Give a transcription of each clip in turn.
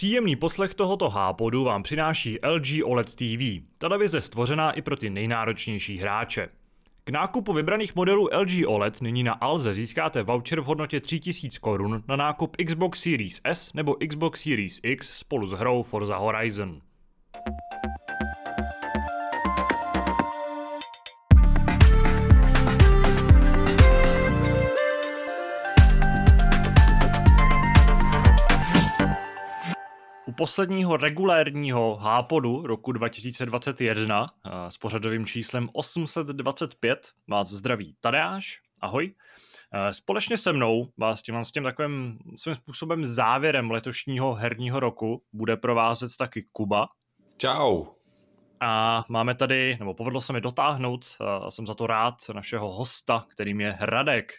Příjemný poslech tohoto hápodu vám přináší LG OLED TV, televize stvořená i pro ty nejnáročnější hráče. K nákupu vybraných modelů LG OLED nyní na Alze získáte voucher v hodnotě 3000 korun na nákup Xbox Series S nebo Xbox Series X spolu s hrou Forza Horizon. Posledního regulérního hápodu roku 2021 s pořadovým číslem 825 vás zdraví Tadeáš, ahoj. Společně se mnou vás tím, s tím takovým svým způsobem závěrem letošního herního roku bude provázet taky Kuba. Čau. A máme tady, nebo povedlo se mi dotáhnout, a jsem za to rád, našeho hosta, kterým je Radek.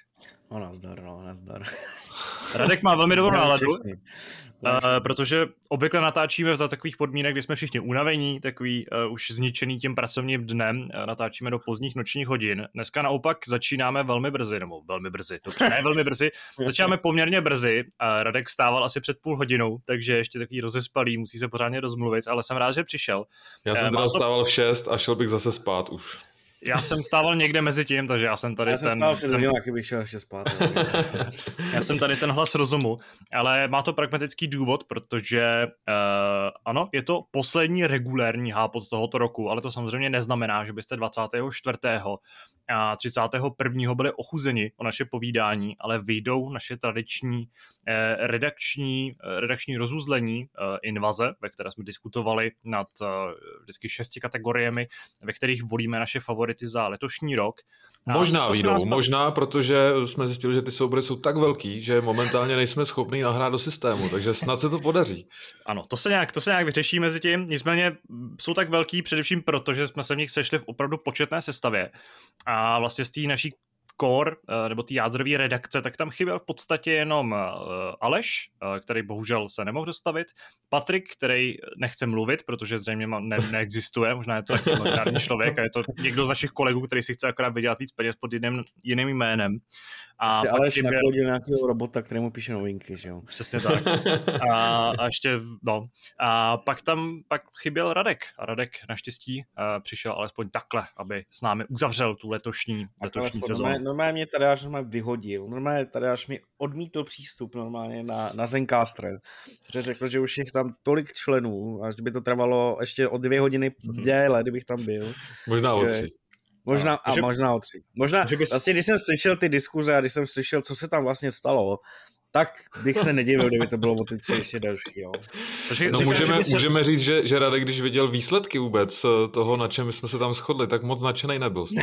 No nazdar, no nazdar. Radek má velmi dobrou náladu, uh, protože obvykle natáčíme za takových podmínek, kdy jsme všichni unavení, takový uh, už zničený tím pracovním dnem, uh, natáčíme do pozdních nočních hodin. Dneska naopak začínáme velmi brzy, nebo velmi brzy, dobře, ne velmi brzy, začínáme poměrně brzy. Uh, Radek stával asi před půl hodinou, takže ještě takový rozespalý, musí se pořádně rozmluvit, ale jsem rád, že přišel. Já jsem uh, teda to... stával v 6 a šel bych zase spát už. Já jsem stával někde mezi tím, takže já jsem tady já ten... Já jsem před hodinou, bych šel ještě spát. já jsem tady ten hlas rozumu, ale má to pragmatický důvod, protože uh, ano, je to poslední regulérní hápot tohoto roku, ale to samozřejmě neznamená, že byste 24. a 31. byli ochuzeni o naše povídání, ale vyjdou naše tradiční uh, redakční, uh, redakční rozuzlení uh, invaze, ve které jsme diskutovali nad uh, vždycky šesti kategoriemi, ve kterých volíme naše favority favority za letošní rok. A možná výjdou, tam... možná, protože jsme zjistili, že ty soubory jsou tak velký, že momentálně nejsme schopni nahrát do systému, takže snad se to podaří. Ano, to se nějak, to se nějak vyřeší mezi tím, nicméně jsou tak velký především proto, že jsme se v nich sešli v opravdu početné sestavě a vlastně z té naší core, eh, nebo ty jádrové redakce, tak tam chyběl v podstatě jenom eh, Aleš, eh, který bohužel se nemohl dostavit, Patrik, který nechce mluvit, protože zřejmě ne, neexistuje, možná je to moderní člověk a je to někdo z našich kolegů, který si chce akorát vydělat víc peněz pod jiným, jiným jménem. A Jsi Aleš chyběl... nakodil nějakého robota, kterému píše novinky, že jo? Přesně tak. A, a ještě, no. A pak tam pak chyběl Radek. A Radek naštěstí uh, přišel alespoň takhle, aby s námi uzavřel tu letošní, letošní sezónu normálně mě tady až vyhodil, normálně tady až mi odmítl přístup normálně na, na Zencaster, že řekl, že už je tam tolik členů, až by to trvalo ještě o dvě hodiny mm-hmm. déle, kdybych tam byl. Možná že, o tři. Možná, a, že, možná o tři. Možná, že bys... vlastně když jsem slyšel ty diskuze a když jsem slyšel, co se tam vlastně stalo, tak bych se nedivil, kdyby to bylo o ty tři ještě další. Jo. no, můžeme, se... můžeme říct, že, že Radek, když viděl výsledky vůbec eh, toho, na čem jsme se tam shodli, tak moc nadšený nebyl.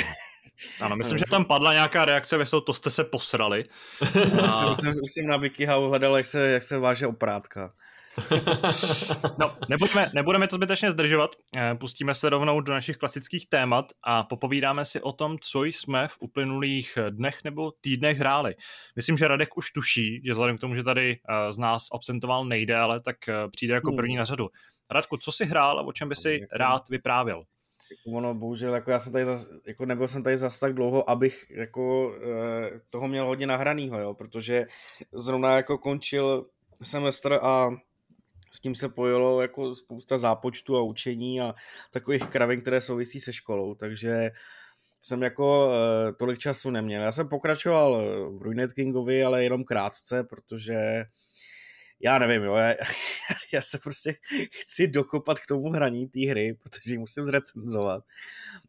Ano, myslím, že tam padla nějaká reakce, ve to jste se posrali. A... Už, jsem, už jsem na WikiHow hledal, jak se, jak se váže oprátka. No, nebudeme, nebudeme to zbytečně zdržovat, eh, pustíme se rovnou do našich klasických témat a popovídáme si o tom, co jsme v uplynulých dnech nebo týdnech hráli. Myslím, že Radek už tuší, že vzhledem k tomu, že tady eh, z nás absentoval nejde, ale tak eh, přijde jako první na řadu. Radku, co jsi hrál a o čem by si jako- rád vyprávěl? Ono, bohužel, jako já jsem tady zas, jako nebyl jsem tady zas tak dlouho, abych jako toho měl hodně nahranýho, jo, protože zrovna jako končil semestr a s tím se pojilo jako spousta zápočtu a učení a takových kravin, které souvisí se školou, takže jsem jako uh, tolik času neměl. Já jsem pokračoval v Ruinet Kingovi, ale jenom krátce, protože já nevím, jo, já, já se prostě chci dokopat k tomu hraní té hry, protože ji musím zrecenzovat.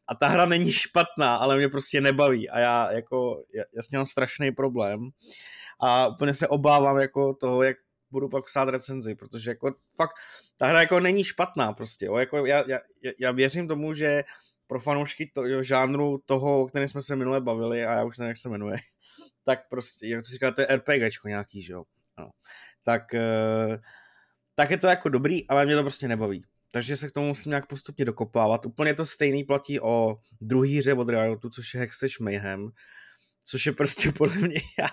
A ta hra není špatná, ale mě prostě nebaví a já jako, s mám strašný problém a úplně se obávám jako toho, jak budu pak psát recenzi, protože jako fakt ta hra jako není špatná prostě, jo. Jako já, já, já věřím tomu, že pro fanoušky to, jo, žánru toho, o kterém jsme se minule bavili, a já už nevím, jak se jmenuje, tak prostě, jak to říká, to je RPGčko nějaký, že jo, ano. Tak, eh, tak je to jako dobrý, ale mě to prostě nebaví. Takže se k tomu musím nějak postupně dokopávat. Úplně to stejný platí o druhý hře od Riotu, což je Hextech Mayhem, což je prostě podle mě, já,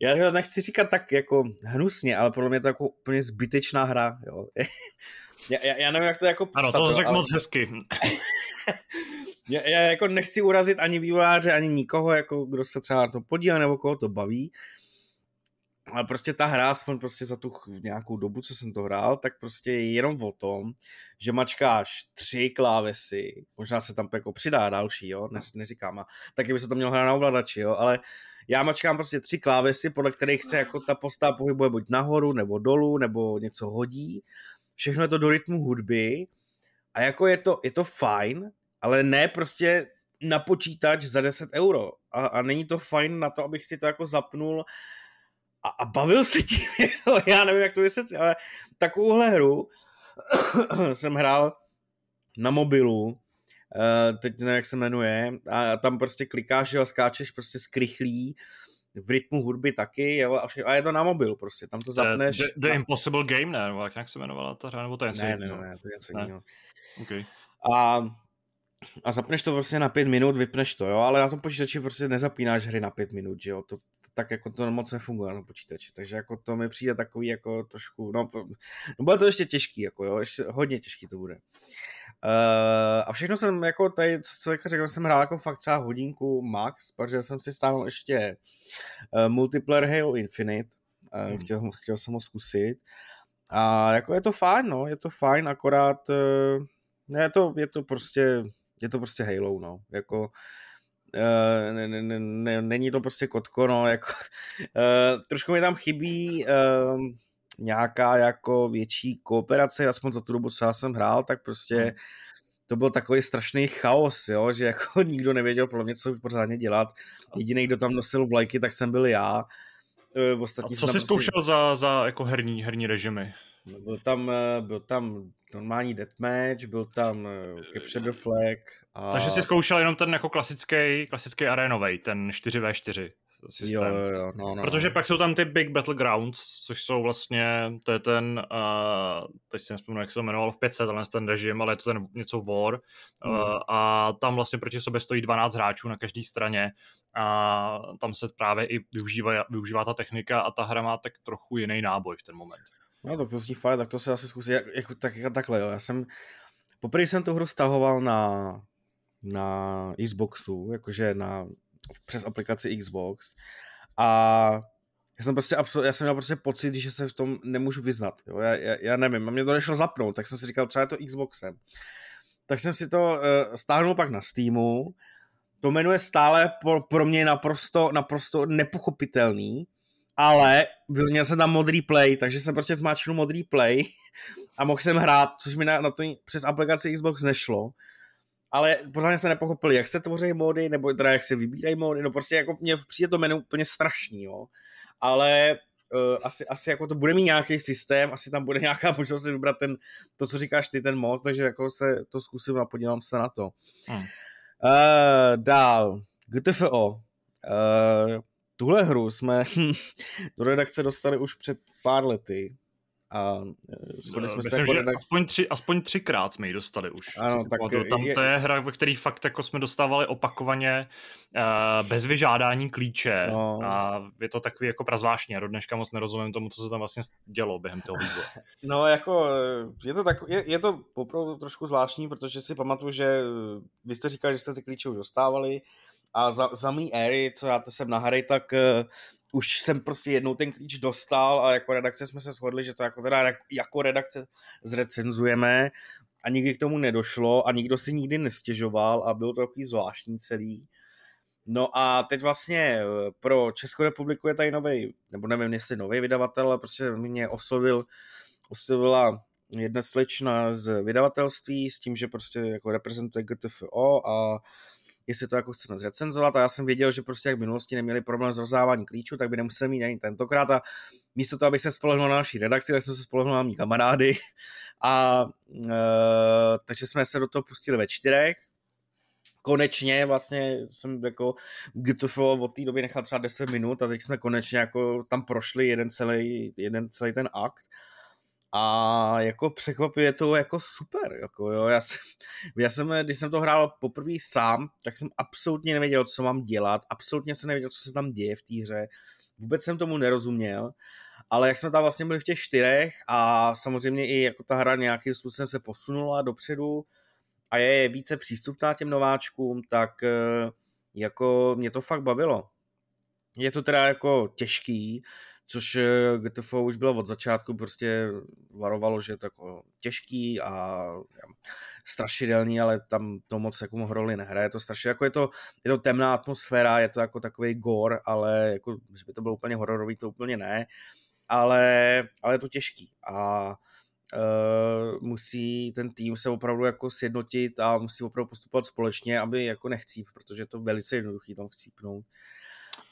já to nechci říkat tak jako hnusně, ale podle mě je to jako úplně zbytečná hra, jo. Já, já, já nevím, jak to jako Ano, to řekl ale... moc hezky. já, já, jako nechci urazit ani vývojáře, ani nikoho, jako kdo se třeba na to podílá nebo koho to baví, ale prostě ta hra, aspoň prostě za tu nějakou dobu, co jsem to hrál, tak prostě je jenom o tom, že mačkáš tři klávesy, možná se tam jako přidá další, jo, ne, neříkám, a taky by se to mělo hrát na ovladači, jo, ale já mačkám prostě tři klávesy, podle kterých se jako ta postava pohybuje buď nahoru, nebo dolů, nebo něco hodí. Všechno je to do rytmu hudby a jako je to, je to fajn, ale ne prostě na počítač za 10 euro. A, a není to fajn na to, abych si to jako zapnul a, a bavil se tím. Já nevím, jak to vysvětlit, ale takovouhle hru jsem hrál na mobilu, Uh, teď nevím, jak se jmenuje, a tam prostě klikáš a skáčeš prostě z krychlí, v rytmu hudby taky, jo, a, je to na mobil prostě, tam to zapneš. The, the, the Impossible Game, ne? Nebo jak se jmenovala ta hra, nebo to je něco Ne, ne, ne, to je něco jiného. Okay. A, a zapneš to prostě na pět minut, vypneš to, jo, ale na tom počítači prostě nezapínáš hry na pět minut, že jo, to, tak jako to moc nefunguje na počítači, takže jako to mi přijde takový jako trošku, no, no bude to ještě těžký, jako jo, ještě hodně těžký to bude. Uh, a všechno jsem jako tady, co jako řekl, jsem hrál jako fakt třeba hodinku max, protože jsem si stáhnul ještě uh, multiplayer Halo Infinite, uh, hmm. chtěl, chtěl jsem ho zkusit. A jako je to fajn, no, je to fajn, akorát uh, je to, je to prostě, je to prostě Halo, no, jako uh, ne, ne, ne, není to prostě kotko, no, jako uh, trošku mi tam chybí uh, nějaká jako větší kooperace, aspoň za tu dobu, co já jsem hrál, tak prostě hmm. to byl takový strašný chaos, jo, že jako nikdo nevěděl pro mě, co pořádně dělat. Jediný, kdo tam nosil vlajky, tak jsem byl já. E, ostatní A co jsi prostě... zkoušel za, za jako herní, herní režimy? No, byl tam, e, byl tam normální deathmatch, byl tam Capture the Flag. A... Takže jsi zkoušel jenom ten jako klasický, klasický arénový, ten 4v4 systém. Jo, jo, no, no. Protože pak jsou tam ty Big Battlegrounds, což jsou vlastně, to je ten, uh, teď si nespomínám, jak se to jmenovalo v 500, ale ten režim, ale je to ten něco War. Hmm. Uh, a tam vlastně proti sobě stojí 12 hráčů na každé straně a tam se právě i využívá, využívá ta technika a ta hra má tak trochu jiný náboj v ten moment. No tak to zní fajn, tak to se asi zkusí, jak, jak, tak, takhle, jo. já jsem, poprvé jsem tu hru stahoval na, na Xboxu, jakože na přes aplikaci Xbox a já jsem prostě absolut, já jsem měl prostě pocit, že se v tom nemůžu vyznat, jo? Já, já, já nevím, a mě to nešlo zapnout, tak jsem si říkal, třeba je to Xboxem. Tak jsem si to uh, stáhnul pak na Steamu, to jmenuje stále pro, pro mě naprosto, naprosto nepochopitelný, ale byl, měl jsem tam modrý play, takže jsem prostě zmáčknul modrý play a mohl jsem hrát, což mi na, na to přes aplikaci Xbox nešlo ale pořádně se nepochopili, jak se tvoří módy, nebo teda jak se vybírají módy, no prostě jako mě přijde to menu úplně strašný, jo. Ale uh, asi, asi jako to bude mít nějaký systém, asi tam bude nějaká možnost si vybrat ten, to, co říkáš ty, ten mod, takže jako se to zkusím a podívám se na to. Hmm. Uh, dál, GTFO. Uh, tuhle hru jsme do redakce dostali už před pár lety a e, shodli jsme Myslím, se jako redak... aspoň, tři, aspoň třikrát jsme ji dostali už. Ano, tak tam je... to je hra, ve které fakt jako jsme dostávali opakovaně uh, bez vyžádání klíče no. a je to takový jako prazvláštní. Já do dneška moc nerozumím tomu, co se tam vlastně dělo během toho vývoje. No jako je to, tak, je, je to opravdu trošku zvláštní, protože si pamatuju, že vy jste říkali, že jste ty klíče už dostávali a za, za mý éry, co já jsem na hry, tak už jsem prostě jednou ten klíč dostal a jako redakce jsme se shodli, že to jako teda jako redakce zrecenzujeme a nikdy k tomu nedošlo a nikdo si nikdy nestěžoval a bylo to takový zvláštní celý. No a teď vlastně eh, pro Českou republiku je tady nový, nebo nevím, jestli nový vydavatel, ale prostě mě oslovil, oslovila jedna slečna z vydavatelství s tím, že prostě jako reprezentuje GTFO a jestli to jako chceme zrecenzovat. A já jsem věděl, že prostě jak v minulosti neměli problém s rozdáváním klíčů, tak by nemuseli mít ani tentokrát. A místo toho, abych se spolehnul na naší redakci, tak jsem se spolehnul na mý kamarády. A e, takže jsme se do toho pustili ve čtyřech. Konečně vlastně jsem jako GTFO od té doby nechal třeba 10 minut a teď jsme konečně jako tam prošli jeden celý, jeden celý ten akt a jako překvapuje to jako super, jako jo, já jsem, já jsem, když jsem to hrál poprvé sám, tak jsem absolutně nevěděl, co mám dělat, absolutně jsem nevěděl, co se tam děje v té hře, vůbec jsem tomu nerozuměl, ale jak jsme tam vlastně byli v těch čtyřech a samozřejmě i jako ta hra nějakým způsobem se posunula dopředu a je více přístupná těm nováčkům, tak eh, jako mě to fakt bavilo. Je to teda jako těžký, což GTF už bylo od začátku, prostě varovalo, že je to jako těžký a strašidelný, ale tam to moc jako roli nehraje, je to strašně, jako je to, je to temná atmosféra, je to jako takový gore, ale jako, že by to bylo úplně hororový, to úplně ne, ale, ale je to těžký a uh, musí ten tým se opravdu jako sjednotit a musí opravdu postupovat společně, aby jako nechcíp, protože je to velice jednoduchý tam chcípnout.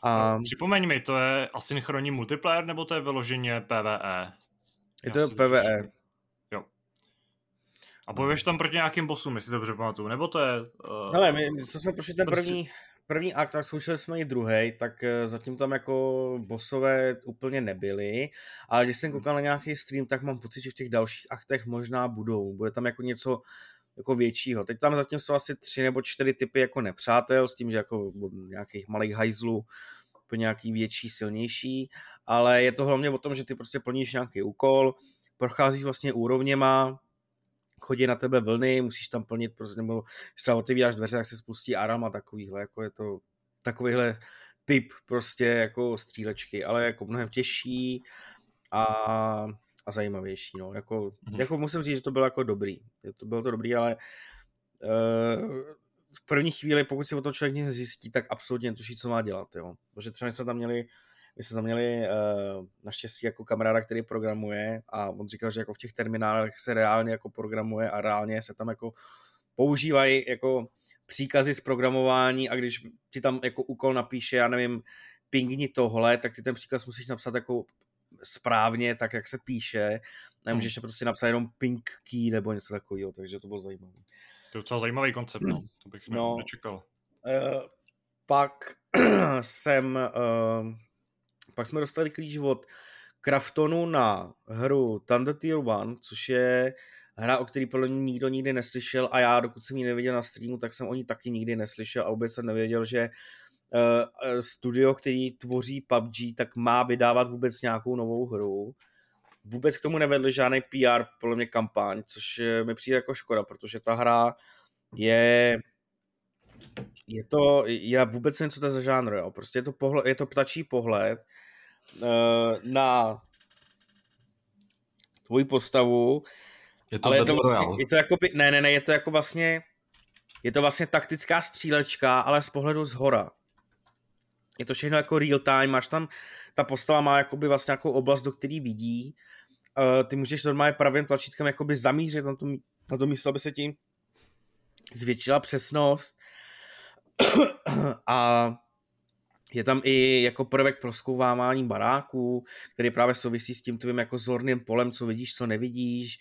A... Připomeň mi, to je asynchronní multiplayer nebo to je vyloženě PvE? Je to PvE. Jo. A bojuješ tam proti nějakým bossům, jestli se dobře pamatuju, nebo to je... Uh... Hele, my, co jsme prošli ten prostě... první, první akt, tak zkoušeli jsme i druhý, tak eh, zatím tam jako bossové úplně nebyly, ale když jsem koukal na nějaký stream, tak mám pocit, že v těch dalších aktech možná budou. Bude tam jako něco jako většího. Teď tam zatím jsou asi tři nebo čtyři typy jako nepřátel, s tím, že jako nějakých malých hajzlů, po nějaký větší, silnější, ale je to hlavně o tom, že ty prostě plníš nějaký úkol, procházíš vlastně úrovněma, chodí na tebe vlny, musíš tam plnit, prostě, nebo když třeba otevíráš dveře, tak se spustí aram a takovýhle, jako je to takovýhle typ prostě jako střílečky, ale jako mnohem těžší a, a zajímavější, no, jako, mm-hmm. jako musím říct, že to bylo jako dobrý, to bylo to dobrý, ale uh, v první chvíli, pokud si o tom člověk nic zjistí, tak absolutně netuší, co má dělat, jo, protože třeba jsme tam měli my jsme tam měli uh, naštěstí jako kamaráda, který programuje a on říkal, že jako v těch terminálech se reálně jako programuje a reálně se tam jako používají jako příkazy z programování a když ti tam jako úkol napíše, já nevím, pingni tohle, tak ty ten příkaz musíš napsat jako správně, tak jak se píše. Nemůžeš hmm. prostě napsat jenom ping key nebo něco takového, takže to bylo zajímavé. To je docela zajímavý koncept, no. To bych no, nečekal. Uh, pak jsem uh, pak jsme dostali klíč od Kraftonu na hru Thunder Tier 1, což je hra, o který podle mě nikdo nikdy neslyšel a já, dokud jsem ji neviděl na streamu, tak jsem o ní taky nikdy neslyšel a vůbec jsem nevěděl, že uh, studio, který tvoří PUBG, tak má vydávat vůbec nějakou novou hru. Vůbec k tomu nevedli žádný PR, podle mě kampaň, což mi přijde jako škoda, protože ta hra je je to, já vůbec nevím, co to je za žánr, jo. prostě je to, pohled, je to ptačí pohled uh, na tvoji postavu, je to ale je to, vlastně, je to jako by, ne, ne, ne, je to jako vlastně, je to vlastně taktická střílečka, ale z pohledu z hora. Je to všechno jako real time, máš tam, ta postava má jakoby vlastně nějakou oblast, do který vidí, uh, ty můžeš normálně pravým tlačítkem jakoby zamířit na to, na to místo, aby se ti zvětšila přesnost a je tam i jako prvek proskouvávání baráků, který právě souvisí s tím tvým jako zorným polem, co vidíš, co nevidíš.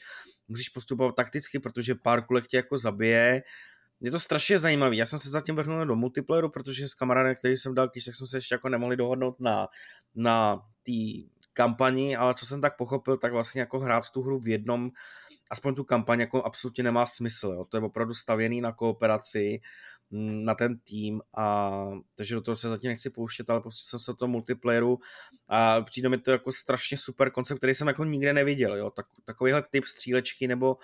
Musíš postupovat takticky, protože pár kulek tě jako zabije. Je to strašně zajímavé. Já jsem se zatím vrhnul do multiplayeru, protože s kamarádem, který jsem dal kýž, tak jsme se ještě jako nemohli dohodnout na, na té kampani, ale co jsem tak pochopil, tak vlastně jako hrát tu hru v jednom, aspoň tu kampaň jako absolutně nemá smysl. Jo. To je opravdu stavěný na kooperaci na ten tým a takže do toho se zatím nechci pouštět, ale prostě jsem se to multiplayeru a přijde mi to jako strašně super koncept, který jsem jako nikde neviděl, jo, tak, takovýhle typ střílečky nebo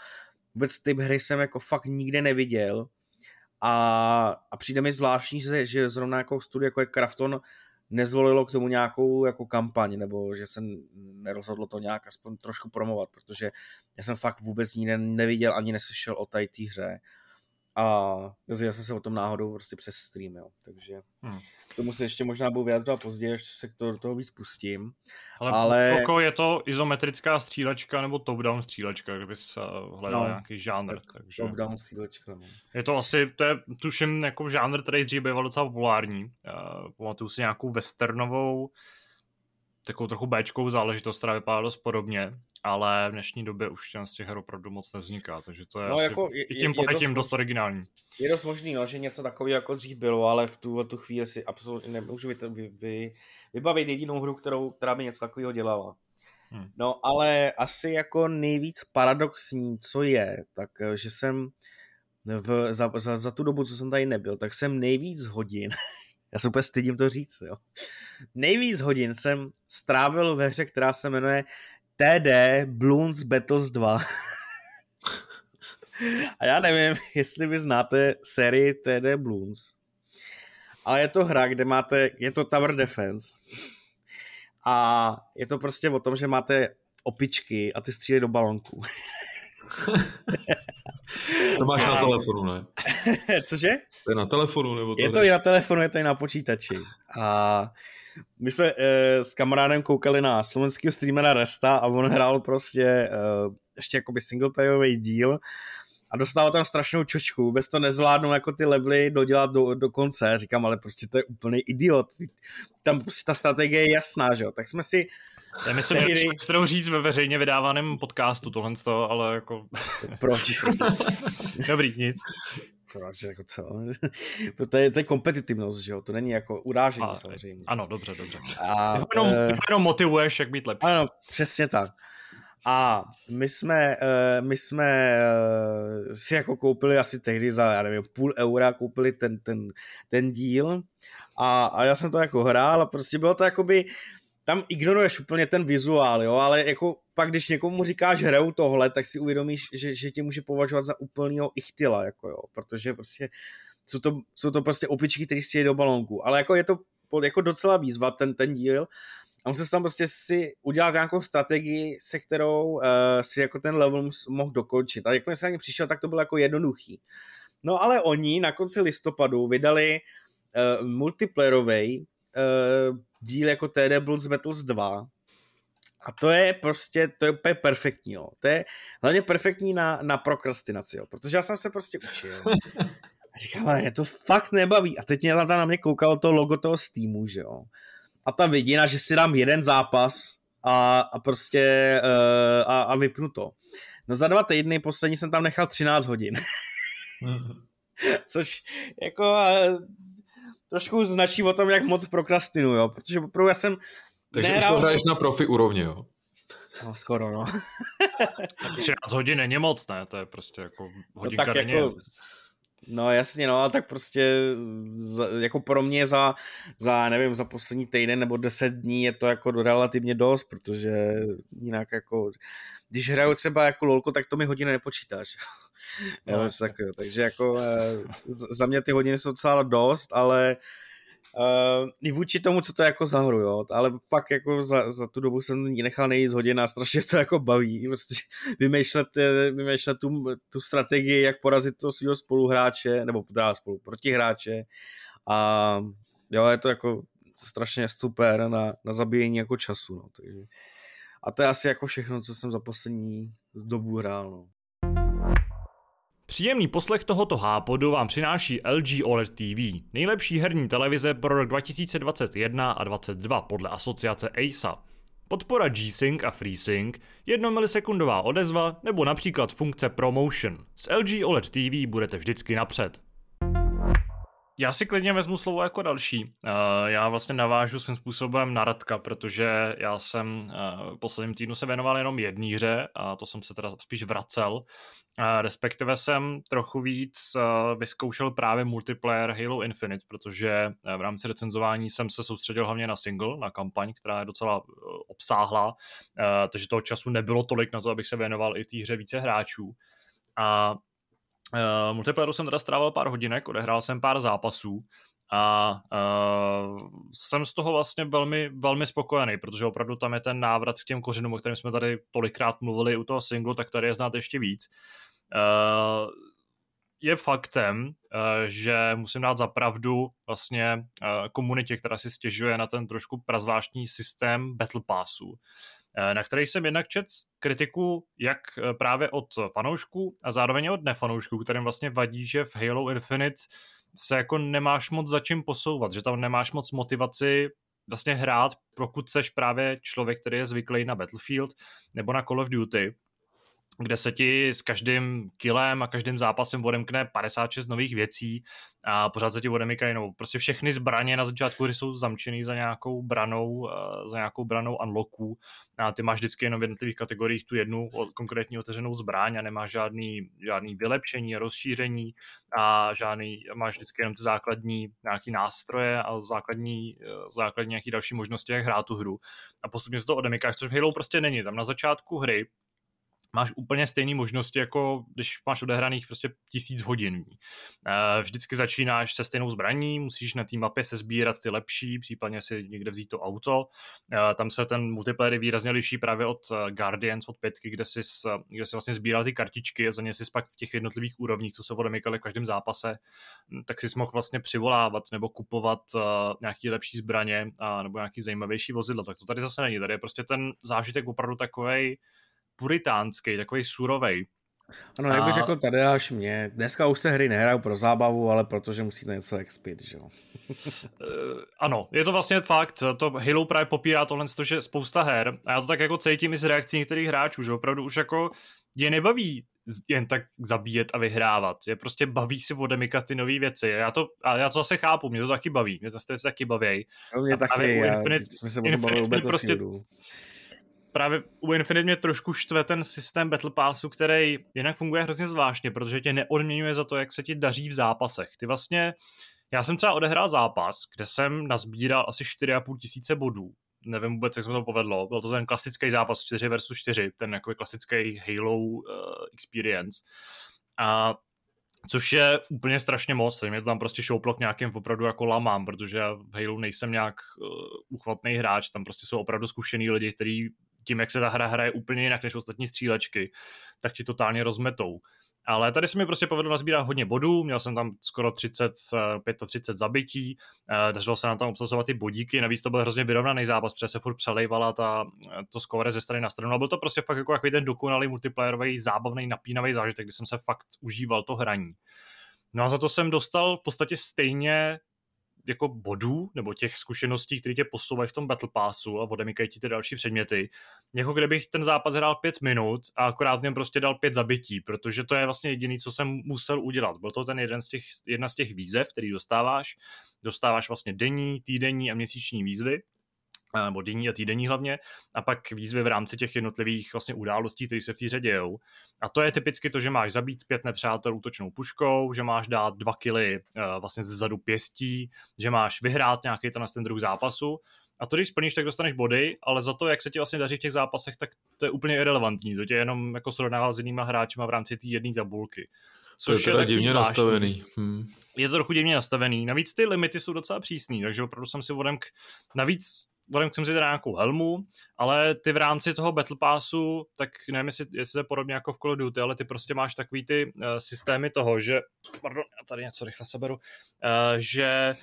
vůbec typ hry jsem jako fakt nikde neviděl a, a přijde mi zvláštní, že, že zrovna jako studio jako je Krafton nezvolilo k tomu nějakou jako kampaň, nebo že se nerozhodlo to nějak aspoň trošku promovat, protože já jsem fakt vůbec nikde neviděl ani neslyšel o té hře a dozvěděl jsem se o tom náhodou prostě přes stream, jo. takže hmm. k tomu se ještě možná budu vyjadřovat později, ještě se to, do toho víc pustím. Ale, ale... Koko je to izometrická střílečka nebo top-down střílečka, kdyby se hledal no, nějaký žánr. Tak takže... Top-down střílečka. No. Je to asi, to je tuším jako žánr, který dřív byl docela populární. Uh, pamatuju si nějakou westernovou takovou trochu Bčkou záležitost, která vypadá dost podobně, ale v dnešní době už ten z těch her opravdu moc nevzniká, takže to je no, asi jako je, i tím je, pojetím dost, dost originální. Je dost možný, no, že něco takového jako dřív bylo, ale v tuhle tu chvíli si absolutně nemůžu vy, vy, vy, vybavit jedinou hru, kterou, která by něco takového dělala. Hmm. No, ale asi jako nejvíc paradoxní, co je, tak eh, že jsem v, za, za, za tu dobu, co jsem tady nebyl, tak jsem nejvíc hodin Já se úplně stydím to říct, jo. Nejvíc hodin jsem strávil ve hře, která se jmenuje TD Bloons Battles 2. A já nevím, jestli vy znáte sérii TD Bloons. Ale je to hra, kde máte, je to Tower Defense. A je to prostě o tom, že máte opičky a ty střílí do balonku. To máš a... na telefonu, ne? Cože? To je na telefonu? Nebo to je to ne? i na telefonu, je to i na počítači. A my jsme e, s kamarádem koukali na slovenského streamera Resta a on hrál prostě e, ještě jakoby singleplayový díl a dostával tam strašnou čočku, vůbec to nezvládnou jako ty levely dodělat do, do konce, říkám, ale prostě to je úplný idiot, tam prostě ta strategie je jasná, že jo, tak jsme si je myslím, že říct ve veřejně vydávaném podcastu tohle z toho, ale jako... Proč? Dobrý, nic. Proč, jako co? to, je, to je kompetitivnost, že jo? To není jako urážení a, samozřejmě. Ano, dobře, dobře. A, ty, jenom, ty jenom motivuješ, jak být lepší. Ano, přesně tak. A my jsme, eh, my jsme eh, si jako koupili asi tehdy za, já nevím, půl eura koupili ten, ten, ten díl a, a já jsem to jako hrál a prostě bylo to jakoby, tam ignoruješ úplně ten vizuál, jo, ale jako pak, když někomu říkáš hraju tohle, tak si uvědomíš, že, že tě může považovat za úplného ichtyla, jako jo, protože prostě jsou to, jsou to prostě opičky, které střílejí do balónku, ale jako je to jako docela výzva ten, ten díl a musel jsem tam prostě si udělat nějakou strategii, se kterou uh, si jako ten level mohl dokončit. A jakmile jsem na ně přišel, tak to bylo jako jednoduchý. No ale oni na konci listopadu vydali uh, multiplayerový uh, díl jako TD Bloods Battles 2 a to je prostě, to je úplně perfektní, jo. To je hlavně perfektní na, na prokrastinaci, jo. Protože já jsem se prostě učil. A říkám, ale je to fakt nebaví. A teď mě tam na mě koukalo to logo toho Steamu, že jo a ta vidina, že si dám jeden zápas a, a prostě uh, a, a vypnu to. No za dva týdny poslední jsem tam nechal 13 hodin. Což jako uh, trošku značí o tom, jak moc prokrastinu, jo, protože opravdu já jsem Takže nehrál už to hraješ moc... na profi úrovni, jo? No, skoro, no. 13 hodin není moc, ne? To je prostě jako hodinka no, tak denně. Jako, No jasně, no, ale tak prostě za, jako pro mě za, za, nevím, za poslední týden nebo deset dní je to jako relativně dost, protože jinak jako, když hraju třeba jako lolko, tak to mi hodiny nepočítáš. No, tak, takže jako eh, za mě ty hodiny jsou docela dost, ale Uh, i vůči tomu, co to jako za hru, jo, ale fakt jako za, za tu dobu jsem ji nechal nejít hodin a strašně to jako baví, prostě vymýšlet, eh, vymýšlet tu, tu strategii, jak porazit toho svého spoluhráče, nebo teda spolu protihráče. A jo, je to jako strašně super na, na zabíjení jako času, no, takže. A to je asi jako všechno, co jsem za poslední dobu hrál, no. Příjemný poslech tohoto hápodu vám přináší LG OLED TV, nejlepší herní televize pro rok 2021 a 2022 podle asociace ASA. Podpora G-Sync a FreeSync, 1 milisekundová odezva nebo například funkce ProMotion. S LG OLED TV budete vždycky napřed. Já si klidně vezmu slovo jako další. Uh, já vlastně navážu svým způsobem na Radka, protože já jsem uh, posledním týdnu se věnoval jenom jedné hře a to jsem se teda spíš vracel. Uh, respektive jsem trochu víc vyzkoušel právě multiplayer Halo Infinite, protože v rámci recenzování jsem se soustředil hlavně na single, na kampaň, která je docela obsáhlá, takže toho času nebylo tolik na to, abych se věnoval i té hře více hráčů. A Uh, multiplayeru jsem teda strávil pár hodinek, odehrál jsem pár zápasů a uh, jsem z toho vlastně velmi, velmi spokojený, protože opravdu tam je ten návrat k těm kořenům, o kterém jsme tady tolikrát mluvili u toho singlu, tak tady je znát ještě víc. Uh, je faktem, že musím dát za pravdu vlastně komunitě, která si stěžuje na ten trošku prazvláštní systém Battle Passu, na který jsem jednak čet kritiku jak eh, právě od fanoušků a zároveň od nefanoušků, kterým vlastně vadí, že v Halo Infinite se jako nemáš moc za čím posouvat, že tam nemáš moc motivaci vlastně hrát, pokud seš právě člověk, který je zvyklý na Battlefield nebo na Call of Duty, kde se ti s každým kilem a každým zápasem odemkne 56 nových věcí a pořád se ti odemykají, no prostě všechny zbraně na začátku hry jsou zamčený za nějakou branou, eh, za nějakou branou unlocků a ty máš vždycky jenom v jednotlivých kategoriích tu jednu konkrétní otevřenou zbraň a nemáš žádný, žádný vylepšení, rozšíření a žádný, máš vždycky jenom ty základní nějaký nástroje a základní, eh, základní nějaký další možnosti, jak hrát tu hru a postupně se to odemykáš, což v Halo prostě není. Tam na začátku hry máš úplně stejné možnosti, jako když máš odehraných prostě tisíc hodin. Vždycky začínáš se stejnou zbraní, musíš na té mapě se sbírat ty lepší, případně si někde vzít to auto. Tam se ten multiplayer výrazně liší právě od eh, Guardians, od pětky, kde si, kde si vlastně sbíral ty kartičky a za ně si pak v těch jednotlivých úrovních, co se odemykaly v každém zápase, hm, tak si mohl vlastně přivolávat nebo kupovat nějaký lepší zbraně a, nebo nějaký zajímavější vozidla. Tak to tady zase není. Tady je prostě ten zážitek opravdu takovej puritánský, takový surovej. Ano, jak bych a... řekl tady až mě, dneska už se hry nehrajou pro zábavu, ale protože musíte něco expit, že jo? Eh, ano, je to vlastně fakt, to Halo právě popírá tohle, že spousta her, a já to tak jako cítím i z reakcí některých hráčů, že opravdu už jako je nebaví jen tak zabíjet a vyhrávat. Je prostě baví si odemykat ty nové věci. Já to, a já to zase chápu, mě to taky baví. Mě to se taky baví. No, mě taky, já, Infinite, jsme se Infinite prostě, právě u Infinite mě trošku štve ten systém Battle Passu, který jinak funguje hrozně zvláštně, protože tě neodměňuje za to, jak se ti daří v zápasech. Ty vlastně, já jsem třeba odehrál zápas, kde jsem nazbíral asi 4,5 tisíce bodů. Nevím vůbec, jak se to povedlo. Byl to ten klasický zápas 4 versus 4, ten jako klasický Halo uh, experience. A Což je úplně strašně moc, mě to tam prostě šouplo k nějakým opravdu jako lamám, protože já v Halo nejsem nějak uh, uchvatný hráč, tam prostě jsou opravdu zkušený lidi, kteří tím, jak se ta hra hraje úplně jinak než ostatní střílečky, tak ti totálně rozmetou. Ale tady se mi prostě povedlo nazbírat hodně bodů, měl jsem tam skoro 30, 35 zabití, eh, dařilo se nám tam obsazovat ty bodíky, navíc to byl hrozně vyrovnaný zápas, protože se furt přelejvala ta, to skóre ze strany na stranu, a byl to prostě fakt jako takový ten dokonalý multiplayerový, zábavný, napínavý zážitek, kdy jsem se fakt užíval to hraní. No a za to jsem dostal v podstatě stejně jako bodů nebo těch zkušeností, které tě posouvají v tom Battle Passu a odemykají ti ty další předměty, jako kdybych ten zápas hrál pět minut a akorát mě prostě dal pět zabití, protože to je vlastně jediný, co jsem musel udělat. Byl to ten jeden z těch, jedna z těch výzev, který dostáváš. Dostáváš vlastně denní, týdenní a měsíční výzvy nebo denní a týdenní hlavně, a pak výzvy v rámci těch jednotlivých vlastně událostí, které se v té hře dějou. A to je typicky to, že máš zabít pět nepřátel útočnou puškou, že máš dát dva kily uh, vlastně zezadu pěstí, že máš vyhrát nějaký ten, ten druh zápasu. A to, když splníš, tak dostaneš body, ale za to, jak se ti vlastně daří v těch zápasech, tak to je úplně irrelevantní. To tě jenom jako srovnává s jinýma hráčima v rámci té jedné tabulky. Což to je, je divně zvláštní. nastavený. Hmm. Je to trochu divně nastavený. Navíc ty limity jsou docela přísný, takže opravdu jsem si vodem k... Navíc Vodem chcem si nějakou helmu, ale ty v rámci toho Battle Passu, tak nevím, jestli, jestli je podobně jako v Call of Duty, ale ty prostě máš takový ty uh, systémy toho, že, pardon, já tady něco rychle seberu, uh, že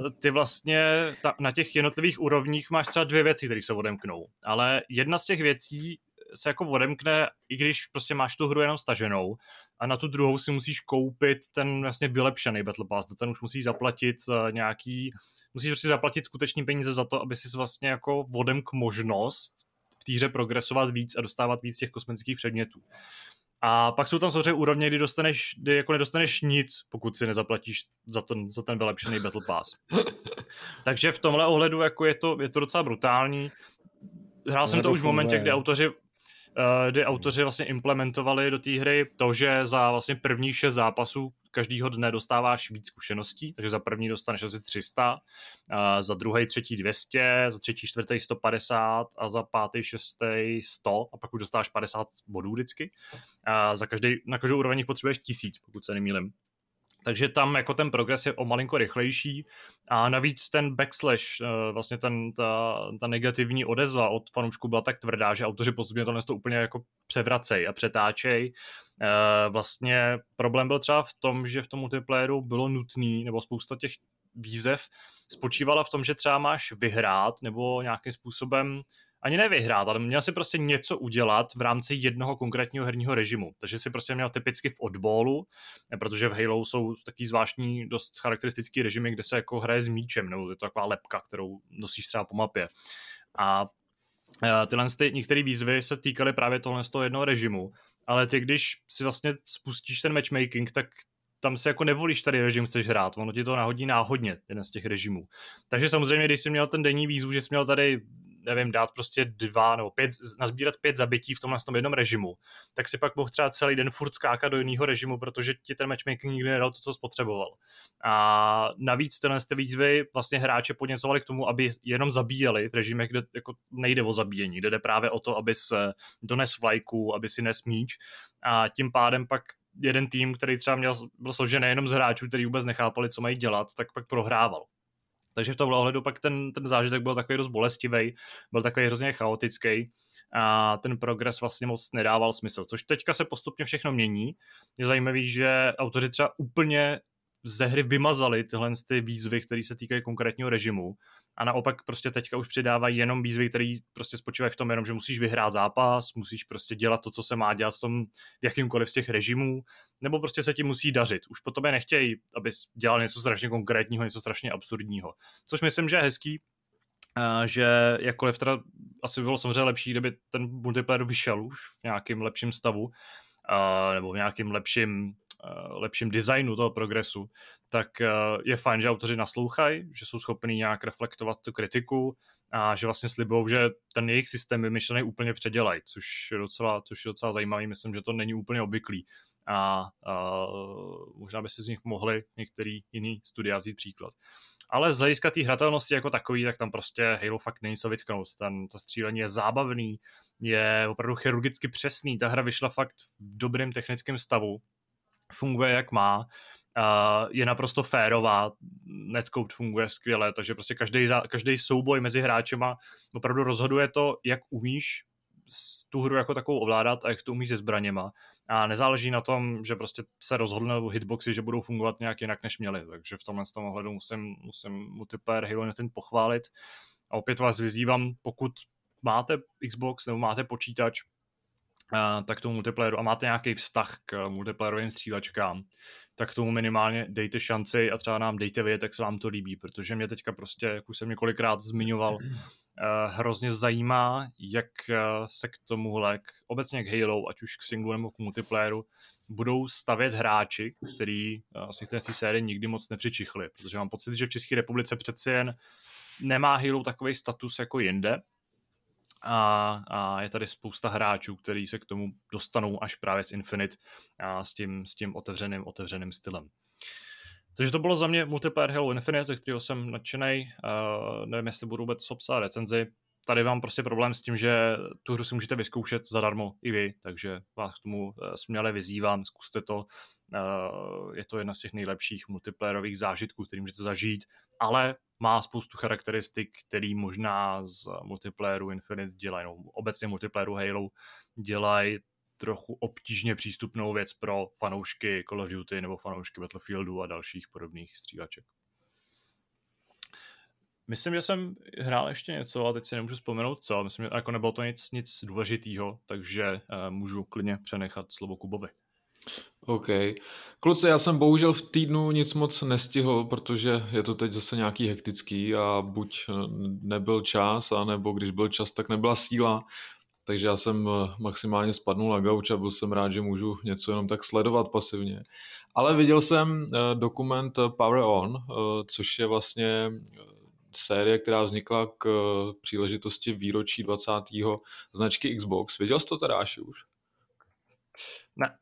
uh, ty vlastně ta, na těch jednotlivých úrovních máš třeba dvě věci, které se odemknou, ale jedna z těch věcí se jako odemkne, i když prostě máš tu hru jenom staženou a na tu druhou si musíš koupit ten vlastně vylepšený Battle Pass, ten už musíš zaplatit uh, nějaký musíš prostě zaplatit skutečný peníze za to, aby si vlastně jako vodem k možnost v té hře progresovat víc a dostávat víc těch kosmetických předmětů. A pak jsou tam samozřejmě úrovně, kdy, dostaneš, kdy jako nedostaneš nic, pokud si nezaplatíš za ten, za ten vylepšený Battle Pass. Takže v tomhle ohledu jako je, to, je to docela brutální. Hrál jsem to už v momentě, kdy autoři Eh, kdy autoři vlastně implementovali do té hry to, že za vlastně první šest zápasů každýho dne dostáváš víc zkušeností, takže za první dostaneš asi 300, eh, za druhý, třetí 200, za třetí, čtvrtý 150 a za pátý, šestý 100 a pak už dostáváš 50 bodů vždycky. A za každý, na každou úroveň potřebuješ tisíc, pokud se nemýlim. Takže tam jako ten progres je o malinko rychlejší a navíc ten backslash, eh, vlastně ten, ta, ta negativní odezva od fanoušků byla tak tvrdá, že autoři postupně tohle to úplně jako převracej a přetáčej. Eh, vlastně problém byl třeba v tom, že v tom multiplayeru bylo nutný, nebo spousta těch výzev spočívala v tom, že třeba máš vyhrát nebo nějakým způsobem ani nevyhrát, ale měl si prostě něco udělat v rámci jednoho konkrétního herního režimu. Takže si prostě měl typicky v oddballu, protože v Halo jsou taky zvláštní, dost charakteristický režimy, kde se jako hraje s míčem, nebo je to taková lepka, kterou nosíš třeba po mapě. A e, tyhle ty, některé výzvy se týkaly právě tohle z toho jednoho režimu, ale ty, když si vlastně spustíš ten matchmaking, tak tam se jako nevolíš tady režim chceš hrát, ono ti to nahodí náhodně, jeden z těch režimů. Takže samozřejmě, když jsi měl ten denní výzvu, že jsi měl tady nevím, dát prostě dva nebo pět, nazbírat pět zabití v tomhle tom jednom režimu, tak si pak mohl třeba celý den furt skákat do jiného režimu, protože ti ten matchmaking nikdy nedal to, co spotřeboval. A navíc tenhle ty výzvy vlastně hráče podněcovali k tomu, aby jenom zabíjeli v režimech, kde jako nejde o zabíjení, kde jde právě o to, aby se dones vlajku, aby si nes míč a tím pádem pak jeden tým, který třeba měl, byl složen nejenom z hráčů, který vůbec nechápali, co mají dělat, tak pak prohrával. Takže v tomhle ohledu pak ten, ten zážitek byl takový dost bolestivý, byl takový hrozně chaotický a ten progres vlastně moc nedával smysl. Což teďka se postupně všechno mění. Je zajímavý, že autoři třeba úplně ze hry vymazali tyhle ty výzvy, které se týkají konkrétního režimu a naopak prostě teďka už přidávají jenom výzvy, které prostě spočívají v tom jenom, že musíš vyhrát zápas, musíš prostě dělat to, co se má dělat v tom v jakýmkoliv z těch režimů, nebo prostě se ti musí dařit. Už po tobě nechtějí, abys dělal něco strašně konkrétního, něco strašně absurdního. Což myslím, že je hezký, že jakkoliv teda asi bylo samozřejmě lepší, kdyby ten multiplayer vyšel už v nějakém lepším stavu, nebo v nějakém lepším Eh, lepším designu toho progresu, tak eh, je fajn, že autoři naslouchají, že jsou schopni nějak reflektovat tu kritiku a že vlastně slibují, že ten jejich systém vymyšlený úplně předělají, což je docela, což je docela zajímavý, myslím, že to není úplně obvyklý a, a možná by si z nich mohli některý jiný studia vzít příklad. Ale z hlediska té hratelnosti jako takový, tak tam prostě Halo fakt není co vytknout. Ten, to střílení je zábavný, je opravdu chirurgicky přesný. Ta hra vyšla fakt v dobrém technickém stavu, funguje jak má, uh, je naprosto férová, netcode funguje skvěle, takže prostě každý, každý souboj mezi hráčema opravdu rozhoduje to, jak umíš tu hru jako takovou ovládat a jak to umíš se zbraněma. A nezáleží na tom, že prostě se rozhodnou hitboxy, že budou fungovat nějak jinak, než měly. Takže v tomhle tom ohledu musím, musím multiplayer Halo Infinite pochválit. A opět vás vyzývám, pokud máte Xbox nebo máte počítač, tak tomu multiplayeru. A máte nějaký vztah k multiplayerovým střílečkám, tak tomu minimálně dejte šanci a třeba nám dejte vědět, jak se vám to líbí, protože mě teďka prostě, jak už jsem několikrát zmiňoval, eh, hrozně zajímá, jak eh, se k tomuhle, k, obecně k Halo, ať už k singlu nebo k multiplayeru, budou stavět hráči, který eh, asi k té sérii nikdy moc nepřičichli, protože mám pocit, že v České republice přeci jen nemá Halo takový status jako jinde, a, a je tady spousta hráčů, kteří se k tomu dostanou až právě s Infinite a s tím, s tím otevřeným, otevřeným stylem. Takže to bylo za mě multiplayer Halo Infinite, ze kterého jsem nadšený. Uh, nevím, jestli budu vůbec obsahovat recenzi. Tady mám prostě problém s tím, že tu hru si můžete vyzkoušet zadarmo i vy, takže vás k tomu uh, směle vyzývám, zkuste to. Uh, je to jedna z těch nejlepších multiplayerových zážitků, který můžete zažít, ale má spoustu charakteristik, který možná z multiplayeru Infinite dělají, no, obecně multiplayeru Halo dělají trochu obtížně přístupnou věc pro fanoušky Call of Duty nebo fanoušky Battlefieldu a dalších podobných stříleček. Myslím, že jsem hrál ještě něco, ale teď si nemůžu vzpomenout co. Myslím, že jako nebylo to nic, nic důležitého, takže uh, můžu klidně přenechat slovo Kubovi. OK. Kluci, já jsem bohužel v týdnu nic moc nestihl, protože je to teď zase nějaký hektický a buď eh, nebyl čas, anebo když byl čas, tak nebyla síla. Takže já jsem eh, maximálně spadnul na gauč a byl jsem rád, že můžu něco jenom tak sledovat pasivně. Ale viděl jsem dokument Power On, což je vlastně série, která vznikla k příležitosti výročí 20. značky Xbox. Viděl jsi to teda, už? Ne,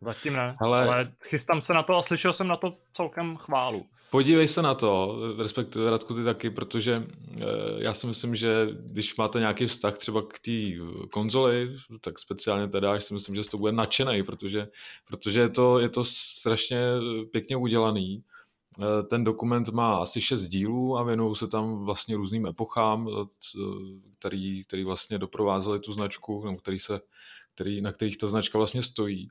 Zatím ne, ale... ale chystám se na to a slyšel jsem na to celkem chválu. Podívej se na to, respektive Radku ty taky, protože eh, já si myslím, že když máte nějaký vztah třeba k té konzoli, tak speciálně teda, já si myslím, že to bude nadšený, protože, protože je, to, je to strašně pěkně udělaný. Eh, ten dokument má asi šest dílů a věnují se tam vlastně různým epochám, eh, který, který vlastně doprovázely tu značku, který se, který, na kterých ta značka vlastně stojí.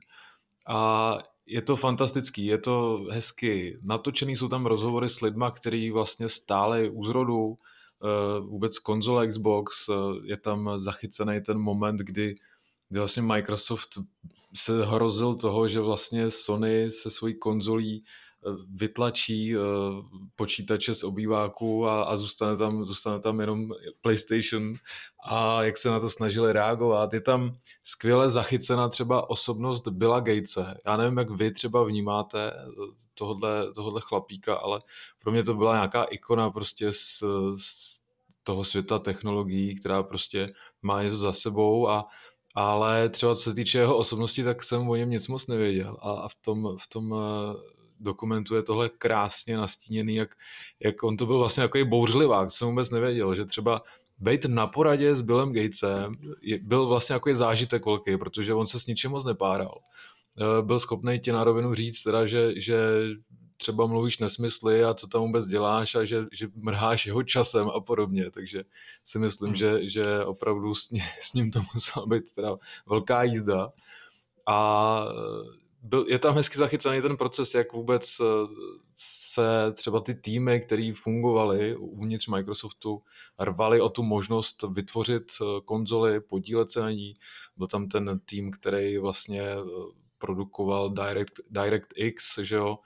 A je to fantastický, je to hezky natočený, jsou tam rozhovory s lidma, který vlastně stále u zrodu, eh, vůbec konzole Xbox, eh, je tam zachycený ten moment, kdy, kdy vlastně Microsoft se hrozil toho, že vlastně Sony se svojí konzolí vytlačí uh, počítače z obýváku a, a zůstane, tam, zůstane tam jenom PlayStation a jak se na to snažili reagovat. Je tam skvěle zachycena třeba osobnost Billa Gatese. Já nevím, jak vy třeba vnímáte eh, tohle, tohle chlapíka, ale pro mě to byla nějaká ikona prostě z, z toho světa technologií, která prostě má něco za sebou a ale třeba co se týče jeho osobnosti, tak jsem o něm nic moc nevěděl a, a v tom, v tom uh, dokumentu je tohle krásně nastíněný, jak, jak on to byl vlastně takový bouřlivák, jsem vůbec nevěděl, že třeba být na poradě s Billem Gatesem byl vlastně jako zážitek velký, protože on se s ničím moc nepáral. Eh, byl schopný ti na rovinu říct, teda, že, že třeba mluvíš nesmysly a co tam vůbec děláš a že, že mrháš jeho časem a podobně, takže si myslím, hmm. že, že opravdu s, ním, s ním to musela být teda velká jízda a byl, je tam hezky zachycený ten proces, jak vůbec eh, se třeba ty týmy, které fungovaly uvnitř Microsoftu, rvali o tu možnost vytvořit eh, konzoly, podílet se na ní. Byl tam ten tým, který vlastně eh, produkoval Direct, DirectX, že jo,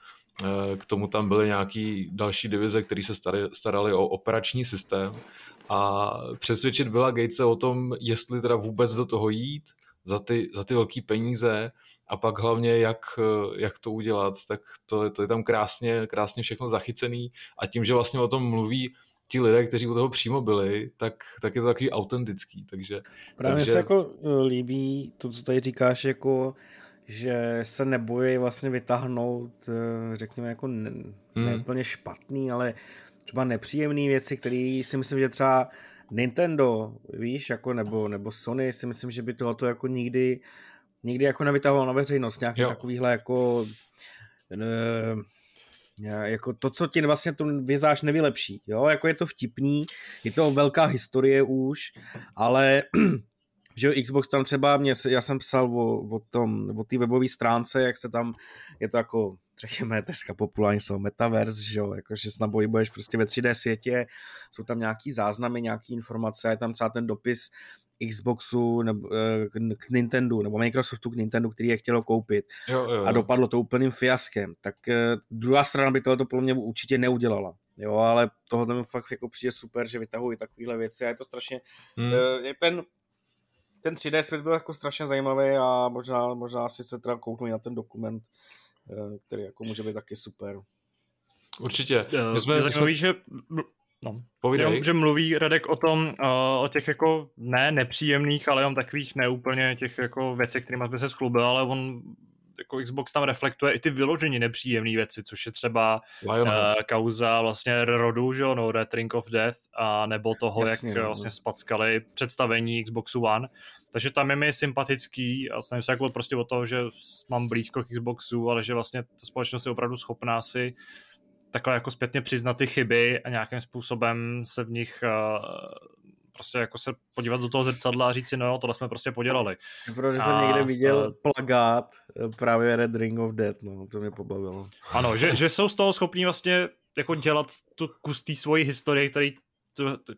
k tomu tam byly nějaký další divize, které se starali, starali o operační systém a přesvědčit byla Gatese o tom, jestli teda vůbec do toho jít za ty, za ty velké peníze a pak hlavně jak, jak to udělat, tak to, to je tam krásně, krásně všechno zachycený a tím, že vlastně o tom mluví ti lidé, kteří u toho přímo byli, tak, tak je to takový autentický, takže... Právě takže... se jako e, líbí to, co tady říkáš, jako že se nebojí vlastně vytáhnout, e, řekněme, jako ne, hmm. ne úplně špatný, ale třeba nepříjemné věci, které si myslím, že třeba Nintendo, víš, jako nebo, nebo Sony si myslím, že by tohoto jako nikdy nikdy jako nevytahoval na veřejnost nějaký jo. takovýhle jako ne, jako to, co ti vlastně tu vizáž nevylepší, jo, jako je to vtipný, je to velká historie už, ale že Xbox tam třeba, mě, já jsem psal o, o tom, o té webové stránce, jak se tam, je to jako, řekněme, dneska populární jsou metaverse, že jo, jako, že snad budeš prostě ve 3D světě, jsou tam nějaký záznamy, nějaký informace, je tam třeba ten dopis Xboxu nebo eh, k Nintendo, nebo Microsoftu k Nintendo, který je chtělo koupit jo, jo, jo. a dopadlo to úplným fiaskem, tak eh, druhá strana by tohle podle mě určitě neudělala. Jo, ale tohle mi fakt jako přijde super, že vytahují takovéhle věci a je to strašně, hmm. Eh, je ten, ten 3D svět byl jako strašně zajímavý a možná, možná si se teda kouknu na ten dokument, který jako může být taky super. Určitě. My jsme, je zajímavý, jsme... že No. Povídej. že mluví Radek o tom, uh, o těch jako ne nepříjemných, ale on takových neúplně těch jako věcí, kterými jsme se schlubil, ale on jako Xbox tam reflektuje i ty vyloženě nepříjemné věci, což je třeba uh, kauza vlastně rodu, že no, Red Ring of Death, a nebo toho, Jasně, jak no. vlastně spackali představení Xboxu One. Takže tam je mi sympatický a snažím se jako prostě o to, že mám blízko k Xboxu, ale že vlastně ta společnost je opravdu schopná si takhle jako zpětně přiznat ty chyby a nějakým způsobem se v nich uh, prostě jako se podívat do toho zrcadla a říct si, no jo, tohle jsme prostě podělali. Protože jsem někde viděl uh, plagát eh, právě Red Ring of Death, no, to mě pobavilo. Ano, že, že jsou z toho schopní vlastně jako dělat tu kus té svojí historie, který tu, tu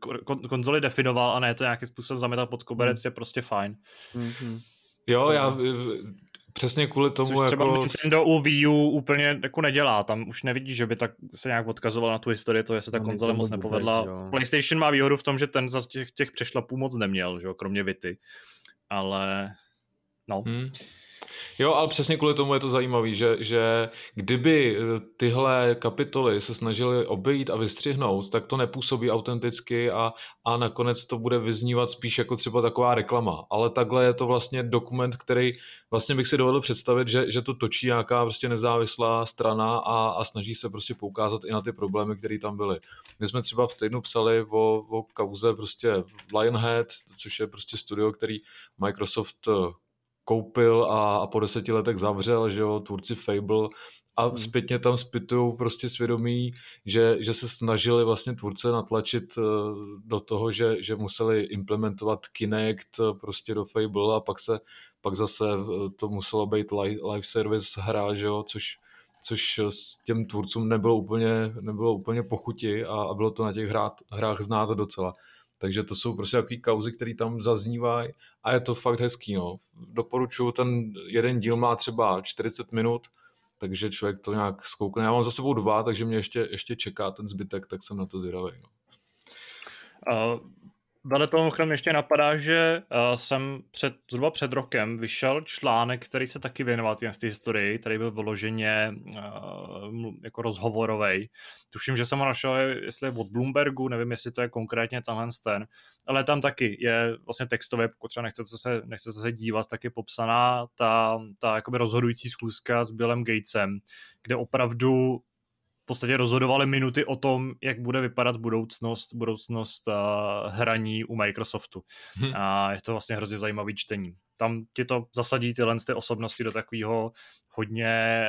konzoli definoval a ne to nějakým způsobem zametat pod koberec, hmm. je prostě fajn. Mm-hmm. Jo, já Přesně kvůli tomu, Což třeba jako... Nintendo u Wii U úplně jako nedělá, tam už nevidí, že by tak se nějak odkazoval na tu historii, to se ta no, konzole moc nepovedla. Vůbec, PlayStation má výhodu v tom, že ten za těch, těch přešlapů moc neměl, že jo, kromě Vity. Ale no. Hmm. Jo, ale přesně kvůli tomu je to zajímavé, že, že kdyby eh, tyhle kapitoly se snažili obejít a vystřihnout, tak to nepůsobí autenticky a, a nakonec to bude vyznívat spíš jako třeba taková reklama. Ale takhle je to vlastně dokument, který vlastně bych si dovedl představit, že, že to točí nějaká prostě nezávislá strana a, a snaží se prostě poukázat i na ty problémy, které tam byly. My jsme třeba v týdnu psali o, o kauze prostě Lionhead, což je prostě studio, který Microsoft eh, koupil a, a po deseti letech zavřel, že jo, tvůrci Fable a hmm. zpětně tam zpytují prostě svědomí, že, že se snažili vlastně tvůrce natlačit eh, do toho, že, že museli implementovat Kinect eh, prostě do Fable a pak se pak zase eh, to muselo být live, live service hra, že jo, což, což s těm tvůrcům nebylo úplně, nebylo úplně pochuti a, a bylo to na těch hrát, hrách znát docela. Takže to jsou prostě takové kauzy, které tam zaznívají a je to fakt hezký. No. Doporučuju, ten jeden díl má třeba 40 minut, takže člověk to nějak zkoukne. Já mám za sebou dva, takže mě ještě, ještě čeká ten zbytek, tak jsem na to zvědavý. No. Uh, vedle toho chrám ještě napadá, že uh, jsem před, zhruba před rokem vyšel článek, který se taky věnoval té historii, který byl vyloženě uh, jako rozhovorový. Tuším, že jsem ho našel, jestli je od Bloombergu, nevím, jestli to je konkrétně tenhle ten, ale tam taky je vlastně textově, pokud třeba nechcete se, nechcete se dívat, tak je popsaná ta, ta jakoby rozhodující schůzka s Billem Gatesem, kde opravdu podstatě rozhodovali minuty o tom, jak bude vypadat budoucnost, budoucnost uh, hraní u Microsoftu. Hmm. A je to vlastně hrozně zajímavý čtení. Tam ti to zasadí tyhle ty osobnosti do takového hodně,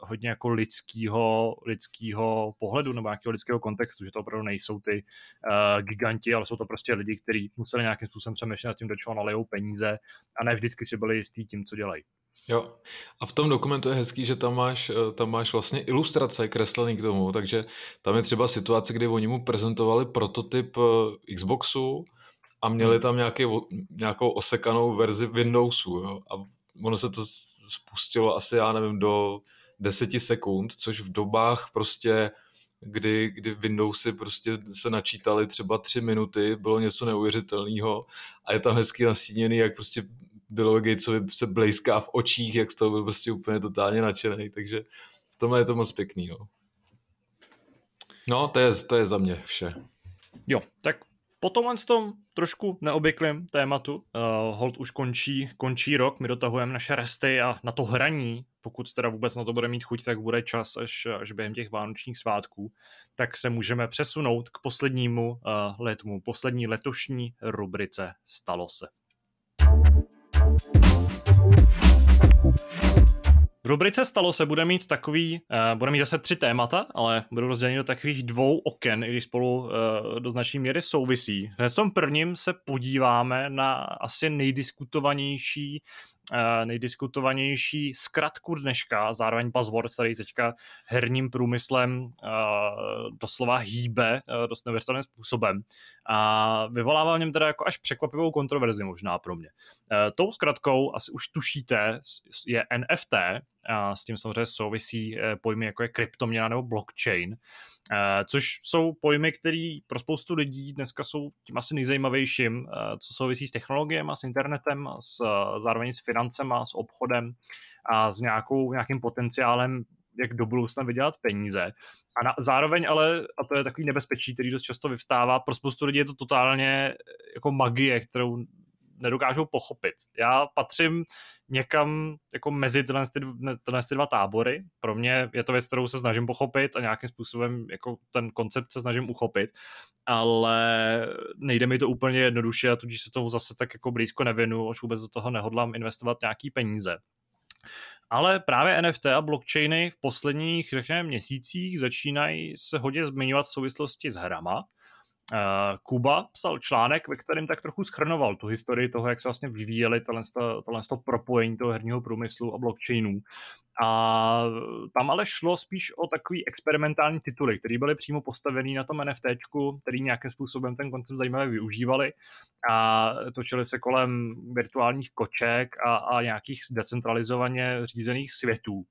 hodně jako lidského, lidského pohledu nebo nějakého lidského kontextu, že to opravdu nejsou ty uh, giganti, ale jsou to prostě lidi, kteří museli nějakým způsobem přemýšlet nad tím, do čeho nalijou peníze a ne vždycky si byli jistí tím, co dělají. Jo. A v tom dokumentu je hezký, že tam máš, eh, tam máš vlastně ilustrace kreslený k tomu, takže tam je třeba situace, kdy oni mu prezentovali prototyp eh, Xboxu a měli hmm. tam nějaký, nějakou osekanou verzi Windowsu. Jo? A ono se to spustilo asi, já nevím, do deseti sekund, což v dobách prostě kdy, kdy Windowsy prostě se načítali třeba tři minuty, bylo něco neuvěřitelného a je tam hezky nastíněný, jak prostě Billovi Gatesovi se blejská v očích, jak z toho byl prostě úplně totálně nadšený, takže v tomhle je to moc pěkný, no. No, to je, to je za mě vše. Jo, tak po tomhle tom trošku neobvyklém tématu, uh, hold už končí, končí rok, my dotahujeme naše resty a na to hraní, pokud teda vůbec na to bude mít chuť, tak bude čas až, až během těch vánočních svátků, tak se můžeme přesunout k poslednímu uh, letmu, poslední letošní rubrice Stalo se. V rubrice Stalo se bude mít takový, uh, bude mít zase tři témata, ale budou rozděleny do takových dvou oken, i když spolu uh, do značné míry souvisí. Hned v tom prvním se podíváme na asi nejdiskutovanější nejdiskutovanější zkratku dneška, zároveň buzzword, který teďka herním průmyslem eh, doslova hýbe eh, dost neuvěřitelným způsobem. A vyvolává v něm teda jako až překvapivou kontroverzi možná pro mě. Tou zkratkou, asi už tušíte, je NFT, a s tím samozřejmě souvisí pojmy jako je kryptoměna nebo blockchain. Eh, což jsou pojmy, které pro spoustu lidí dneska jsou tím asi nejzajímavějším, eh, co souvisí s technologiemi, s internetem, s, eh, zároveň s financema, s obchodem a s nějakou, nějakým potenciálem jak do budoucna vydělat peníze. A na, zároveň ale, a to je takový nebezpečí, který dost často vyvstává, pro spoustu lidí je to totálně jako magie, kterou nedokážou pochopit. Já patřím někam jako mezi tyhle, tyhle dva tábory. Pro mě je to věc, kterou se snažím pochopit a nějakým způsobem jako ten koncept se snažím uchopit, ale nejde mi to úplně jednoduše a tudíž se tomu zase tak jako blízko nevinu, už vůbec do toho nehodlám investovat nějaký peníze. Ale právě NFT a blockchainy v posledních, řekněme, měsících začínají se hodně zmiňovat v souvislosti s hrama. Uh, Kuba psal článek, ve kterém tak trochu schrnoval tu historii toho, jak se vlastně vyvíjeli tohle, tohle propojení toho herního průmyslu a blockchainů. A tam ale šlo spíš o takový experimentální tituly, které byly přímo postavený na tom NFT, který nějakým způsobem ten koncept zajímavě využívali a točili se kolem virtuálních koček a, a nějakých decentralizovaně řízených světů.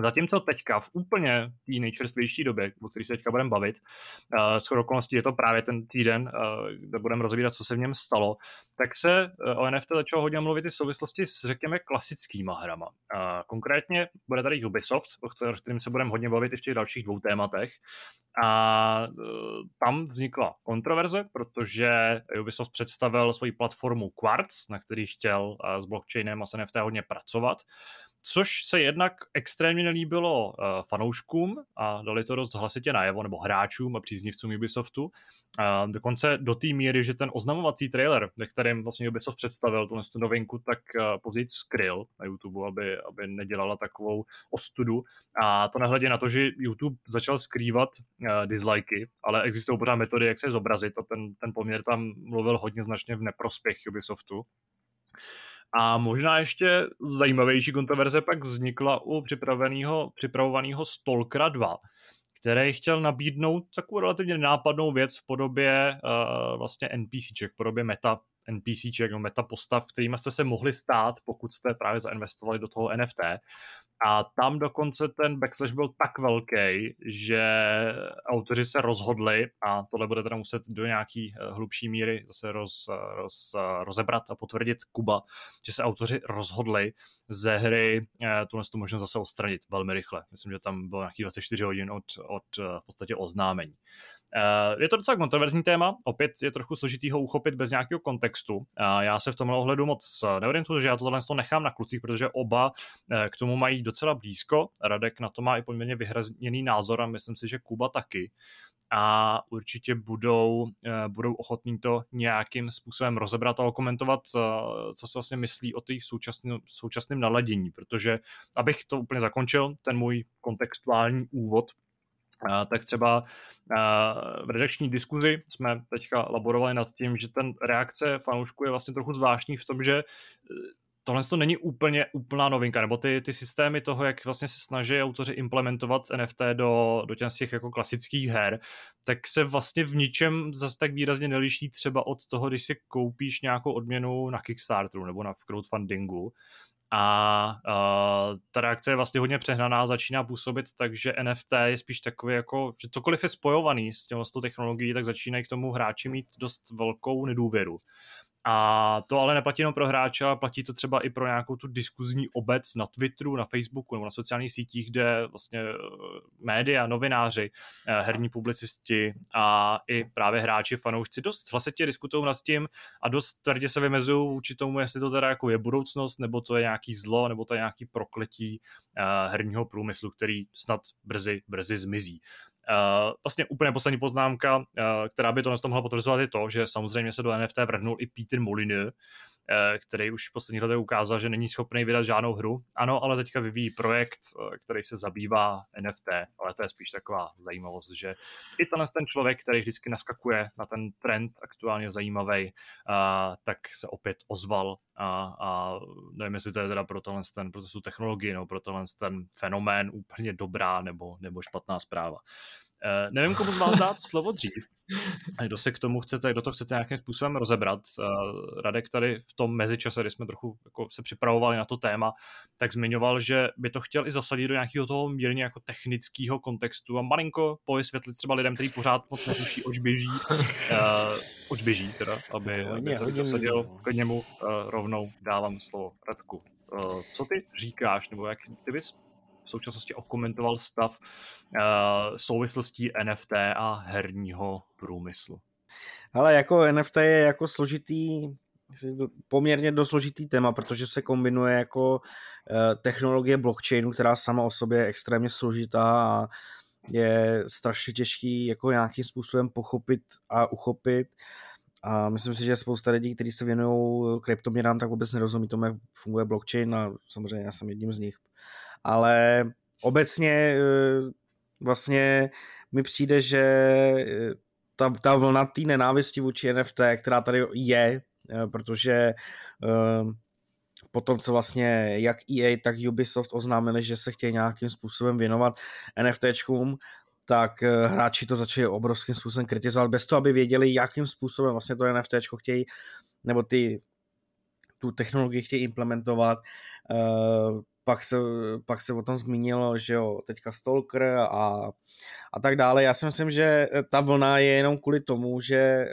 Zatímco teďka v úplně té nejčerstvější době, o které se teďka budeme bavit, uh, s okolností je to právě ten týden, uh, kde budeme rozvídat, co se v něm stalo, tak se uh, o NFT začalo hodně mluvit i v souvislosti s, řekněme, klasickýma hrama. Uh, konkrétně bude tady Ubisoft, o kterým se budeme hodně bavit i v těch dalších dvou tématech. A uh, tam vznikla kontroverze, protože Ubisoft představil svoji platformu Quartz, na který chtěl uh, s blockchainem a s NFT hodně pracovat což se jednak extrémně nelíbilo uh, fanouškům a dali to dost hlasitě najevo, nebo hráčům a příznivcům Ubisoftu. Uh, dokonce do té míry, že ten oznamovací trailer, ve kterém vlastně Ubisoft představil tu novinku, tak uh, později skryl na YouTube, aby, aby nedělala takovou ostudu. A to nehledě na to, že YouTube začal skrývat uh, dislikey, ale existují pořád metody, jak se zobrazit a ten, ten poměr tam mluvil hodně značně v neprospěch Ubisoftu. A možná ještě zajímavější kontroverze pak vznikla u připraveného, připravovaného Stalkera 2, který chtěl nabídnout takovou relativně nápadnou věc v podobě uh, vlastně NPCček, v podobě meta NPCček, no meta postav, kterými jste se mohli stát, pokud jste právě zainvestovali do toho NFT. A tam dokonce ten backslash byl tak velký, že autoři se rozhodli, a tohle bude teda muset do nějaký eh, hlubší míry zase roz, roz, rozebrat a potvrdit Kuba, že se autoři rozhodli ze hry eh, tuhle tu možnost zase odstranit velmi rychle. Myslím, že tam bylo nějakých 24 hodin od, od eh, v podstatě oznámení. Eh, je to docela kontroverzní téma, opět je trochu složitý ho uchopit bez nějakého kontextu. Já se v tomhle ohledu moc neorientuju, že já tohle to nechám na klucích, protože oba k tomu mají docela blízko. Radek na to má i poměrně vyhrazněný názor a myslím si, že Kuba taky a určitě budou, eh, budou ochotní to nějakým způsobem rozebrat a okomentovat, eh, co se vlastně myslí o těch současném, současném naladění, protože abych to úplně zakončil, ten můj kontextuální úvod, eh, tak třeba v redakční diskuzi jsme teďka laborovali nad tím, že ten reakce fanoušků je vlastně trochu zvláštní v tom, že tohle to není úplně úplná novinka, nebo ty, ty systémy toho, jak vlastně se snaží autoři implementovat NFT do, do těch jako klasických her, tak se vlastně v ničem zase tak výrazně neliší třeba od toho, když si koupíš nějakou odměnu na Kickstarteru nebo na crowdfundingu, a uh, ta reakce je vlastně hodně přehnaná, začíná působit tak, že NFT je spíš takový jako, že cokoliv je spojovaný s, těm, technologií, tak začínají k tomu hráči mít dost velkou nedůvěru. A to ale neplatí jenom pro hráče, ale platí to třeba i pro nějakou tu diskuzní obec na Twitteru, na Facebooku nebo na sociálních sítích, kde vlastně eh, média, novináři, eh, herní publicisti a i právě hráči, fanoušci dost hlasitě diskutují nad tím a dost tvrdě se vymezují vůči tomu, jestli to teda jako je budoucnost, nebo to je nějaký zlo, nebo to je nějaký prokletí eh, herního průmyslu, který snad brzy, brzy zmizí. Uh, vlastně úplně poslední poznámka, uh, která by to mohla potvrzovat, je to, že samozřejmě se do NFT vrhnul i Peter Molyneux, který už v posledních letech ukázal, že není schopný vydat žádnou hru. Ano, ale teďka vyvíjí projekt, který se zabývá NFT, ale to je spíš taková zajímavost, že i tenhle ten člověk, který vždycky naskakuje na ten trend aktuálně zajímavý, tak se opět ozval a, a nevím, jestli to je teda pro tohle ten, pro technologii, nebo pro tohle ten fenomén úplně dobrá nebo, nebo špatná zpráva. Uh, nevím, komu z vás dát slovo dřív. Kdo se k tomu chcete, kdo to chcete nějakým způsobem rozebrat. Uh, Radek tady v tom mezičase, kdy jsme trochu jako se připravovali na to téma, tak zmiňoval, že by to chtěl i zasadit do nějakého toho mírně jako technického kontextu a malinko povysvětlit třeba lidem, kteří pořád moc netuší, oč běží, uh, oč běží teda, aby, to zasadil k němu uh, rovnou dávám slovo Radku. Uh, co ty říkáš, nebo jak ty bys v současnosti okomentoval stav uh, souvislostí NFT a herního průmyslu. Ale jako NFT je jako složitý, poměrně dost složitý téma, protože se kombinuje jako uh, technologie blockchainu, která sama o sobě je extrémně složitá a je strašně těžký jako nějakým způsobem pochopit a uchopit. A myslím si, že spousta lidí, kteří se věnují kryptoměnám, tak vůbec nerozumí tomu, jak funguje blockchain a samozřejmě já jsem jedním z nich ale obecně eh, vlastně mi přijde, že eh, ta, ta vlna té nenávisti vůči NFT, která tady je, eh, protože po tom, co vlastně jak EA, tak Ubisoft oznámili, že se chtějí nějakým způsobem věnovat NFTčkům, tak hráči to začali obrovským způsobem kritizovat, bez toho, aby věděli, jakým způsobem vlastně to NFTčko chtějí, nebo ty tu technologii chtějí implementovat pak se, pak se o tom zmínilo, že jo, teďka Stalker a, a tak dále. Já si myslím, že ta vlna je jenom kvůli tomu, že e,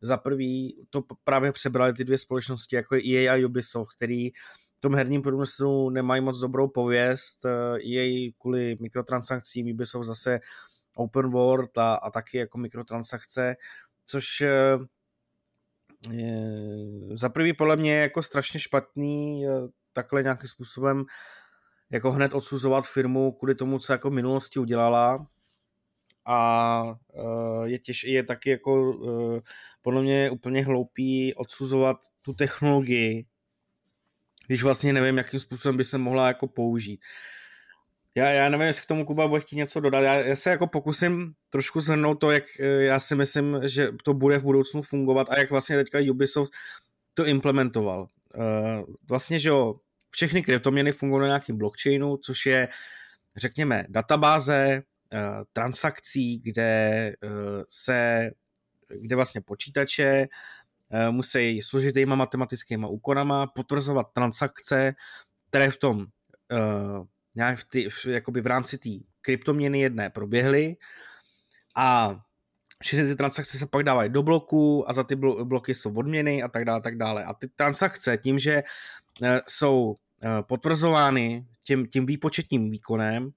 za prvý to právě přebrali ty dvě společnosti, jako je EA a Ubisoft, který v tom herním průmyslu nemají moc dobrou pověst. Eh, kvůli mikrotransakcím, Ubisoft zase open world a, a taky jako mikrotransakce, což e, za prvý podle mě je jako strašně špatný takhle nějakým způsobem jako hned odsuzovat firmu kvůli tomu, co jako v minulosti udělala a uh, je, těž, je taky jako uh, podle mě úplně hloupý odsuzovat tu technologii, když vlastně nevím, jakým způsobem by se mohla jako použít. Já, já nevím, jestli k tomu Kuba bude chtít něco dodat. Já, já se jako pokusím trošku zhrnout to, jak já si myslím, že to bude v budoucnu fungovat a jak vlastně teďka Ubisoft to implementoval. Uh, vlastně, že jo, všechny kryptoměny fungují na nějakém blockchainu, což je, řekněme, databáze uh, transakcí, kde uh, se, kde vlastně počítače uh, musí složitýma matematickými úkonama potvrzovat transakce, které v tom uh, nějak ty, jakoby v rámci té kryptoměny jedné proběhly. A všechny ty transakce se pak dávají do bloku a za ty bloky jsou odměny a tak dále, tak dále. A ty transakce tím, že eh, jsou eh, potvrzovány tím, tím výpočetním výkonem,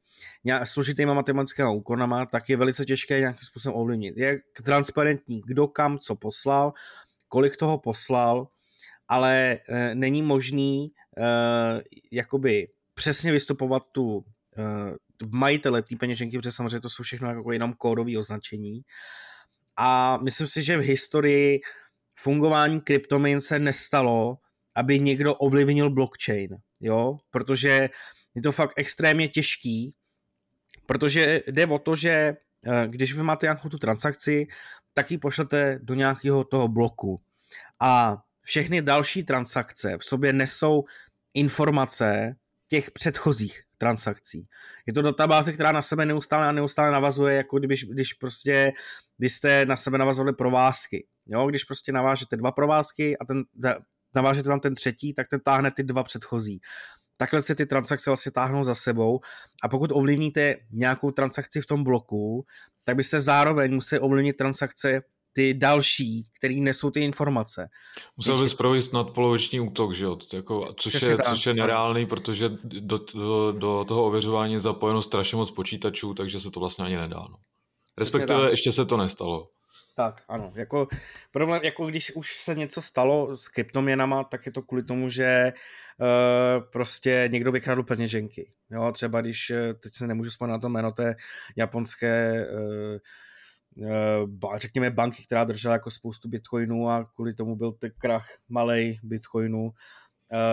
složitýma matematickými úkonama, tak je velice těžké nějakým způsobem ovlivnit. Je transparentní, kdo kam co poslal, kolik toho poslal, ale e, není možný jakoby přesně vystupovat tu majitele té peněženky, protože samozřejmě to jsou všechno jako jenom kódové označení. A myslím si, že v historii fungování kryptoměn se nestalo, aby někdo ovlivnil blockchain, jo, protože je to fakt extrémně těžký, protože jde o to, že eh, když vy máte nějakou tu transakci, tak ji pošlete do nějakého toho bloku. A všechny další transakce v sobě nesou informace těch předchozích transakcí. Je to databáze, která na sebe neustále a neustále navazuje, jako když, když prostě byste na sebe navazovali provázky. Jo? Když prostě navážete dva provázky a ten, navážete tam ten třetí, tak ten táhne ty dva předchozí takhle se ty transakce vlastně táhnou za sebou a pokud ovlivníte nějakou transakci v tom bloku, tak byste zároveň museli ovlivnit transakce ty další, který nesou ty informace. Musel bys provést nadpoloviční útok, že jo? Jako, což, je, což je nereálný, protože do, do, do toho ověřování je zapojeno strašně moc počítačů, takže se to vlastně ani nedá. No. Respektive ještě se to nestalo. Tak, ano. Jako problém, jako když už se něco stalo s kryptoměnama, tak je to kvůli tomu, že uh, prostě někdo vykradl peněženky. Jo, třeba když, eh, teď se nemůžu vzpomenout na to jméno té japonské uh, řekněme banky, která držela jako spoustu bitcoinů a kvůli tomu byl ten krach malej bitcoinu, Uh,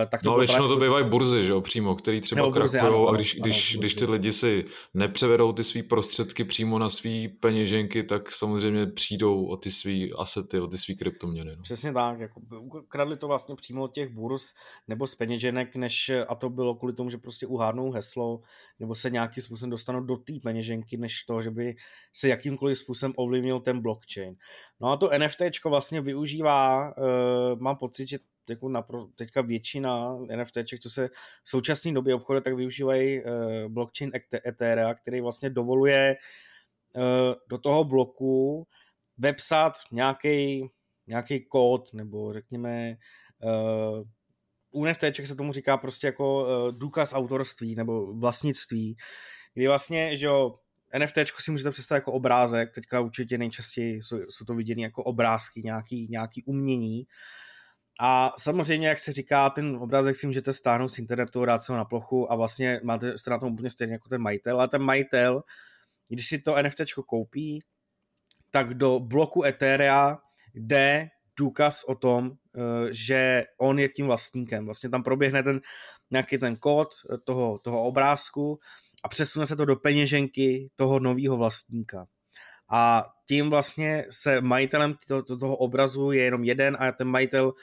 tak to no většinou to bývají burzy, že jo, přímo, který třeba krakují a když, ano, když, ano, když ty lidi si nepřevedou ty svý prostředky přímo na svý peněženky, tak samozřejmě přijdou o ty svý asety, o ty svý kryptoměny. No. Přesně tak, jako kradli to vlastně přímo od těch burz nebo z peněženek, než a to bylo kvůli tomu, že prostě uhádnou heslo nebo se nějakým způsobem dostanou do té peněženky, než to, že by se jakýmkoliv způsobem ovlivnil ten blockchain. No a to NFT vlastně využívá, uh, mám pocit, že jako napro, teďka většina NFTček, co se v současné době obchoduje, tak využívají uh, blockchain Ethereum, který vlastně dovoluje uh, do toho bloku vepsat nějaký nějaký kód, nebo řekněme uh, u NFTček se tomu říká prostě jako důkaz autorství nebo vlastnictví, kdy vlastně, že jo, NFT si můžete představit jako obrázek, teďka určitě nejčastěji jsou, jsou to viděny jako obrázky, nějaký, nějaký umění, a samozřejmě, jak se říká, ten obrázek si můžete stáhnout z internetu, dát se ho na plochu a vlastně máte, jste na tom úplně stejně jako ten majitel, ale ten majitel, když si to NFT koupí, tak do bloku Etherea jde důkaz o tom, eh, že on je tím vlastníkem. Vlastně tam proběhne ten nějaký ten kód toho, toho obrázku a přesune se to do peněženky toho nového vlastníka. A tím vlastně se majitelem toho, toho obrazu je jenom jeden a ten majitel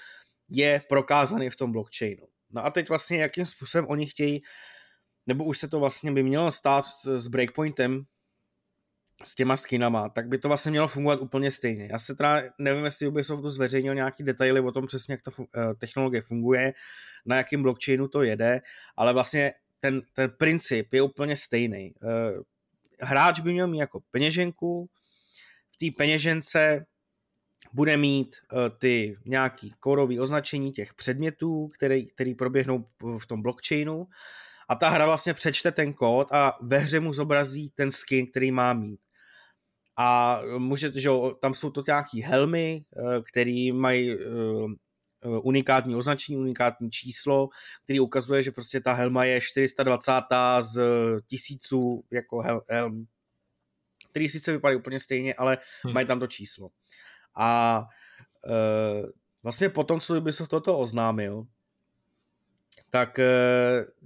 je prokázaný v tom blockchainu. No a teď vlastně jakým způsobem oni chtějí, nebo už se to vlastně by mělo stát s breakpointem, s těma skinama, tak by to vlastně mělo fungovat úplně stejně. Já se teda nevím, jestli Ubisoft to zveřejnil nějaký detaily o tom přesně, jak ta eh, technologie funguje, na jakém blockchainu to jede, ale vlastně ten, ten princip je úplně stejný. Eh, hráč by měl mít jako peněženku, v té peněžence bude mít uh, ty nějaký kódové označení těch předmětů, který, který proběhnou v tom blockchainu a ta hra vlastně přečte ten kód a ve hře mu zobrazí ten skin, který má mít. A můžete, že tam jsou to nějaký helmy, uh, který mají uh, unikátní označení, unikátní číslo, který ukazuje, že prostě ta helma je 420 z tisíců jako hel, helm, který sice vypadají úplně stejně, ale hmm. mají tam to číslo. A e, vlastně potom, co Ubisoft toto oznámil, tak e,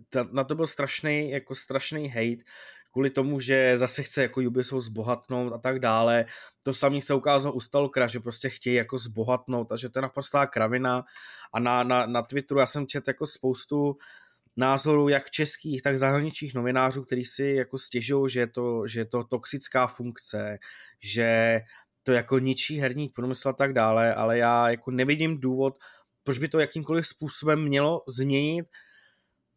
ta, na to byl strašný, jako strašný hate, kvůli tomu, že zase chce jako Ubisoft zbohatnout a tak dále. To samé se ukázalo u Stalkera, že prostě chtějí jako zbohatnout a že to je naprostá kravina a na, na, na Twitteru já jsem četl jako spoustu názorů jak českých, tak zahraničních novinářů, kteří si jako stěžují, že je to, že je to toxická funkce, že to jako ničí herní průmysl a tak dále, ale já jako nevidím důvod, proč by to jakýmkoliv způsobem mělo změnit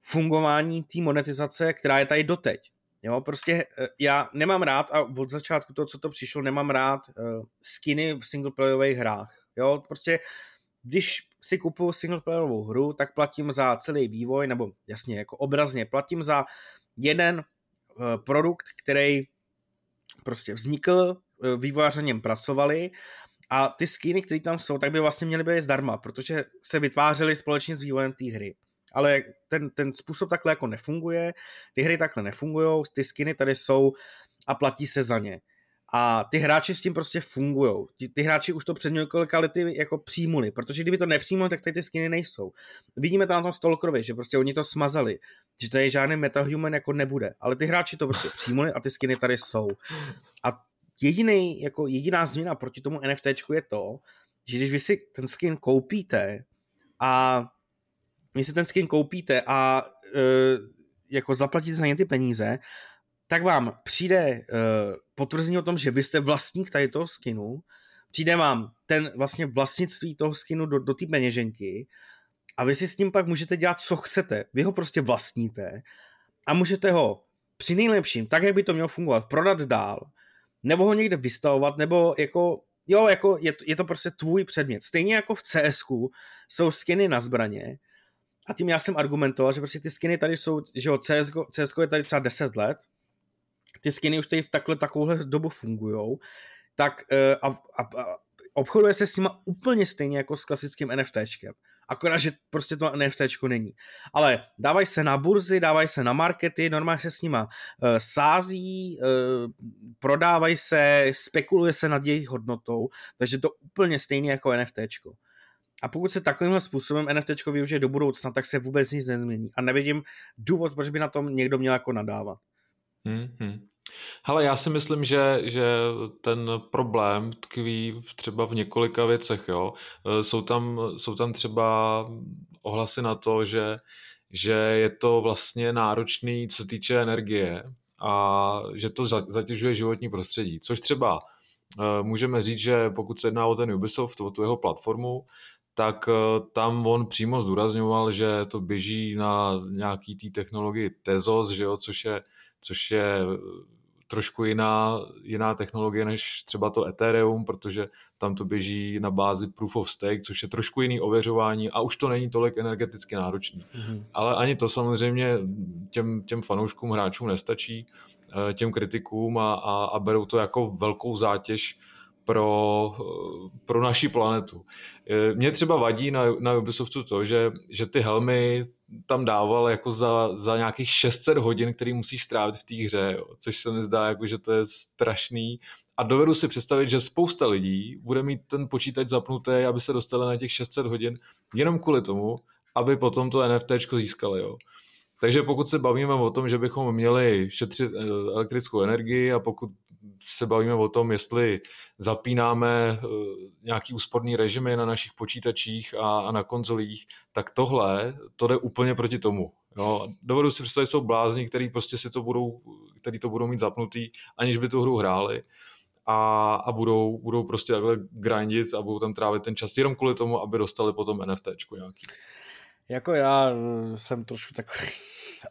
fungování té monetizace, která je tady doteď. Jo, prostě eh, já nemám rád, a od začátku toho, co to přišlo, nemám rád uh, skiny v singleplayových hrách. Jo, prostě když si kupuju singleplayerovou hru, tak platím za celý vývoj, nebo jasně, jako obrazně, platím za jeden uh, produkt, který prostě vznikl, uh, vývojáři něm pracovali a ty skiny, které tam jsou, tak by vlastně měly být zdarma, protože se vytvářely společně s vývojem té hry ale ten, ten způsob takhle jako nefunguje, ty hry takhle nefungují, ty skiny tady jsou a platí se za ně. A ty hráči s tím prostě fungují. Ty, ty hráči už to před několika lety jako přijmuli, protože kdyby to nepřijmuli, tak tady ty skiny nejsou. Vidíme to na tom Stalkerovi, že prostě oni to smazali, že tady žádný metahuman jako nebude, ale ty hráči to prostě přijmuli a ty skiny tady jsou. A jediný, jako jediná změna proti tomu NFTčku je to, že když vy si ten skin koupíte a vy si ten skin koupíte a e, jako zaplatíte za ně ty peníze, tak vám přijde e, potvrzení o tom, že vy jste vlastník tady toho skinu, přijde vám ten vlastně vlastnictví toho skinu do, do té peněženky a vy si s ním pak můžete dělat, co chcete. Vy ho prostě vlastníte a můžete ho při nejlepším, tak jak by to mělo fungovat, prodat dál, nebo ho někde vystavovat, nebo jako, jo, jako je, je to prostě tvůj předmět. Stejně jako v CSku jsou skiny na zbraně, a tím já jsem argumentoval, že prostě ty skiny tady jsou, že jo, CSGO, CSGO je tady třeba 10 let, ty skiny už tady v takhle takovouhle dobu fungují, tak uh, a, a, a obchoduje se s nima úplně stejně jako s klasickým NFTčkem. Akorát, že prostě to NFTčko není. Ale dávají se na burzy, dávají se na markety, normálně se s nima uh, sází, uh, prodávají se, spekuluje se nad jejich hodnotou, takže to úplně stejně jako NFTčko. A pokud se takovýmhle způsobem NFT využije do budoucna, tak se vůbec nic nezmění. A nevidím důvod, proč by na tom někdo měl jako nadávat. Hmm, Hele, já si myslím, že, že ten problém tkví třeba v několika věcech. Jo. E, jsou, tam, jsou tam třeba ohlasy na to, že, že je to vlastně náročný, co týče energie a že to zatěžuje životní prostředí. Což třeba e, můžeme říct, že pokud se jedná o ten Ubisoft, o tu jeho platformu, tak eh, tam on přímo zdůrazňoval, že to běží na nějaký té technologii Tezos, že jo, což je, což je trošku jiná, jiná technologie než třeba to Ethereum, protože tam to běží na bázi Proof of Stake, což je trošku jiný ověřování a už to není tolik energeticky náročný. Mm-hmm. Ale ani to samozřejmě těm, těm fanouškům, hráčům nestačí, eh, těm kritikům a, a, a berou to jako velkou zátěž pro, pro naši planetu. Mě třeba vadí na, na Ubisoftu to, že, že ty helmy tam dával jako za, za nějakých 600 hodin, který musíš strávit v té hře, jo. což se mi zdá, jako, že to je strašný. A dovedu si představit, že spousta lidí bude mít ten počítač zapnutý, aby se dostali na těch 600 hodin, jenom kvůli tomu, aby potom to NFT získali. Jo. Takže pokud se bavíme o tom, že bychom měli šetřit eh, elektrickou energii a pokud se bavíme o tom, jestli zapínáme eh, nějaký úsporný režimy na našich počítačích a, na konzolích, tak tohle, to jde úplně proti tomu. Jo, dovedu si představit, jsou blázni, který prostě si to budou, který to budou mít zapnutý, aniž by tu hru hráli a, a budou, budou prostě takhle grindit a budou tam trávit ten čas jenom kvůli tomu, aby dostali potom NFTčku nějaký. Jako já eh, jsem trošku takový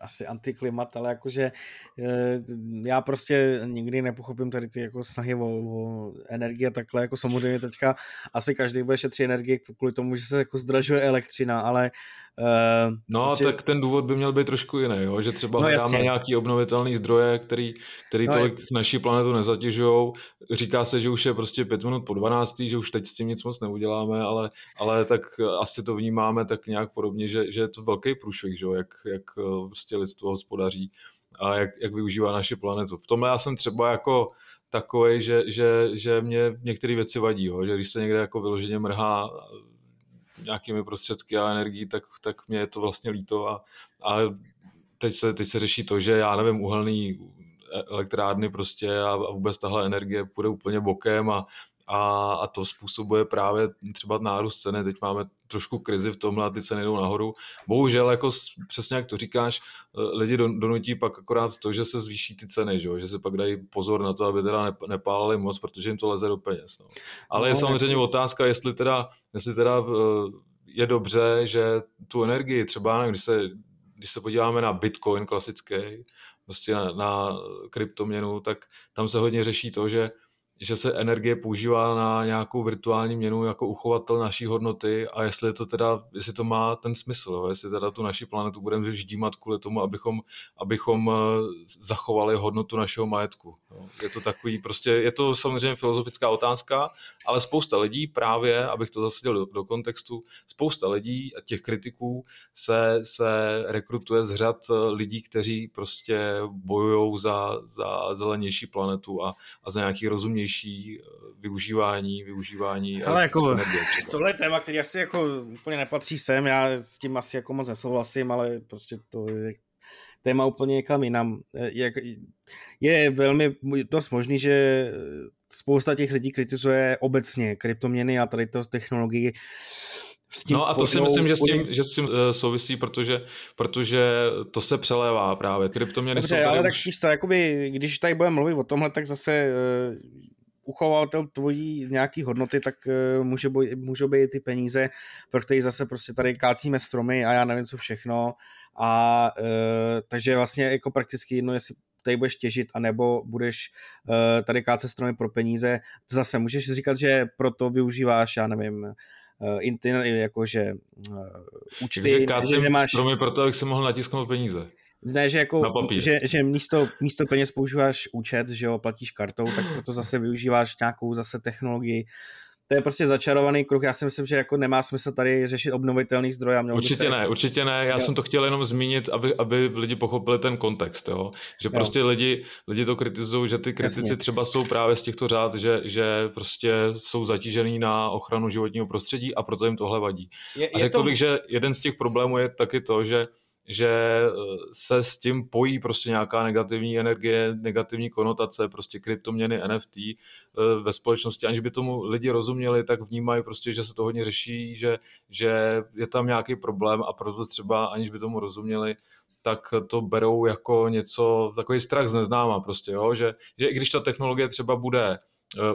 asi antiklimat, ale jakože eh, já prostě nikdy nepochopím tady ty jako snahy o, o energii a takhle, jako samozřejmě teďka asi každý bude šetřit energii kvůli tomu, že se jako zdražuje elektřina, ale Uh, no, prostě... tak ten důvod by měl být trošku jiný, jo? že třeba no, hledáme nějaký obnovitelný zdroje, který, který no, tolik je... naší planetu nezatěžují. Říká se, že už je prostě pět minut po 12, že už teď s tím nic moc neuděláme, ale, ale tak asi to vnímáme tak nějak podobně, že, že je to velký průšvih, že? Jak, jak eh, prostě lidstvo hospodaří a jak, jak využívá naši planetu. V tomhle já jsem třeba jako takový, že, že, že mě některé věci vadí, jo? že když se někde jako vyloženě mrhá nějakými prostředky a energií, tak, tak mě je to vlastně líto a, a teď, se, teď se řeší to, že já nevím, uhelný elektrárny prostě a, a vůbec tahle energie půjde úplně bokem a, a, a to způsobuje právě třeba nárůst ceny. Teď máme trošku krizi v tomhle a ty ceny jdou nahoru. Bohužel, jako přesně jak to říkáš, eh, lidi donutí pak akorát to, že se zvýší ty ceny, že, že se pak dají pozor na to, aby teda nepálili moc, protože jim to leze do peněz. No. Ale no, je samozřejmě otázka, jestli teda, jestli teda eh, je dobře, že tu energii třeba, když se když se podíváme na Bitcoin klasický, prostě na, na kryptoměnu, tak tam se hodně řeší to, že že se energie používá na nějakou virtuální měnu jako uchovatel naší hodnoty a jestli to teda, jestli to má ten smysl, jestli teda tu naši planetu budeme vždímat kvůli tomu, abychom, abychom eh, zachovali hodnotu našeho majetku. Je to takový, prostě je to samozřejmě filozofická otázka, ale spousta lidí právě, abych to zasadil do, do kontextu, spousta lidí a těch kritiků se, se rekrutuje z řad eh, lidí, kteří prostě bojují za, za zelenější planetu a, a za nějaký rozumnější efektivnější eh, využívání, využívání Ale jako, energie. Tohle je téma, který asi jako úplně nepatří sem, já s tím asi jako moc nesouhlasím, ale prostě to je téma úplně někam jinam. Eh, jak, je velmi dost možný, že spousta těch lidí kritizuje obecně kryptoměny a tady to technologii s tím no a to si myslím, že s tím, že s tím uh, souvisí, protože, protože to se přelévá právě. Kryptoměny Dobře, jsou ale už... tak víš to, jakoby, když tady budeme mluvit o tomhle, tak zase uchovatel tvojí nějaký hodnoty, tak uh, může boj, můžou být ty peníze, pro které zase prostě tady kácíme stromy a já nevím co všechno. A uh, takže vlastně jako prakticky jedno, jestli tady budeš těžit, anebo budeš uh, tady kácet stromy pro peníze. Zase můžeš říkat, že proto využíváš, já nevím, uh, internet, jakože uh, účty, že nemáš... stromy proto, abych se mohl natisknout peníze. Ne, že, jako, že, že místo, místo peněz používáš účet, že jo, platíš kartou, tak proto zase využíváš nějakou zase technologii. To je prostě začarovaný kruh. Já si myslím, že jako nemá smysl tady řešit obnovitelný zdroje. Měl určitě se... ne, určitě ne. Já jo. jsem to chtěl jenom zmínit, aby, aby lidi pochopili ten kontext. Jo? Že jo. prostě lidi, lidi to kritizují, že ty kritici Jasně. třeba jsou právě z těchto řád, že, že prostě jsou zatížený na ochranu životního prostředí a proto jim tohle vadí. Je, a řekl to... bych, že jeden z těch problémů je taky to, že že eh, se s tím pojí prostě nějaká negativní energie, negativní konotace, prostě kryptoměny, NFT eh, ve společnosti, aniž by tomu lidi rozuměli, tak vnímají prostě, že se to hodně řeší, že, že je tam nějaký problém a proto třeba, aniž by tomu rozuměli, tak to berou jako něco, takový strach z neznáma prostě, jo? Že, že i když ta technologie třeba bude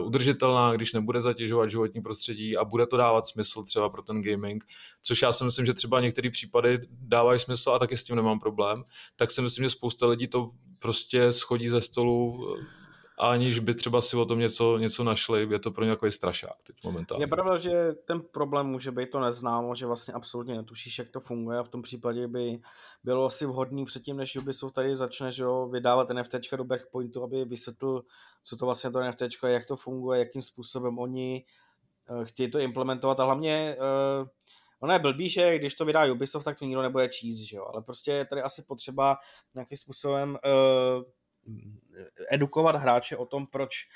udržitelná, když nebude zatěžovat životní prostředí a bude to dávat smysl třeba pro ten gaming, což já si myslím, že třeba některé případy dávají smysl a taky s tím nemám problém, tak si myslím, že spousta lidí to prostě schodí ze stolu eh, aniž by třeba si o tom něco, něco našli, je to pro ně takový strašák teď momentálně. Je pravda, že ten problém může být to neznámo, že vlastně absolutně netušíš, jak to funguje a v tom případě by bylo asi vhodný předtím, než Ubisoft tady začne že jo, vydávat NFT do Breakpointu, aby vysvětlil, co to vlastně to NFT je, jak to funguje, jakým způsobem oni uh, chtějí to implementovat a hlavně uh, Ono je blbý, že když to vydá Ubisoft, tak to nikdo nebude číst, že jo? ale prostě je tady asi potřeba nějakým způsobem uh, edukovat hráče o tom, proč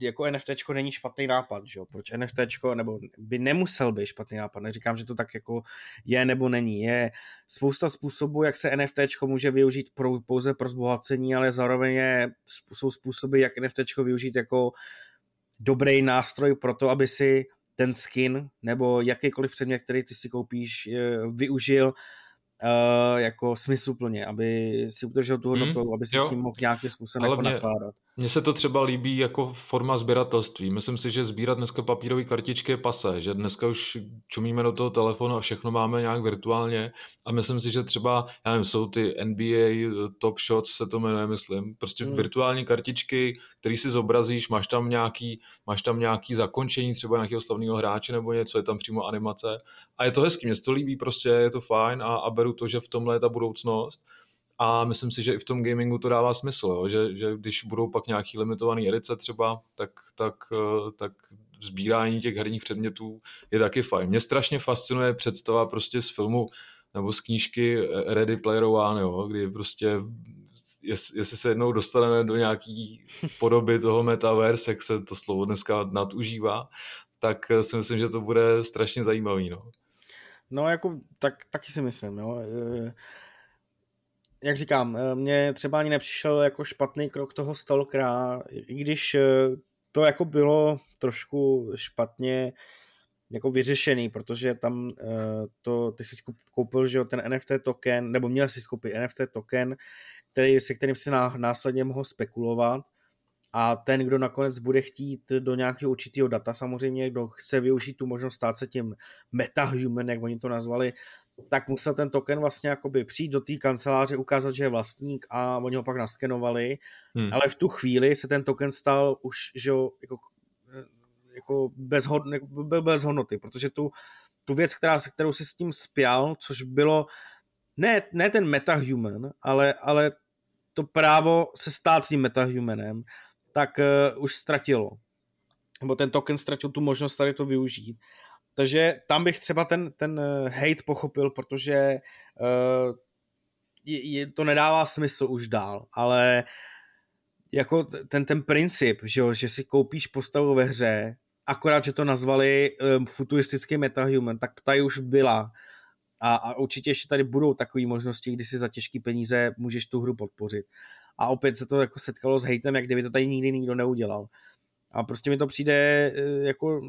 jako NFT není špatný nápad, že jo? proč NFT nebo by nemusel být špatný nápad, neříkám, že to tak jako je nebo není, je spousta způsobů, jak se NFT může využít pro, pouze pro zbohacení, ale zároveň je, jsou způsoby, jak NFT využít jako dobrý nástroj pro to, aby si ten skin nebo jakýkoliv předmět, který ty si koupíš, využil uh, jako smysluplně, aby si udržel tu hodnotu, hmm, aby si jo. s ním mohl nějakým způsobem Ale jako mě, nakládat. Mně se to třeba líbí jako forma sběratelství. Myslím si, že sbírat dneska papírové kartičky je pase, že dneska už čumíme do toho telefonu a všechno máme nějak virtuálně a myslím si, že třeba, já nevím, jsou ty NBA Top Shots, se to jmenuje, myslím, prostě hmm. virtuální kartičky, který si zobrazíš, máš tam nějaký, máš tam nějaký zakončení třeba nějakého slavného hráče nebo něco, je tam přímo animace a je to hezký, mně se to líbí, prostě je to fajn a, a beru to, že v tomhle je ta budoucnost a myslím si, že i v tom gamingu to dává smysl, jo? Že, že když budou pak nějaký limitovaný edice třeba, tak, tak, eh, tak sbírání těch herních předmětů je taky fajn. Mě strašně fascinuje představa prostě z filmu nebo z knížky Ready Player One, jo? kdy prostě jestli se jednou dostaneme do nějaký podoby toho metaverse, jak se to slovo dneska nadužívá, tak si myslím, že to bude strašně zajímavý. No, no jako, tak, taky si myslím. Jo. Jak říkám, eh, mně třeba ani nepřišel jako špatný krok toho Stalkera, i když eh, to jako bylo trošku špatně jako vyřešený, protože tam eh, to, ty jsi koupil, že jo, ten NFT token, nebo měl si koupit NFT token, který, se kterým si následně mohl spekulovat. A ten, kdo nakonec bude chtít do nějakého určitého data, samozřejmě, kdo chce využít tu možnost stát se tím metahuman, jak oni to nazvali, tak musel ten token vlastně jakoby přijít do té kanceláře, ukázat, že je vlastník a oni ho pak naskenovali, hmm. ale v tu chvíli se ten token stal už, že jo, jako, jako bez, hod, byl bez hodnoty, protože tu, tu věc, která, kterou si s tím spěl, což bylo ne, ne ten metahuman, ale, ale to právo se stát tím metahumanem, tak uh, už ztratilo. Nebo ten token ztratil tu možnost tady to využít. Takže tam bych třeba ten, ten eh, hate pochopil, protože uh, je, je, to nedává smysl už dál, ale jako ten, ten princip, že, jo, že si koupíš postavu ve hře, akorát, že to nazvali um, futuristický metahuman, tak tady už byla. A, a určitě ještě tady budou takové možnosti, kdy si za těžké peníze můžeš tu hru podpořit. A opět se to jako setkalo s hejtem, jak kdyby to tady nikdy nikdo neudělal. A prostě mi to přijde jako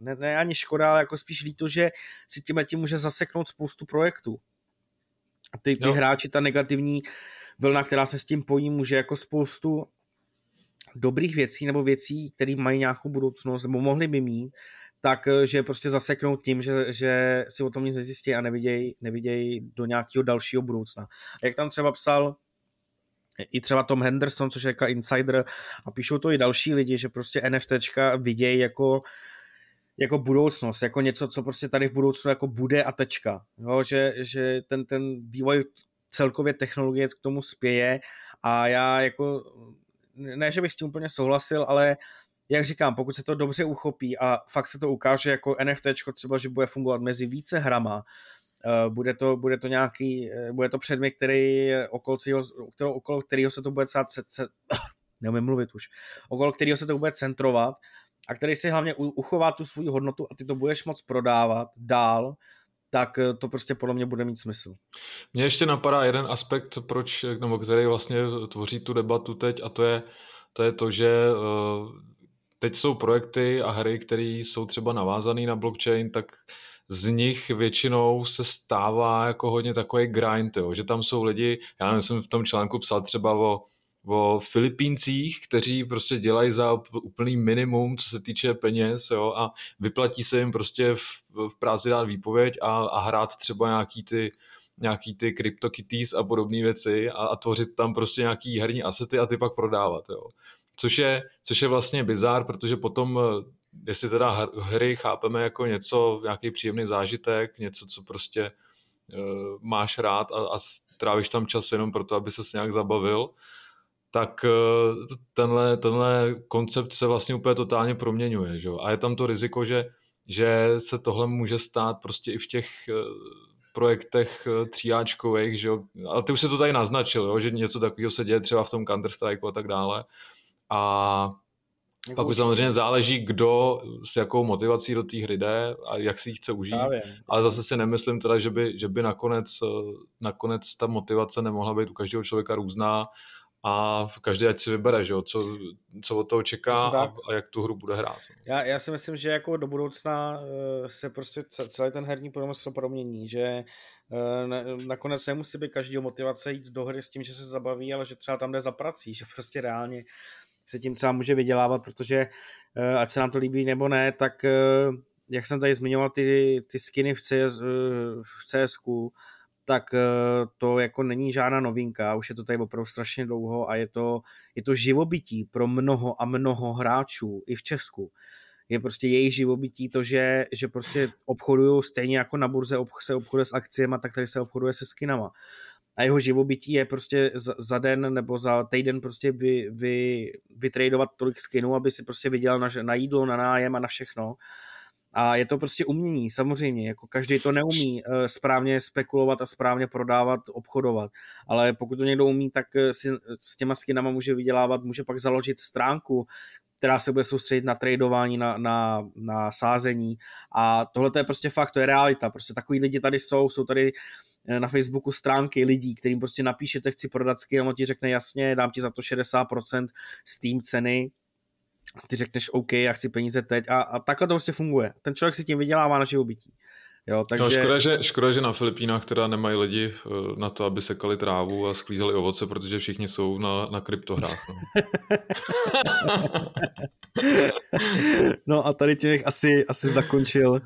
ne, ne ani škoda, ale jako spíš líto, že si tím tím může zaseknout spoustu projektů. A ty, ty hráči, ta negativní vlna, která se s tím pojí, může jako spoustu dobrých věcí nebo věcí, které mají nějakou budoucnost nebo mohly by mít, tak eh, že prostě zaseknout tím, že, že si o tom nic nezjistí a nevidějí neviděj do nějakého dalšího budoucna. A jak tam třeba psal i třeba Tom Henderson, což je jako insider a píšou to i další lidi, že prostě NFTčka vidějí jako jako budoucnost, jako něco, co prostě tady v budoucnu jako bude a tečka. Jo, že, že ten, ten vývoj celkově technologie k tomu spěje a já jako, ne, že bych s tím úplně souhlasil, ale jak říkám, pokud se to dobře uchopí a fakt se to ukáže jako NFT, třeba, že bude fungovat mezi více hrama, uh, bude to, bude to nějaký, uh, bude to předmět, který okolo, kterého, okolo kterého se to bude celá, se, se, neumím mluvit už, okolo kterého se to bude centrovat a který si hlavně uchová tu svou hodnotu a ty to budeš moc prodávat dál, tak eh, to prostě podle mě bude mít smysl. Mně ještě napadá jeden aspekt, proč, nebo který vlastně tvoří tu debatu teď a to je to, je to že teď jsou projekty a hry, které jsou třeba navázané na blockchain, tak z nich většinou se stává jako hodně takový grind, jo, že tam jsou lidi, já jsem v tom článku psal třeba o, o Filipíncích, kteří prostě dělají za úplný minimum, co se týče peněz jo, a vyplatí se jim prostě v, v práci dát výpověď a, a hrát třeba nějaký ty nějaký ty CryptoKitties a podobné věci a, a tvořit tam prostě nějaký herní asety a ty pak prodávat. Jo. Což je, což je vlastně bizár, protože potom, jestli teda hry chápeme jako něco, nějaký příjemný zážitek, něco, co prostě uh, máš rád a, a trávíš tam čas jenom proto, aby se nějak zabavil, tak uh, tenhle, tenhle koncept se vlastně úplně totálně proměňuje. Že? A je tam to riziko, že, že se tohle může stát prostě i v těch uh, projektech tříáčkových, že jo? ale ty už se to tady naznačil, jo? že něco takového se děje třeba v tom Counter-Strike a tak dále, a jako pak už samozřejmě záleží, kdo s jakou motivací do té hry jde a jak si ji chce užít. Právě. Ale zase si nemyslím teda, že by, že by nakonec, nakonec ta motivace nemohla být u každého člověka různá a každý ať si vybere, že jo, co, co od toho čeká a, a jak tu hru bude hrát. Já, já si myslím, že jako do budoucna eh, se prostě celý ten herní průmysl promění, že eh, nakonec nemusí být každý motivace jít do hry s tím, že se zabaví, ale že třeba tam jde za prací, že prostě reálně se tím třeba může vydělávat, protože eh, ať se nám to líbí nebo ne, tak jak jsem tady zmiňoval ty, ty skiny v, CS, v CSku, tak to jako není žádná novinka, už je to tady opravdu strašně dlouho a je to, je to živobytí pro mnoho a mnoho hráčů i v Česku. Je prostě jejich živobytí to, že, že prostě obchodují stejně jako na burze se obchoduje s akciemi, tak tady se obchoduje se skinama a jeho živobytí je prostě za, den nebo za týden prostě vy, vy, vytradovat tolik skinů, aby si prostě vydělal na, na jídlo, na nájem a na všechno. A je to prostě umění, samozřejmě, jako každý to neumí uh, správně spekulovat a správně prodávat, obchodovat, ale pokud to někdo umí, tak uh, si s těma skinama může vydělávat, může pak založit stránku, která se bude soustředit na tradování, na, na, na sázení. A tohle to je prostě fakt, to je realita, prostě takový lidi tady jsou, jsou tady Eh, na Facebooku stránky lidí, kterým prostě napíšete, chci prodat skin, on ti řekne jasně, dám ti za to 60% Steam ceny, ty řekneš OK, já chci peníze teď a, a takhle to prostě funguje. Ten člověk si tím vydělává na živobytí. Jo, no, takže... no, škoda, že, škoda, že na Filipínách teda nemají lidi eh, na to, aby sekali trávu a sklízeli ovoce, protože všichni jsou na, na kryptohrách. No. no a tady těch asi, asi zakončil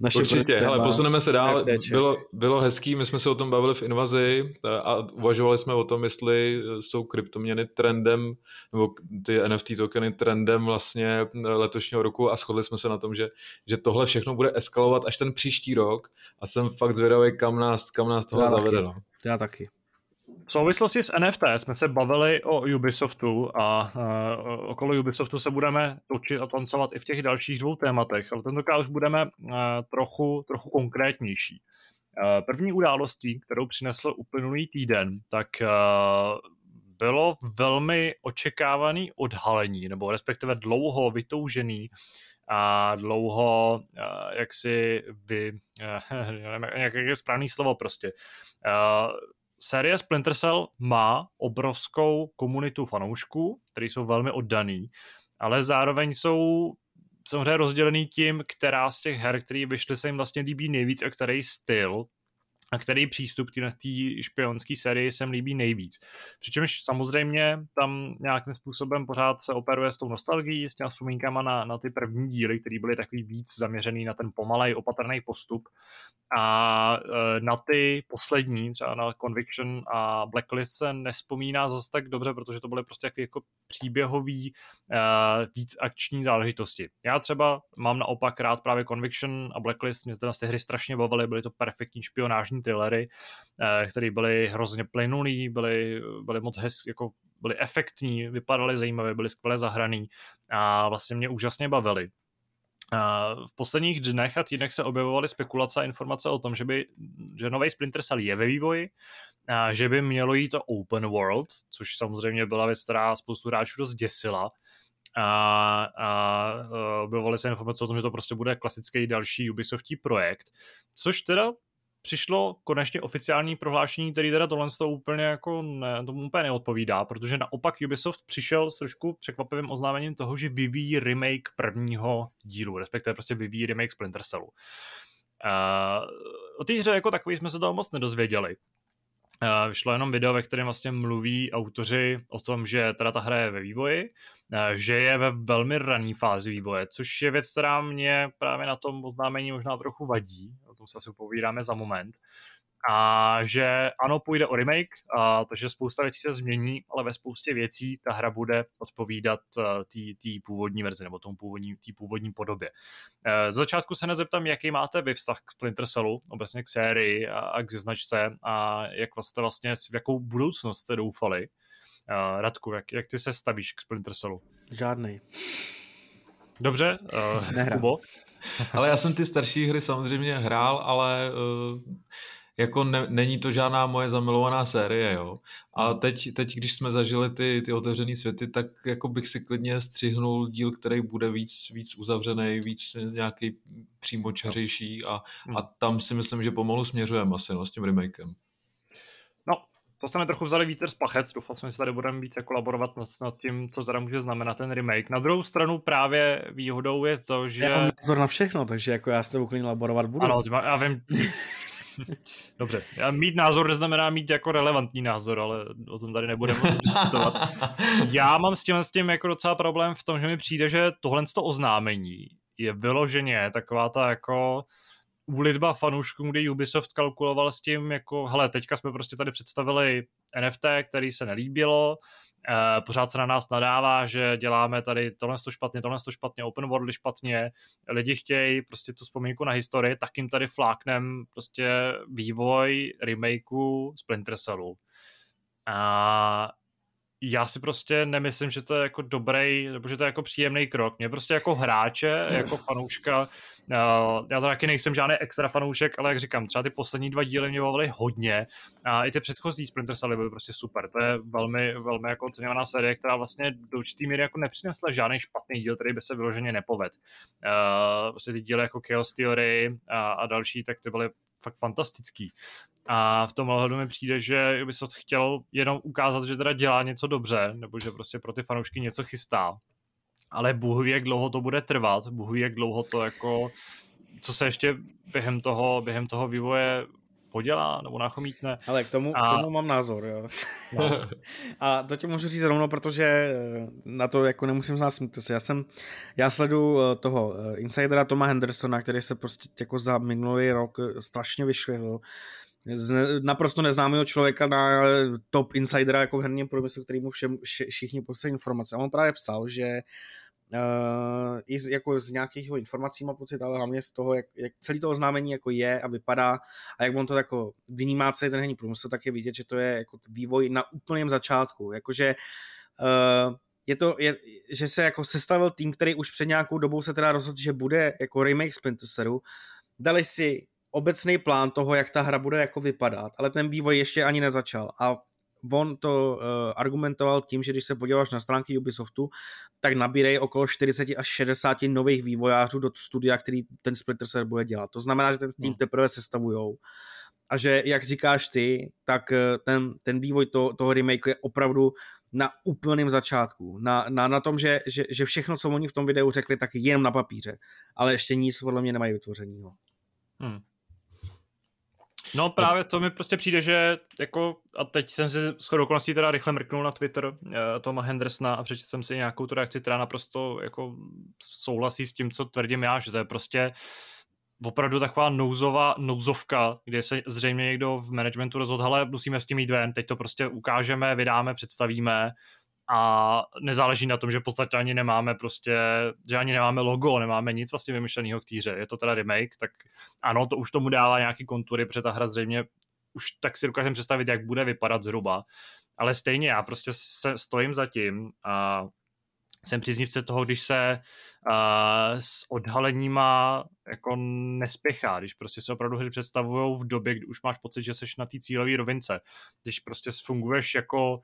Naše Určitě, hele, posuneme se dál. Bylo, bylo hezký, my jsme se o tom bavili v Invazi a uvažovali jsme o tom, jestli jsou kryptoměny trendem, nebo ty NFT tokeny trendem vlastně letošního roku a shodli jsme se na tom, že, že tohle všechno bude eskalovat až ten příští rok a jsem fakt zvědavý, kam nás, kam nás tohle zavede. No. Já taky. V souvislosti s NFT jsme se bavili o Ubisoftu a uh, okolo Ubisoftu se budeme točit a tancovat i v těch dalších dvou tématech, ale tentokrát už budeme uh, trochu, trochu konkrétnější. Uh, první událostí, kterou přinesl uplynulý týden, tak uh, bylo velmi očekávaný odhalení, nebo respektive dlouho vytoužený a dlouho, uh, jak si uh, nevím, jak je správný slovo prostě, série Splinter Cell má obrovskou komunitu fanoušků, kteří jsou velmi oddaný, ale zároveň jsou samozřejmě rozdělený tím, která z těch her, které vyšly, se jim vlastně líbí nejvíc a který styl a který přístup k té špionské sérii se mi líbí nejvíc. Přičemž samozřejmě tam nějakým způsobem pořád se operuje s tou nostalgií, s těmi vzpomínkama na, na ty první díly, které byly takový víc zaměřený na ten pomalej, opatrný postup a e, na ty poslední, třeba na Conviction a Blacklist se nespomíná zase tak dobře, protože to byly prostě jako, jako příběhový e, víc akční záležitosti. Já třeba mám naopak rád právě Conviction a Blacklist, mě ty hry strašně bavily, byly to perfektní špionážní thrillery, e, které byly hrozně plynulý, byly, byly moc hez, jako byly efektní, vypadaly zajímavě, byly skvěle zahraný a vlastně mě úžasně bavily. V posledních dnech a týdnech se objevovaly spekulace a informace o tom, že, by, že nový Splinter Cell je ve vývoji, a že by mělo jít to open world, což samozřejmě byla věc, která spoustu hráčů dost děsila. A, a objevovaly se informace o tom, že to prostě bude klasický další Ubisoftí projekt, což teda přišlo konečně oficiální prohlášení, který teda tohle to úplně jako ne, tomu úplně neodpovídá, protože naopak Ubisoft přišel s trošku překvapivým oznámením toho, že vyvíjí remake prvního dílu, respektive prostě vyvíjí remake Splinter Cellu. Uh, o té hře jako takový jsme se toho moc nedozvěděli. Vyšlo jenom video, ve kterém vlastně mluví autoři o tom, že teda ta hra je ve vývoji, uh, že je ve velmi rané fázi vývoje, což je věc, která mě právě na tom oznámení možná trochu vadí, tom se asi povídáme za moment. A že ano, půjde o remake, a to, že spousta věcí se změní, ale ve spoustě věcí ta hra bude odpovídat eh, té původní verzi nebo tomu původní, tý původní podobě. Eh, z začátku se hned zeptám, jaký máte vy vztah k Splinter Cellu, obecně k sérii a, a k značce a jak vlastně, vlastně v jakou budoucnost jste doufali. Uh, Radku, jak, jak ty se stavíš k Splinter Cellu? Žádnej. Dobře, uh, Kubo? ale já jsem ty starší hry samozřejmě hrál, ale uh, jako ne, není to žádná moje zamilovaná série, jo. A hmm. teď, teď když jsme zažili ty, ty otevřené světy, tak jako bych si klidně střihnul díl, který bude víc, víc uzavřený, víc nějaký přímočařejší a, hmm. a tam si myslím, že pomalu směřujeme asi no, s tím remakem. No, to jsme trochu vzali vítr z plachet, doufal jsem, že tady budeme více kolaborovat nad, nad tím, co teda může znamenat ten remake. Na druhou stranu právě výhodou je to, že... Já mám názor na všechno, takže jako já s tebou klidně laborovat budu. Ano, já vím. Dobře, já mít názor neznamená mít jako relevantní názor, ale o tom tady nebudeme moc diskutovat. Já mám s tím, s tím jako docela problém v tom, že mi přijde, že tohle to oznámení je vyloženě taková ta jako úlitba fanouškům, kdy Ubisoft kalkuloval s tím, jako, hele, teďka jsme prostě tady představili NFT, který se nelíbilo, eh, pořád se na nás nadává, že děláme tady tohle to špatně, tohle to špatně, open world špatně, lidi chtějí prostě tu vzpomínku na historii, tak jim tady fláknem prostě vývoj remakeu Splinter Cellu. A já si prostě nemyslím, že to je jako dobrý, nebo že to je jako příjemný krok. Mě prostě jako hráče, jako fanouška, já to taky nejsem žádný extra fanoušek, ale jak říkám, třeba ty poslední dva díly mě bavily hodně a i ty předchozí Splinter Cell byly prostě super. To je velmi, velmi jako oceňovaná série, která vlastně do určitý míry jako nepřinesla žádný špatný díl, který by se vyloženě nepoved. Uh, prostě ty díly jako Chaos Theory a, a další, tak ty byly fakt fantastický. A v tom ohledu mi přijde, že Ubisoft chtěl jenom ukázat, že teda dělá něco dobře, nebo že prostě pro ty fanoušky něco chystá. Ale Bůh ví, jak dlouho to bude trvat, Bůh ví, jak dlouho to jako, co se ještě během toho, během toho vývoje podělá nebo nachomítne. Ale k tomu, a... k tomu mám názor, jo. No. a to ti můžu říct rovnou, protože eh, na to jako nemusím znát smutnost. Já jsem, já sledu eh, toho eh, insidera Toma Hendersona, který se prostě jako za minulý rok strašně vyšvihl z naprosto neznámého člověka na top insidera jako v herním průmyslu, který mu všem, všichni poslední informace. A on právě psal, že uh, i z, jako z nějakých informací má pocit, ale hlavně z toho, jak, jak celý to oznámení jako je a vypadá a jak on to jako vnímá celý ten herní průmysl, tak je vidět, že to je jako vývoj na úplném začátku. Jakože uh, je to, je, že se jako sestavil tým, který už před nějakou dobou se teda rozhodl, že bude jako remake Splinter Cellu, dali si obecný plán toho, jak ta hra bude jako vypadat, ale ten vývoj ještě ani nezačal a on to uh, argumentoval tím, že když se podíváš na stránky Ubisoftu, tak nabírej okolo 40 až 60 nových vývojářů do studia, který ten Splinter Cell bude dělat. To znamená, že ten tým hmm. teprve sestavujou a že, jak říkáš ty, tak eh, ten, ten vývoj to, toho remake je opravdu na úplném začátku. Na, na, na tom, že, že, že všechno, co oni v tom videu řekli, tak jen na papíře. Ale ještě nic podle mě nemají vytvořeného. Hmm. No právě to mi prostě přijde, že jako, a teď jsem si shodou okolností teda rychle mrknul na Twitter uh, Toma Hendersona a přečetl jsem si nějakou tu reakci, která naprosto jako souhlasí s tím, co tvrdím já, že to je prostě opravdu taková nouzová, nouzovka, kde se zřejmě někdo v managementu rozhodl, ale musíme s tím jít ven, teď to prostě ukážeme, vydáme, představíme a nezáleží na tom, že v podstatě ani nemáme prostě, že ani nemáme logo, nemáme nic vlastně vymyšleného k týře. Je to teda remake, tak ano, to už tomu dává nějaký kontury, protože ta hra zřejmě už tak si dokážeme představit, jak bude vypadat zhruba. Ale stejně já prostě se stojím za tím a jsem příznivce toho, když se uh, s odhaleníma jako nespěchá, když prostě se opravdu hry představují v době, kdy už máš pocit, že jsi na té cílové rovince, když prostě funguješ jako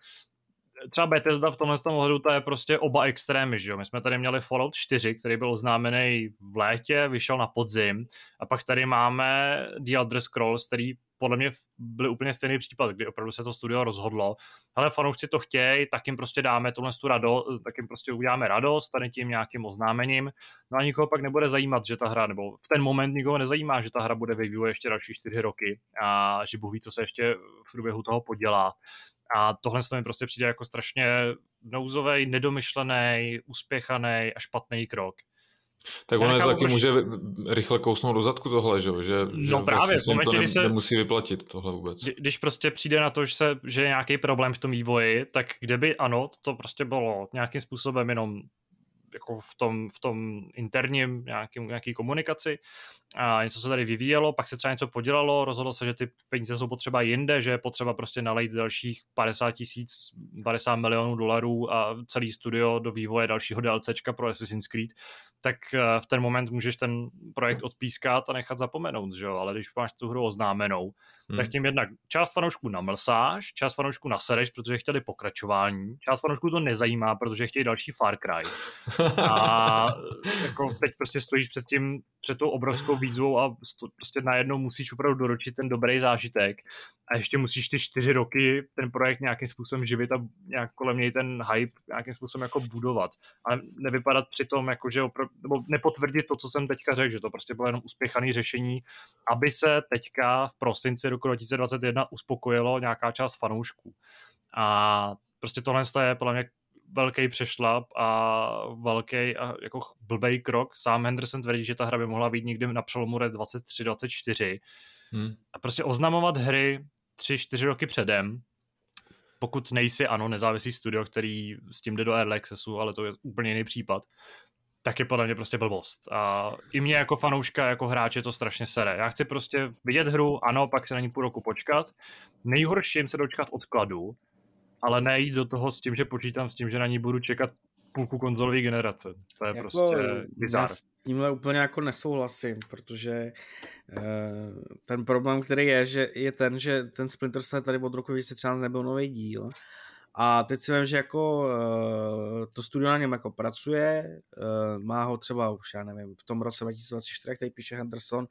třeba Bethesda v tomhle ohledu to je prostě oba extrémy, že jo? My jsme tady měli Fallout 4, který byl oznámený v létě, vyšel na podzim a pak tady máme The Elder Scrolls, který podle mě byl úplně stejný případ, kdy opravdu se to studio rozhodlo. Ale fanoušci to chtějí, tak jim prostě dáme tuhle tu rado, tak jim prostě uděláme radost tady tím nějakým oznámením. No a nikoho pak nebude zajímat, že ta hra, nebo v ten moment nikoho nezajímá, že ta hra bude ve vývoji ještě další čtyři roky a že Bůh ví, co se ještě v průběhu toho podělá. A tohle mi prostě přijde jako strašně nouzový, nedomyšlený, uspěchaný a špatný krok. Tak ono taky proč... může rychle kousnout do zadku tohle, že, že, no právě, v momentě, to ne, se, nemusí vyplatit tohle vůbec. Když prostě přijde na to, že, se, že je nějaký problém v tom vývoji, tak kde by ano, to prostě bylo nějakým způsobem jenom jako v tom, v tom interním nějakým, nějaký komunikaci a něco se tady vyvíjelo, pak se třeba něco podělalo, rozhodlo se, že ty peníze jsou potřeba jinde, že je potřeba prostě nalejt dalších 50 tisíc, 50 milionů dolarů a celý studio do vývoje dalšího DLCčka pro Assassin's Creed, tak eh, v ten moment můžeš ten projekt odpískat a nechat zapomenout, že jo? ale když máš tu hru oznámenou, hmm. tak tím jednak část fanoušků namlsáš, část fanoušků nasereš, protože chtěli pokračování, část fanoušků to nezajímá, protože chtějí další Far Cry. A jako teď prostě stojíš před tím, před tou obrovskou výzvou a prostě najednou musíš opravdu doročit ten dobrý zážitek a ještě musíš ty čtyři roky ten projekt nějakým způsobem živit a nějak kolem něj ten hype nějakým způsobem jako budovat. A nevypadat přitom jako, že opravdu, nebo nepotvrdit to, co jsem teďka řekl, že to prostě bylo jenom uspěchané řešení, aby se teďka v prosinci roku 2021 uspokojilo nějaká část fanoušků. A prostě tohle je podle mě velký přešlap a velký a jako blbej krok. Sám Henderson tvrdí, že ta hra by mohla být někdy na přelomu 23-24. Hmm. A prostě oznamovat hry 3-4 roky předem, pokud nejsi, ano, nezávislý studio, který s tím jde do Early Accessu, ale to je úplně jiný případ, tak je podle mě prostě blbost. A i mě jako fanouška, jako hráče to strašně sere. Já chci prostě vidět hru, ano, pak se na ní půl roku počkat. Nejhorší jim se dočkat odkladu, ale nejít do toho s tím, že počítám s tím, že na ní budu čekat půlku konzolové generace. To je jako, prostě bizar. s tímhle úplně jako nesouhlasím, protože e, ten problém, který je, že je ten, že ten Splinter Cell tady od roku 2013 nebyl nový díl a teď si vím, že jako e, to studio na něm jako pracuje, e, má ho třeba už, já nevím, v tom roce 2024, jak tady píše Henderson,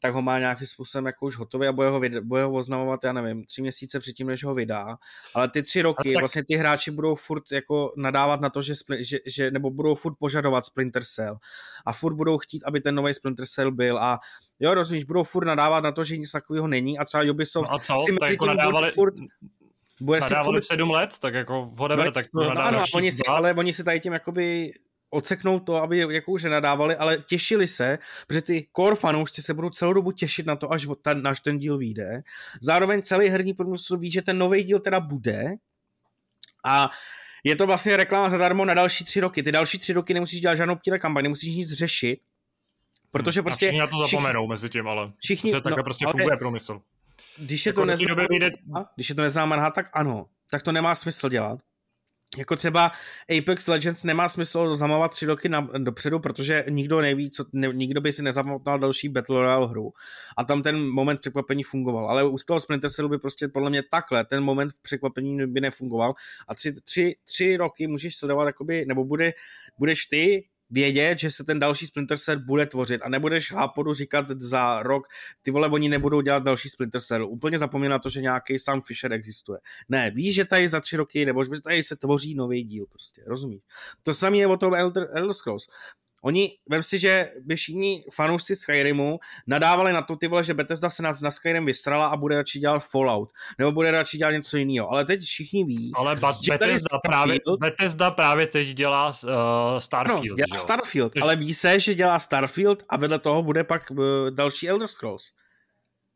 tak ho má nějakým způsobem jako už hotový a bude ho, vyd- bude ho oznamovat, já nevím, tři měsíce předtím, než ho vydá. Ale ty tři roky, tak... vlastně ty hráči budou furt jako nadávat na to, že, že, že, nebo budou furt požadovat Splinter Cell. A furt budou chtít, aby ten nový Splinter Cell byl. A jo, rozumíš, budou furt nadávat na to, že nic takového není. A třeba Ubisoft no a co? si mezi jako tím nadávali... furt, bude nadávali si furt... sedm let, tak jako whatever, no, tak no, no, ano, oni si, ale oni si tady tím jakoby odseknout to, aby jako už nenadávali, ale těšili se, protože ty core fanoušci se budou celou dobu těšit na to, až ten, až ten díl vyjde. Zároveň celý herní průmysl ví, že ten nový díl teda bude a je to vlastně reklama zadarmo na další tři roky. Ty další tři roky nemusíš dělat žádnou ptýle kampaň, nemusíš nic řešit, protože prostě... A všichni na to zapomenou všichni, mezi tím, ale všichni, prostě takhle no, prostě funguje průmysl. Když je, jako to neznámá, když je to neznámá tak ano, tak to nemá smysl dělat. Jako třeba Apex Legends nemá smysl zamávat tři roky na, dopředu, protože nikdo neví, co, ne, nikdo by si nezamotnal další Battle Royale hru. A tam ten moment překvapení fungoval. Ale u toho Splinter Cellu by prostě podle mě takhle, ten moment překvapení by nefungoval. A tři, tři, tři roky můžeš sledovat, jakoby, nebo bude, budeš ty vědět, že se ten další Splinter Cell bude tvořit a nebudeš hápodu říkat za rok, ty vole, oni nebudou dělat další Splinter Cell. Úplně zapomíná to, že nějaký Sam Fisher existuje. Ne, víš, že tady za tři roky, nebo že tady se tvoří nový díl, prostě, rozumíš? To samé je o tom Elder, Elder Scrolls. Oni, vem si, že by všichni fanoušci Skyrimu nadávali na to, ty vole, že Bethesda se na, na Skyrim vysrala a bude radši dělat Fallout, nebo bude radši dělat něco jiného. Ale teď všichni ví, Ale ba- že Bethesda, právě, Bethesda právě teď dělá uh, Starfield. No, dělá jo? Starfield, ale ví se, že dělá Starfield a vedle toho bude pak uh, další Elder Scrolls.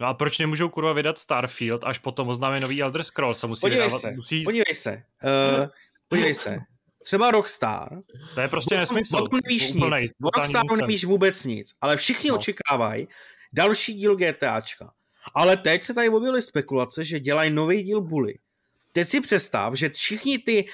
No a proč nemůžou kurva vydat Starfield, až potom oznámí nový Elder Scrolls? Musí podívej vydávat, se, musí... podívej se. Uh, podívej se třeba Rockstar. To je prostě nesmysl. O nevíš úplnej, nic. O Rockstaru nevíš vůbec nic, ale všichni no. očekávají další díl GTAčka. Ale teď se tady objevily spekulace, že dělají nový díl Bully. Teď si představ, že všichni ty,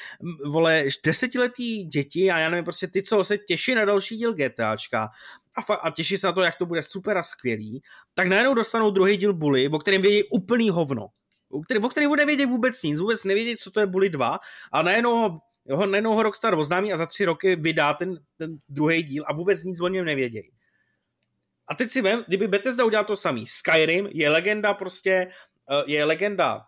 vole, desetiletí děti a já nevím, prostě ty, co se těší na další díl GTAčka a, fa- a těší se na to, jak to bude super a skvělý, tak najednou dostanou druhý díl Bully, o kterém vědí úplný hovno. O kterém, o kterém bude vědět vůbec nic, vůbec nevědět, co to je Bully 2 a najednou ho Jo, najednou ho Rockstar oznámí a za tři roky vydá ten, ten druhý díl a vůbec nic o něm nevědějí. A teď si vem, kdyby Bethesda udělal to samý. Skyrim je legenda prostě, eh, je legenda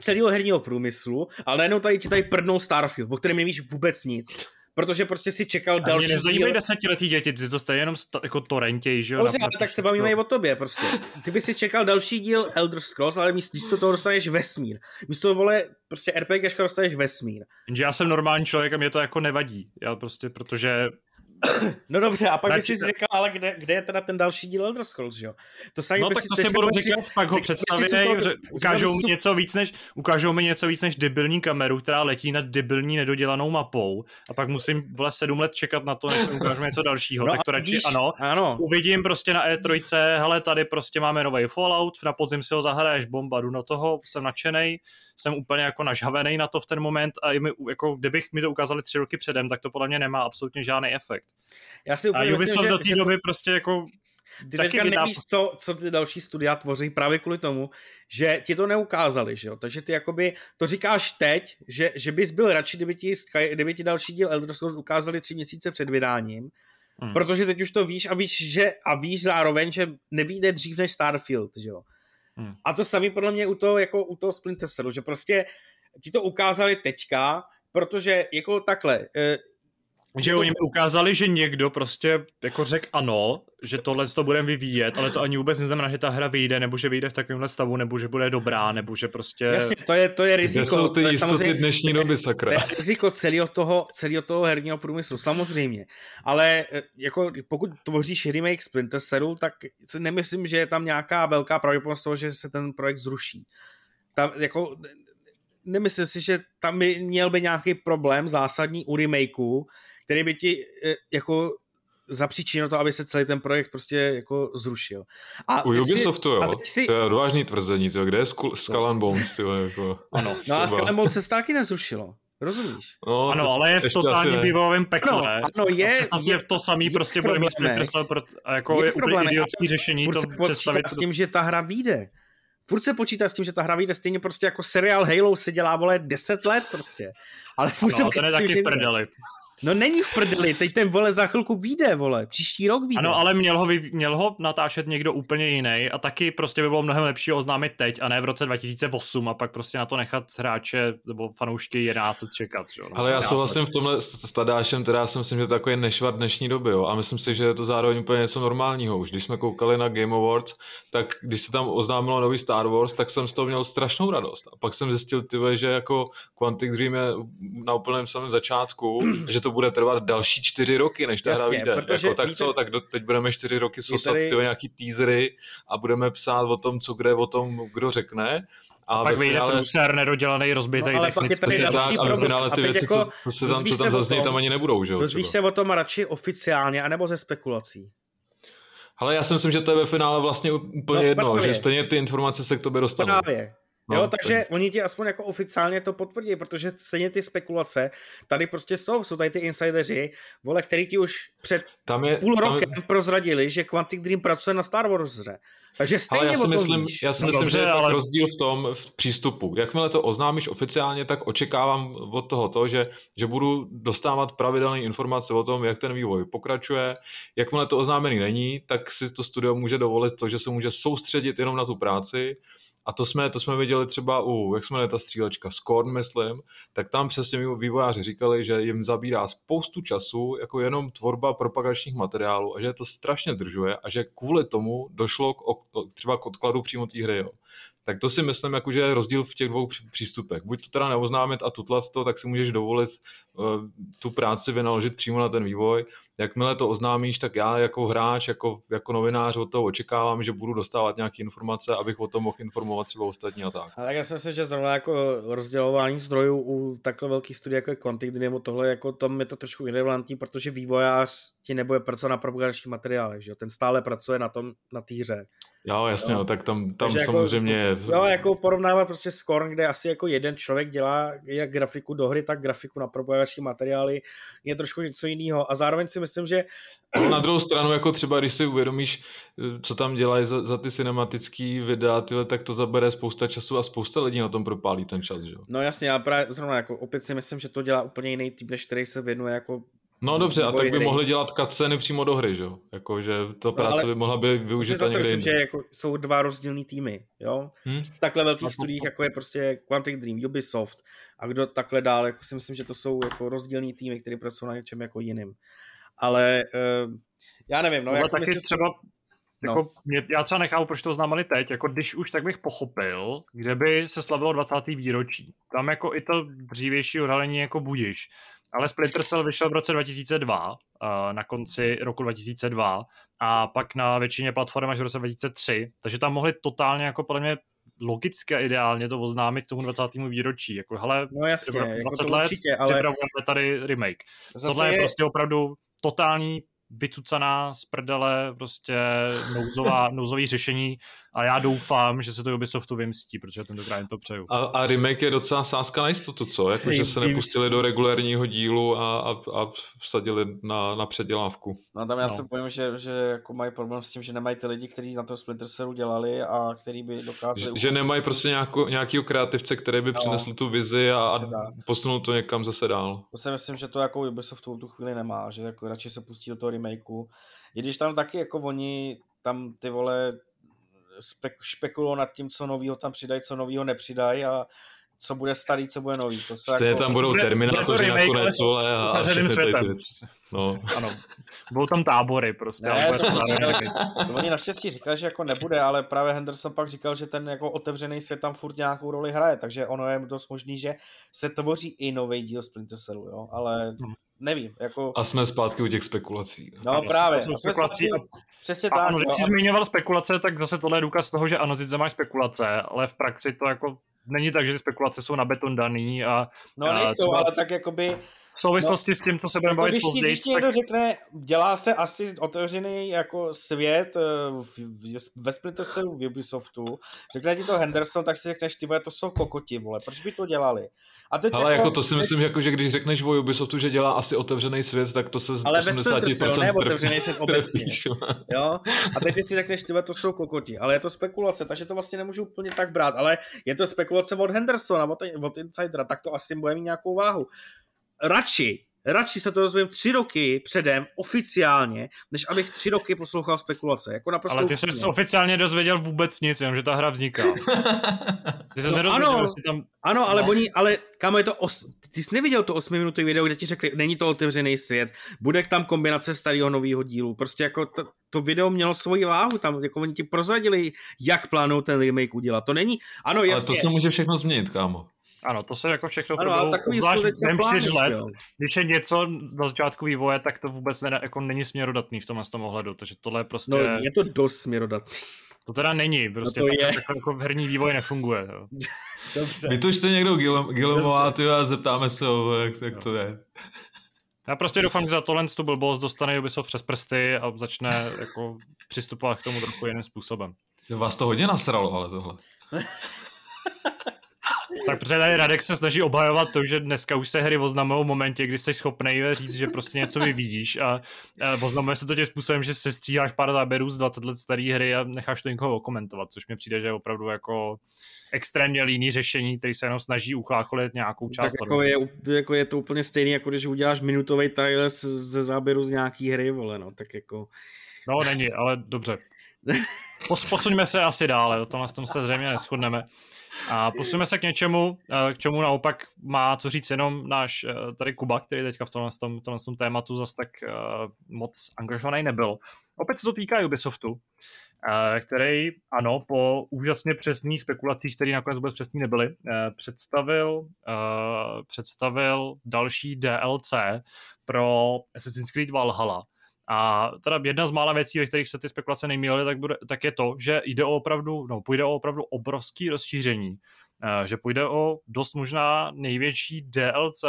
celého herního průmyslu, ale najednou tady ti tady prdnou Starfield, o kterém nevíš vůbec nic protože prostě si čekal další díl. nezajímají desetiletí děti, ty to jenom sta, jako torrentě, že jo? Dobře, ale tak se bavíme i o tobě prostě. Ty bys si čekal další díl Elder Scrolls, ale místo toho dostaneš vesmír. Místo toho, vole, prostě RPGčka dostaneš vesmír. Jenže já jsem normální člověk a mě to jako nevadí. Já prostě, protože No dobře, a pak bys si říkal, ale kde, kde je teda ten další díl Elder Scrolls, jo? To sami no tak to si budu říkat, si, pak ho představit, ukážou mi něco víc než, ukážou mi něco víc než debilní kameru, která letí nad debilní nedodělanou mapou a pak musím vle sedm let čekat na to, než mi ukážu něco dalšího, no tak to radši víš, ano, ano. Uvidím prostě na E3, hele, tady prostě máme nový Fallout, na podzim si ho zahraješ, bomba, jdu na toho, jsem nadšenej, jsem úplně jako nažhavený na to v ten moment a i mi, jako, kdybych mi to ukázali tři roky předem, tak to podle mě nemá absolutně žádný efekt. Já si úplně a Ubisoft myslím, do té doby to... prostě jako ty teďka vydá... nevíš, co, co ty další studia tvoří právě kvůli tomu, že ti to neukázali, že jo? Takže ty jakoby to říkáš teď, že, že bys byl radši, kdyby ti, Sky, kdyby ti další díl Elder Scrolls ukázali tři měsíce před vydáním, hmm. protože teď už to víš a víš, že, a víš zároveň, že nevíde dřív než Starfield, že jo? Hmm. A to samý podle mě u toho, jako u toho Splinter Cellu, že prostě ti to ukázali teďka, protože jako takhle, eh, že oni mi ukázali, že někdo prostě jako řekl ano, že tohle to budeme vyvíjet, ale to ani vůbec neznamená, že ta hra vyjde, nebo že vyjde v takovémhle stavu, nebo že bude dobrá, nebo že prostě... Jasně, to je, to je riziko. Kde jsou ty to je samozřejmě dnešní doby, sakra. To je riziko celého toho, celého toho herního průmyslu, samozřejmě. Ale e, jako pokud tvoříš remake Splinter Cellu, tak si nemyslím, že je tam nějaká velká pravděpodobnost toho, že se ten projekt zruší. Tam jako nemyslím si, že tam by měl by nějaký problém zásadní u remakeu, který by ti eh, jako zapříčinil to, aby se celý ten projekt prostě jako zrušil. A U Ubisoftu, jo. A si... To je odvážný tvrzení, to, kde je Skull and Bones, tyjo, jako... Ano, no a Skull and Bones se taky nezrušilo. Rozumíš? No, ano, ale je v totálním bývavém pekle. Ano, ano je. A je v to samý, prostě bude mít a jako je, je úplně idiotský řešení to představit. s tím, že ta hra vyjde. Furt se počítá s tím, že ta hra vyjde stejně prostě jako seriál Halo se dělá, vole, 10 let prostě. Ale furt no, se ten je taky v prdeli. No není v prdeli, teď ten vole za chvilku vyjde, vole, příští rok vyjde. Ano, ale měl ho, vy, měl ho natáčet někdo úplně jiný a taky prostě by bylo mnohem lepší oznámit teď a ne v roce 2008 a pak prostě na to nechat hráče nebo fanoušky 11 čekat. Že? No, ale já souhlasím v tomhle s Tadášem, teda já si myslím, že to je takový nešvar dnešní doby jo? a myslím si, že je to zároveň úplně něco normálního. Už když jsme koukali na Game Awards, tak když se tam oznámilo nový Star Wars, tak jsem z toho měl strašnou radost. A pak jsem zjistil, tyve, že jako Quantic Dream je na úplném samém začátku, že to bude trvat další čtyři roky, než ta Jasně, hra vyjde. Jako, tak víte, co, tak do, teď budeme čtyři roky sosat tady... nějaký teasery a budeme psát o tom, co kde, o tom, kdo řekne. A pak vyjde finále... průser nedodělaný, rozbitý no, technicky. Pak je tady další tak, finále ty věci, jako, co, co, se tam, co tam zazní, tam ani nebudou. Že? Dozvíš se o tom radši oficiálně, anebo ze spekulací? Ale já si myslím, že to je ve finále vlastně úplně no, jedno, právě. že stejně ty informace se k tobě dostanou. Právě. No, jo, takže tak... oni ti aspoň jako oficiálně to potvrdí, protože stejně ty spekulace tady prostě jsou, jsou tady ty insideři, vole, který ti už před tam je, půl tam rokem je... prozradili, že Quantic Dream pracuje na Star Wars hře. Takže stejně ale já si myslím, víš. Já si no myslím, dobře, že je ale... rozdíl v tom v přístupu. Jakmile to oznámíš oficiálně, tak očekávám od toho to, že, že budu dostávat pravidelné informace o tom, jak ten vývoj pokračuje. Jakmile to oznámený není, tak si to studio může dovolit to, že se může soustředit jenom na tu práci a to jsme, to jsme viděli třeba u, jak jsme ta střílečka, Scorn, myslím, tak tam přesně vývojáři říkali, že jim zabírá spoustu času jako jenom tvorba propagačních materiálů a že to strašně držuje a že kvůli tomu došlo k, třeba k odkladu přímo té hry. Jo. Tak to si myslím, jako, že je rozdíl v těch dvou přístupech. Buď to teda neoznámit a tutlat to, tak si můžeš dovolit uh, tu práci vynaložit přímo na ten vývoj, jakmile to oznámíš, tak já jako hráč, jako, jako novinář od toho očekávám, že budu dostávat nějaké informace, abych o tom mohl informovat třeba ostatní a tak. A tak já si myslím, že zrovna jako rozdělování zdrojů u takhle velkých studií jako je Quantic nebo tohle, jako tom je to trošku irrelevantní, protože vývojář ti nebude pracovat na propagačních materiálech, že jo? ten stále pracuje na tom, na té hře. Jo, jasně, jo. No, tak tam, tam jako samozřejmě... Jako, jo, jako porovnávat prostě Scorn, kde asi jako jeden člověk dělá jak grafiku do hry, tak grafiku na propagační materiály, je trošku něco jiného. A zároveň si myslím, že... Na druhou stranu, jako třeba když si uvědomíš, co tam dělají za, za ty cinematický videa, tyhle, tak to zabere spousta času a spousta lidí na tom propálí ten čas, že jo? No jasně, já právě zrovna jako opět si myslím, že to dělá úplně jiný typ, než který se věnuje jako No dobře, a tak by hry. mohli dělat cutscény přímo do hry, že jo? Jako, že to no, práce by mohla být využita zase někde myslím, že jako jsou dva rozdílný týmy, jo? Hmm? V takhle velkých no, studiích, jako je prostě Quantic Dream, Ubisoft a kdo takhle dál, jako si myslím, že to jsou jako rozdílný týmy, které pracují na něčem jako jiným. Ale uh, já nevím, no, no jako taky myslím, třeba No. Jako, mě, já třeba nechápu, proč to oznámili teď, jako když už tak bych pochopil, kde by se slavilo 20. výročí. Tam jako i to dřívější odhalení jako budiš. Ale Splinter Cell vyšel v roce 2002, uh, na konci roku 2002 a pak na většině platform až v roce 2003, takže tam mohli totálně jako podle mě logicky a ideálně to oznámit tomu 20. výročí. Jako, hele, no jasně, 20 jako to let, určitě, ale... tady remake. Zase Tohle je, je prostě opravdu totální vycucaná z prdele prostě nouzová, nouzový řešení a já doufám, že se to Ubisoftu vymstí, protože tentokrát jim to přeju. A, a remake je docela sázka na jistotu, co? Jako, že se nepustili do regulárního dílu a, a, a vsadili na, na předělávku. No tam já no. si povím, že, že jako mají problém s tím, že nemají ty lidi, kteří na to Splinter Cellu dělali a který by dokázali... Že, že nemají prostě nějakou, nějakýho kreativce, který by no. přinesl tu vizi a, a posunul to někam zase dál. To si myslím, že to jako Ubisoft v tu chvíli nemá, že jako radši se pustí do toho remakeu. I když tam taky jako oni tam ty vole špekulují nad tím, co novýho tam přidají, co novýho nepřidají a co bude starý, co bude nový. To se jako... tam budou terminátoři nakonec, vole, a, a všechny ty věci. No. Ano. Budou tam tábory prostě. Ne, to, to oni naštěstí říkali, že jako nebude, ale právě Henderson pak říkal, že ten jako otevřený svět tam furt nějakou roli hraje, takže ono je dost možný, že se tvoří i nový díl Splinter Cellu, jo, ale hmm nevím. Jako... A jsme zpátky u těch spekulací. No ano, právě. Jsme spekulací a... Přesně a tak. Ano, když jsi zmiňoval spekulace, tak zase tohle je důkaz toho, že ano, sice máš spekulace, ale v praxi to jako není tak, že ty spekulace jsou na beton daný a... No nejsou, třeba... ale tak jakoby v souvislosti no, s tím, co se budeme bavit když později. Když ti někdo tak... řekne, dělá se asi otevřený jako svět eh, ve Splinter Cellu v Ubisoftu, řekne ti to Henderson, tak si řekneš, ty to jsou kokoti, vole, proč by to dělali? A teď Ale jako, jako to si myslím, teď... jako, že když řekneš o Ubisoftu, že dělá asi otevřený svět, tak to se z Ale 80% ne otevřený svět obecně. jo? A teď si řekneš, ty to jsou kokoti, ale je to spekulace, takže to vlastně nemůžu úplně tak brát, ale je to spekulace od Hendersona, od, od Insidera, tak to asi bude mít nějakou váhu radši radši se to dozvím tři roky předem, oficiálně, než abych tři roky poslouchal spekulace. Jako naprosto Ale ty jsi oficiálně dozvěděl vůbec nic, jenom že ta hra vzniká. Ty jsi no, ano, tam... ano, ale no. oni, ale kam je to os... Ty jsi neviděl to 8 minutový video, kde ti řekli, není to otevřený svět, bude tam kombinace starého nového dílu. Prostě jako to, to video mělo svoji váhu, tam jako oni ti prozradili, jak plánují ten remake udělat. To není, ano, jasně. Ale to se může všechno změnit, kámo. Ano, to se jako všechno ano, ale takový zvlášť čtyř let, jo. když je něco na začátku vývoje, tak to vůbec ne, jako není směrodatný v tomhle tom ohledu, takže tohle je prostě... No, je to dost směrodatný. To teda není, prostě no to tak, je. Tak, jako herní vývoj nefunguje. Jo. Dobře. Vytužte někdo Gilemová a zeptáme se ho, jak, jak no. to je. Já prostě doufám, že za tohle tu blbost dostane Ubisoft přes prsty a začne jako přistupovat k tomu trochu jiným způsobem. Vás to hodně nasralo, ale tohle. Tak protože Radek se snaží obhajovat to, že dneska už se hry oznamují v momentě, kdy jsi schopný říct, že prostě něco vyvíjíš a, a oznamuje se to tím způsobem, že se stříháš pár záběrů z 20 let staré hry a necháš to někoho komentovat, což mi přijde, že je opravdu jako extrémně líný řešení, který se jenom snaží uchlácholit nějakou část. Tak jako je, jako je, to úplně stejný, jako když uděláš minutový trailer ze záběru z nějaký hry, vole, no, tak jako... No, není, ale dobře. Posuňme se asi dále, o tom, tom se zřejmě neschodneme. A posuneme se k něčemu, eh, k čemu naopak má co říct jenom náš eh, tady Kuba, který teďka v tomhle, tom, tomhle tom tématu zase tak uh, moc angažovaný nebyl. Opět se to týká Ubisoftu, který, ano, po úžasně přesných spekulacích, které nakonec vůbec přesný nebyly, představil, představil další DLC pro Assassin's Creed Valhalla, a teda jedna z mála věcí, ve kterých se ty spekulace nejmíly, tak, bude, tak je to, že jde o opravdu, no, půjde o opravdu obrovský rozšíření. Uh, že půjde o dost možná největší DLC,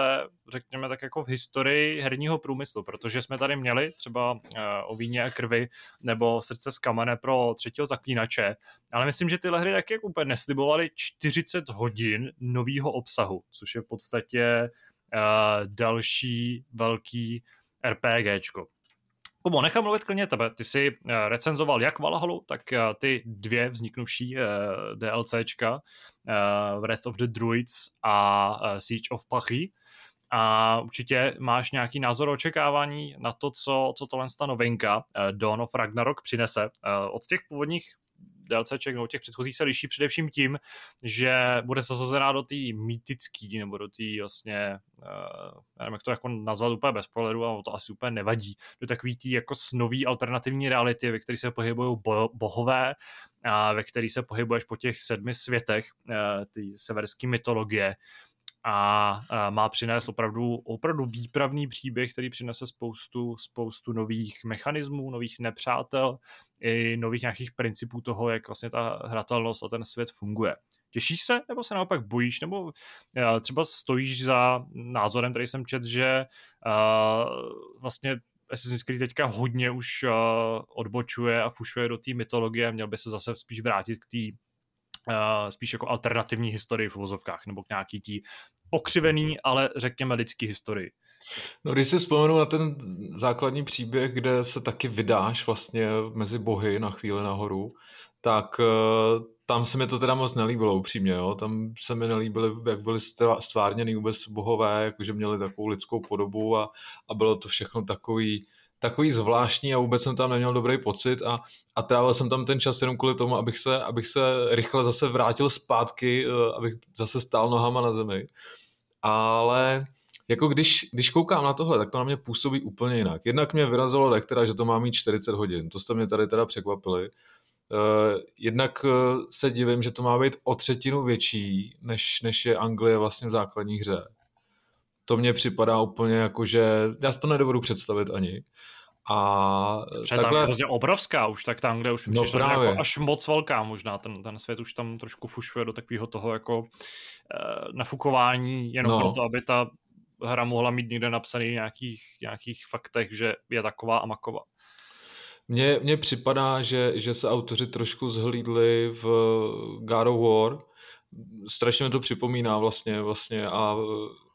řekněme tak jako v historii herního průmyslu, protože jsme tady měli třeba uh, o víně a krvi nebo srdce z kamene pro třetího zaklínače, ale myslím, že tyhle hry taky jako úplně neslibovaly 40 hodin nového obsahu, což je v podstatě uh, další velký RPGčko. Kubo, nechám mluvit klidně tebe. Ty jsi eh, recenzoval jak Valhalu, tak eh, ty dvě vzniknuvší eh, DLCčka, Wrath of the Druids a Siege of Paris. A určitě máš nějaký názor očekávání na to, co, co tohle ta novinka Dawn of Ragnarok přinese. Od těch původních DLCček nebo těch předchozích se liší především tím, že bude zasazená do té mýtický nebo do té vlastně, uh, nevím, jak to jako nazvat úplně bez pohledu, ale to asi úplně nevadí, do takový tý jako snový alternativní reality, ve které se pohybují bo- bohové, a ve který se pohybuješ po těch sedmi světech uh, té severské mytologie a má přinést opravdu, opravdu výpravný příběh, který přinese spoustu, spoustu nových mechanismů, nových nepřátel i nových nějakých principů toho, jak vlastně ta hratelnost a ten svět funguje. Těšíš se, nebo se naopak bojíš, nebo třeba stojíš za názorem, který jsem čet, že uh, vlastně Assassin's Creed teďka hodně už uh, odbočuje a fušuje do té mytologie, měl by se zase spíš vrátit k té Uh, spíš jako alternativní historii v vozovkách, nebo k nějaký tí pokřivený, ale řekněme lidský historii. No, když si vzpomenu na ten základní příběh, kde se taky vydáš vlastně mezi bohy na chvíli nahoru, tak uh, tam se mi to teda moc nelíbilo upřímně, jo. Tam se mi nelíbilo, jak byly stvárněny vůbec bohové, jakože měli takovou lidskou podobu a, a bylo to všechno takový, takový zvláštní a vůbec jsem tam neměl dobrý pocit a, a trávil jsem tam ten čas jenom kvůli tomu, abych se, abych se rychle zase vrátil zpátky, eh, abych zase stál nohama na zemi. Ale jako když, když koukám na tohle, tak to na mě působí úplně jinak. Jednak mě vyrazilo lektera, že to má mít 40 hodin. To jste mě tady teda překvapili. Uh, jednak uh, se divím, že to má být o třetinu větší, než, než je Anglie vlastně v základní hře to mně připadá úplně jako, že já si to nedovedu představit ani. A Třeba takhle... je obrovská už, tak tam, kde už no přišlo, právě. jako až moc velká možná, ten, ten svět už tam trošku fušuje do takového toho jako eh, nafukování, jenom no. proto, aby ta hra mohla mít někde napsaný v nějakých, nějakých faktech, že je taková a maková. Mně, mně připadá, že, že se autoři trošku zhlídli v God of War. Strašně mi to připomíná vlastně, vlastně a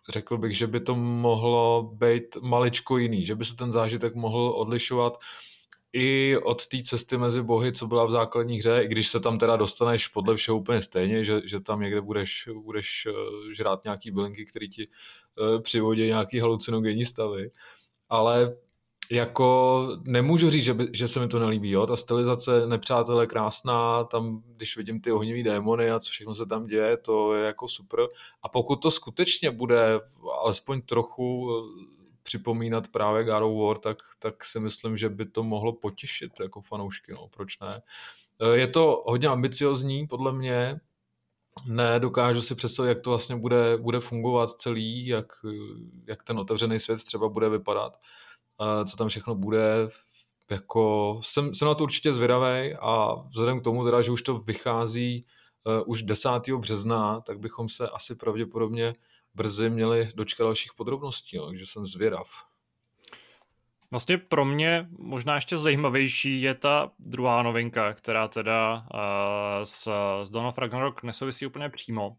řekl bych, že by to mohlo být maličko jiný, že by se ten zážitek mohl odlišovat i od té cesty mezi bohy, co byla v základní hře, i když se tam teda dostaneš podle všeho úplně stejně, že, že tam někde budeš, budeš eh, žrát nějaký bylinky, které ti uh, přivodí nějaký halucinogenní stavy, ale jako nemůžu říct, že, by, že se mi to nelíbí, jo? ta stylizace nepřátelé krásná, tam když vidím ty ohnivý démony a co všechno se tam děje, to je jako super a pokud to skutečně bude alespoň trochu připomínat právě God of War, tak, tak si myslím, že by to mohlo potěšit jako fanoušky, no, proč ne. Eh, je to hodně ambiciozní, podle mě, nedokážu si představit, jak to vlastně bude, bude fungovat celý, jak, jak ten otevřený svět třeba bude vypadat, eh, co tam všechno bude, jako jsem, jsem na to určitě zvědavý a vzhledem k tomu teda, že už to vychází uh, už 10. března, tak bychom se asi pravděpodobně brzy měli dočkat dalších podrobností, no, takže jsem zvědav. Vlastně pro mě možná ještě zajímavější je ta druhá novinka, která teda uh, s, s Dawn of Ragnarok nesouvisí úplně přímo,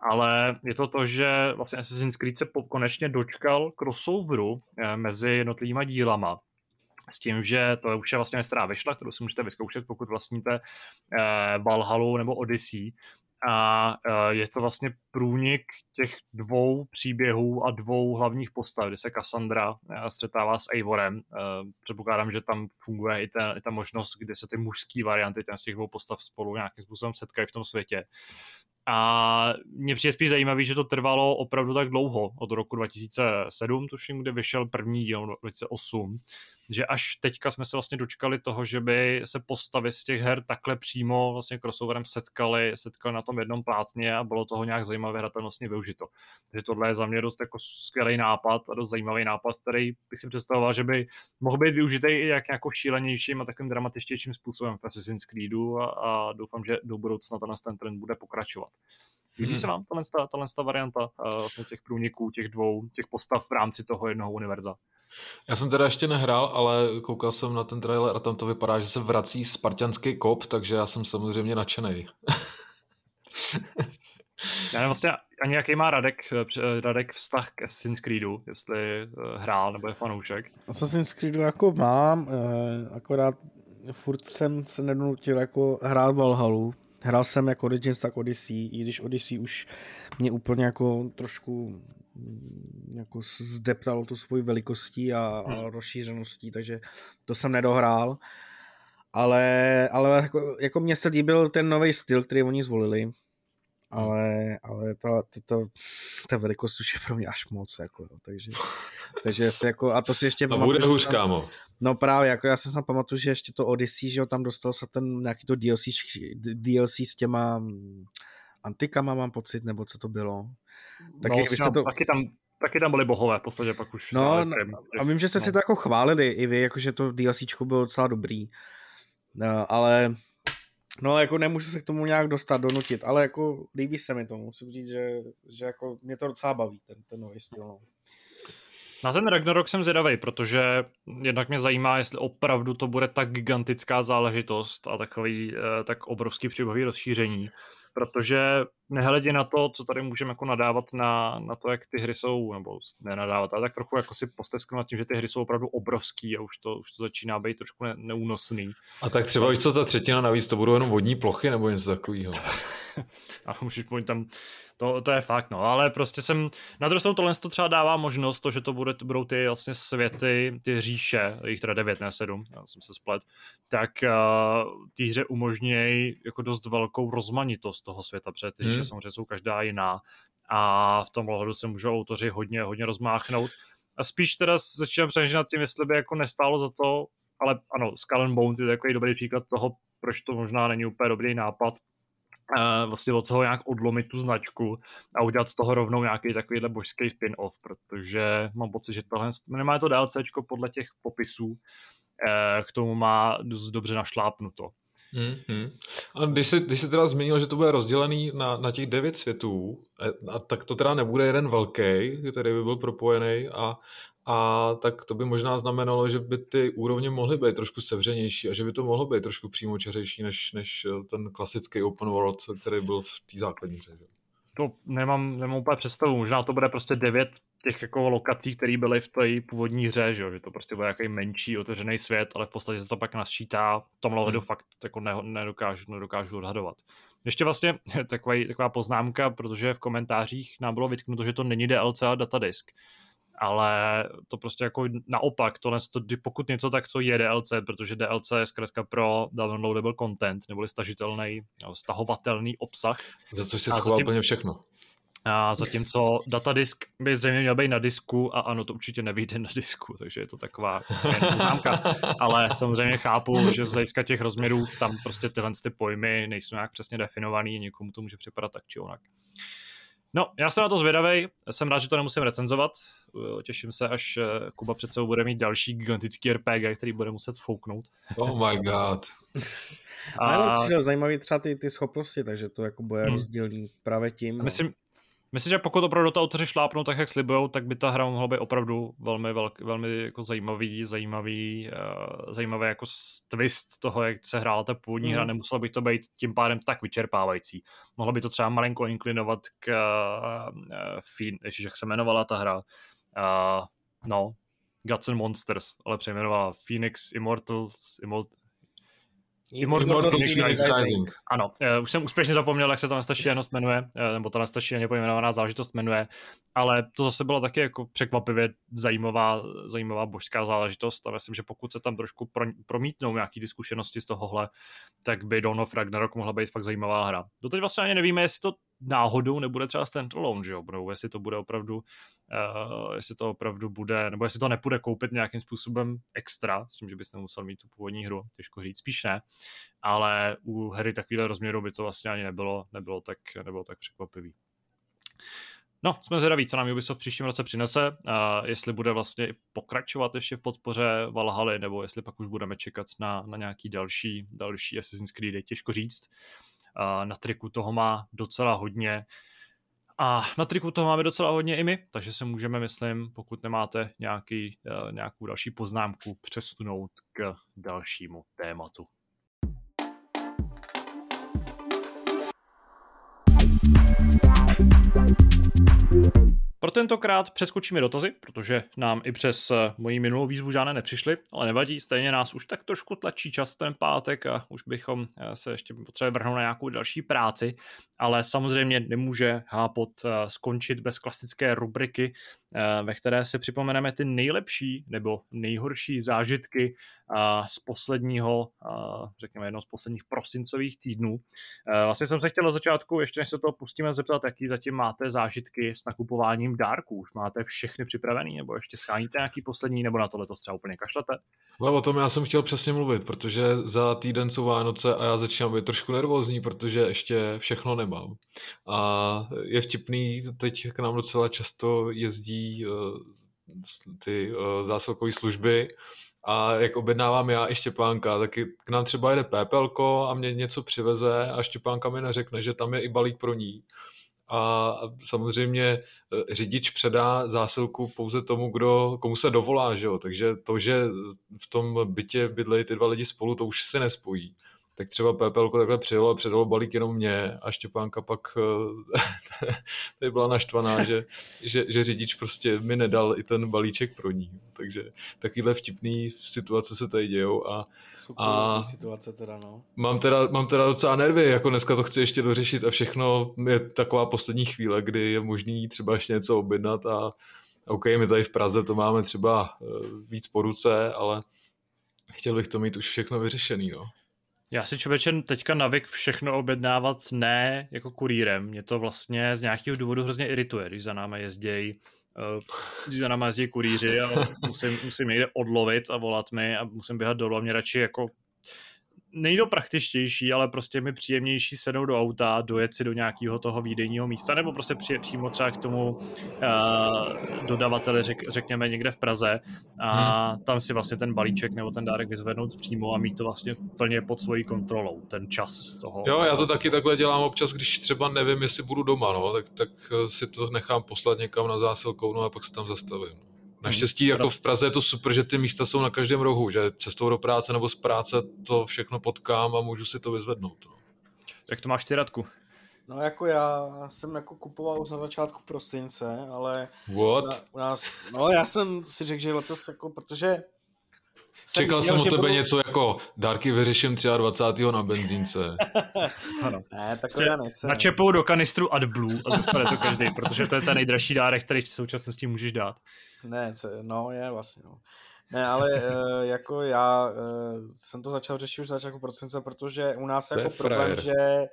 ale je to to, že vlastně Assassin's Creed se konečně dočkal crossoveru uh, mezi jednotlivými dílama s tím, že to už je vlastně věc, která vyšla, kterou si můžete vyzkoušet, pokud vlastníte uh, Valhalu nebo Odyssey, a e, je to vlastně průnik těch dvou příběhů a dvou hlavních postav, kdy se Cassandra střetává s Eivorem. Předpokládám, že tam funguje i ta, i ta možnost, kdy se ty mužské varianty z těch dvou postav spolu nějakým způsobem setkají v tom světě. A mě přijde spíš zajímavý, že to trvalo opravdu tak dlouho, od roku 2007, tuším, kde vyšel první díl 2008, že až teďka jsme se vlastně dočkali toho, že by se postavy z těch her takhle přímo vlastně crossoverem setkali, setkali na tom jednom plátně a bylo toho nějak zajímavé hratelnostně využito. Takže tohle je za mě dost jako skvělý nápad a dost zajímavý nápad, který bych si představoval, že by mohl být využitý i jak nějakou šílenějším a takovým dramatičtějším způsobem v Assassin's Creedu a, a doufám, že do budoucna ten trend bude pokračovat. Líbí hmm. se vám tahle, tahle varianta uh, vlastně těch průniků, těch dvou, těch postav v rámci toho jednoho univerza? Já jsem teda ještě nehrál, ale koukal jsem na ten trailer a tam to vypadá, že se vrací spartianský kop, takže já jsem samozřejmě nadšený. já nevím vlastně ani jaký má Radek, eh, Radek vztah k Assassin's Creedu, jestli eh, hrál nebo je fanoušek. Assassin's Creedu jako mám, akorát furt jsem se nedonutil jako hrát Valhalu, Hrál jsem jak Origins, tak Odyssey, i když Odyssey už mě úplně jako trošku mm, jako zdeptalo to svojí velikostí a, a hmm. rozšířeností, takže to jsem nedohrál. Ale, ale jako, jako mně se líbil ten nový styl, který oni zvolili, ale, ale ta, ta, ta, ta velikost už je pro mě až moc, jako, jo, takže, takže se jako, a to si ještě... A bude hůř, kámo. No právě, jako já se pamatuju, že ještě to Odyssey, že jo, tam dostal se ten nějaký to DLC, DLC s těma mm, antikama, mám pocit, nebo co to bylo. Taky, no, jste to... taky tam Taky tam byly bohové, v podstatě pak už. No, no a vím, že jste no. si to jako chválili i vy, jako že to DLCčko bylo docela dobrý. No, ale No, jako nemůžu se k tomu nějak dostat, donutit, ale jako líbí se mi to, musím říct, že, že jako mě to docela baví, ten, ten nový styl. No. Na ten Ragnarok jsem zvědavý, protože jednak mě zajímá, jestli opravdu to bude tak gigantická záležitost a takový eh, tak obrovský příběhový rozšíření, protože nehledě na to, co tady můžeme jako nadávat na, na to, jak ty hry jsou, nebo nenadávat, ale tak trochu jako si postesknout tím, že ty hry jsou opravdu obrovský a už to, už to začíná být trošku ne, neúnosný. A tak třeba víš co, ta třetina navíc, to budou jenom vodní plochy nebo něco takového. a můžeš tam to, to je fakt, no, ale prostě jsem, na druhou stranu tohle to třeba dává možnost, to, že to bude, budou ty vlastně světy, ty říše, jich teda 9, ne 7, já jsem se splet, tak uh, ty hře umožňují jako dost velkou rozmanitost toho světa, protože ty hmm. Říše samozřejmě jsou každá jiná a v tom ohledu se můžou autoři hodně, hodně rozmáchnout. A spíš teda začínám přemýšlet nad tím, jestli by jako nestálo za to, ale ano, Skull and Bones je takový dobrý příklad toho, proč to možná není úplně dobrý nápad, vlastně od toho nějak odlomit tu značku a udělat z toho rovnou nějaký takovýhle božský spin-off, protože mám pocit, že tohle, nemá to DLCčko podle těch popisů, eh, k tomu má dost dobře našlápnuto. Mm-hmm. A když jsi, když jsi teda zmínil, že to bude rozdělený na, na těch devět světů, eh, a tak to teda nebude jeden velký, který by byl propojený a, a tak to by možná znamenalo, že by ty úrovně mohly být trošku sevřenější a že by to mohlo být trošku přímočařejší než, než ten klasický open world, který byl v té základní hře. To nemám, nemám úplně představu. Možná to bude prostě devět těch jako lokací, které byly v té původní hře, že, že to prostě byl nějaký menší otevřený svět, ale v podstatě se to pak nasčítá. V tomhle hmm. fakt jako ne, nedokážu, nedokážu odhadovat. Ještě vlastně takový, taková poznámka, protože v komentářích nám bylo vytknuto, že to není DLC a datadisk. Ale to prostě jako naopak, tohle, to, pokud něco, tak to je DLC, protože DLC je zkrátka pro downloadable content, neboli stažitelný, stahovatelný obsah. Za což se schová úplně všechno. A zatímco datadisk by zřejmě měl být na disku a ano, to určitě nevyjde na disku, takže je to taková známka. Ale samozřejmě chápu, že z hlediska těch rozměrů tam prostě tyhle ty pojmy nejsou nějak přesně definovaný, někomu to může připadat tak či onak. No, já jsem na to zvědavý, jsem rád, že to nemusím recenzovat, těším se, až eh, Kuba před sebou bude mít další gigantický RPG, který bude muset fouknout. Oh my god. A... Ale zajímavý třeba ty, ty schopnosti, takže to jako bude hmm. rozdílný právě tím. Myslím, no. Myslím, že pokud opravdu to autoři šlápnou tak, jak slibujou, tak by ta hra mohla být opravdu velmi, velký, velmi jako zajímavý, zajímavý, uh, zajímavý jako twist toho, jak se hrála ta původní mm. hra. Mhm. Nemusela by to být tím pádem tak vyčerpávající. Mohla by to třeba malinko inklinovat k uh, uh, ještě jak se jmenovala ta hra. Uh, no, Gods and Monsters, ale přejmenovala Phoenix Immortals, Immort, Immortal, Phoenix Rising. Ano, uh, už jsem úspěšně zapomněl, jak se ta nestačí jenom jmenuje, uh, nebo ta ani pojmenovaná záležitost jmenuje, ale to zase bylo taky jako překvapivě zajímavá, zajímavá božská záležitost a myslím, že pokud se tam trošku pro, promítnou nějaký zkušenosti z tohohle, tak by Dawn of Ragnarok mohla být fakt zajímavá hra. Doteď vlastně ani nevíme, jestli to náhodou nebude třeba standalone, že jo, nebo jestli to bude opravdu, uh, jestli to opravdu bude, nebo jestli to nepůjde koupit nějakým způsobem extra, s tím, že bys nemusel mít tu původní hru, těžko říct, spíš ne, ale u hry takovýhle rozměru by to vlastně ani nebylo, nebylo tak, nebylo tak překvapivý. No, jsme zvědaví, co nám Ubisoft v příštím roce přinese, a jestli bude vlastně pokračovat ještě v podpoře Valhaly, nebo jestli pak už budeme čekat na, na nějaký další, další Assassin's Creed, těžko říct. Na triku toho má docela hodně. A na triku toho máme docela hodně i my, takže se můžeme, myslím, pokud nemáte nějaký, eh, nějakou další poznámku, přesunout k dalšímu tématu. Pro tentokrát přeskočíme dotazy, protože nám i přes eh, moji minulou výzvu žádné nepřišly, ale nevadí, stejně nás už tak trošku tlačí čas ten pátek a už bychom eh, se ještě potřebovali vrhnout na nějakou další práci, ale samozřejmě nemůže Hápot eh, skončit bez klasické rubriky, ve které si připomeneme ty nejlepší nebo nejhorší zážitky z posledního, řekněme jedno z posledních prosincových týdnů. Vlastně jsem se chtěl na začátku, ještě než se toho pustíme, zeptat, jaký zatím máte zážitky s nakupováním dárků. Už máte všechny připravený, nebo ještě scháníte nějaký poslední, nebo na tohle to třeba úplně kašlete? Ale o tom já jsem chtěl přesně mluvit, protože za týden jsou Vánoce a já začínám být trošku nervózní, protože ještě všechno nemám. A je vtipný, teď k nám docela často jezdí uh, ty uh, zásilkové služby a jak objednávám já i Štěpánka, taky k nám třeba jede Pépelko a mě něco přiveze a Štěpánka mi neřekne, že tam je i balík pro ní. A samozřejmě e, řidič předá zásilku pouze tomu, kdo, komu se dovolá, že jo? takže to, že v tom bytě bydlejí ty dva lidi spolu, to už se nespojí tak třeba Pepelko takhle přijelo a předalo balík jenom mě a Štěpánka pak eh, tady byla naštvaná, že, že, že řidič prostě mi nedal i ten balíček pro ní. Takže takovýhle vtipný situace se tady dějou. A, Super, a situace teda, no. Mám teda, mám teda docela nervy, jako dneska to chci ještě dořešit a všechno je taková poslední chvíle, kdy je možný třeba ještě něco objednat a OK, my tady v Praze to máme třeba eh, víc po ruce, ale chtěl bych to mít už všechno vyřešený, no. Já si člověče teďka navyk všechno objednávat ne jako kurýrem. Mě to vlastně z nějakého důvodu hrozně irituje, když za náma jezdějí uh, když za náma jezdí kurýři a musím, musím někde odlovit a volat mi a musím běhat dolů a mě radši jako není to praktičtější, ale prostě mi příjemnější sednout do auta, dojet si do nějakého toho výdejního místa, nebo prostě při, přímo třeba k tomu uh, dodavateli, řek, řekněme někde v Praze a hmm. tam si vlastně ten balíček nebo ten dárek vyzvednout přímo a mít to vlastně plně pod svojí kontrolou, ten čas toho. Jo, já to taky takhle dělám občas, když třeba nevím, jestli budu doma, no, tak, tak si to nechám poslat někam na zásilkou, no a pak se tam zastavím. Naštěstí jako v Praze je to super, že ty místa jsou na každém rohu, že cestou do práce nebo z práce to všechno potkám a můžu si to vyzvednout. No. Jak to máš ty Radku? No jako já jsem jako kupoval už na začátku prosince, ale What? u, u nás, no já jsem si řekl, že letos jako, protože Čekal jsem viděl, od že tebe budou- něco jako dárky vyřeším 23. na benzínce. Ano. Ne, tak to Prostě já nejsem. Načepou do kanistru AdBlue a dostane to každý, protože to je ten nejdražší dárek, který v současnosti můžeš dát. Ne, ce- no je vlastně, no. Ne, ale uh, jako já uh, jsem to začal řešit už začátku prosince, protože u nás je jako problém, frajer. že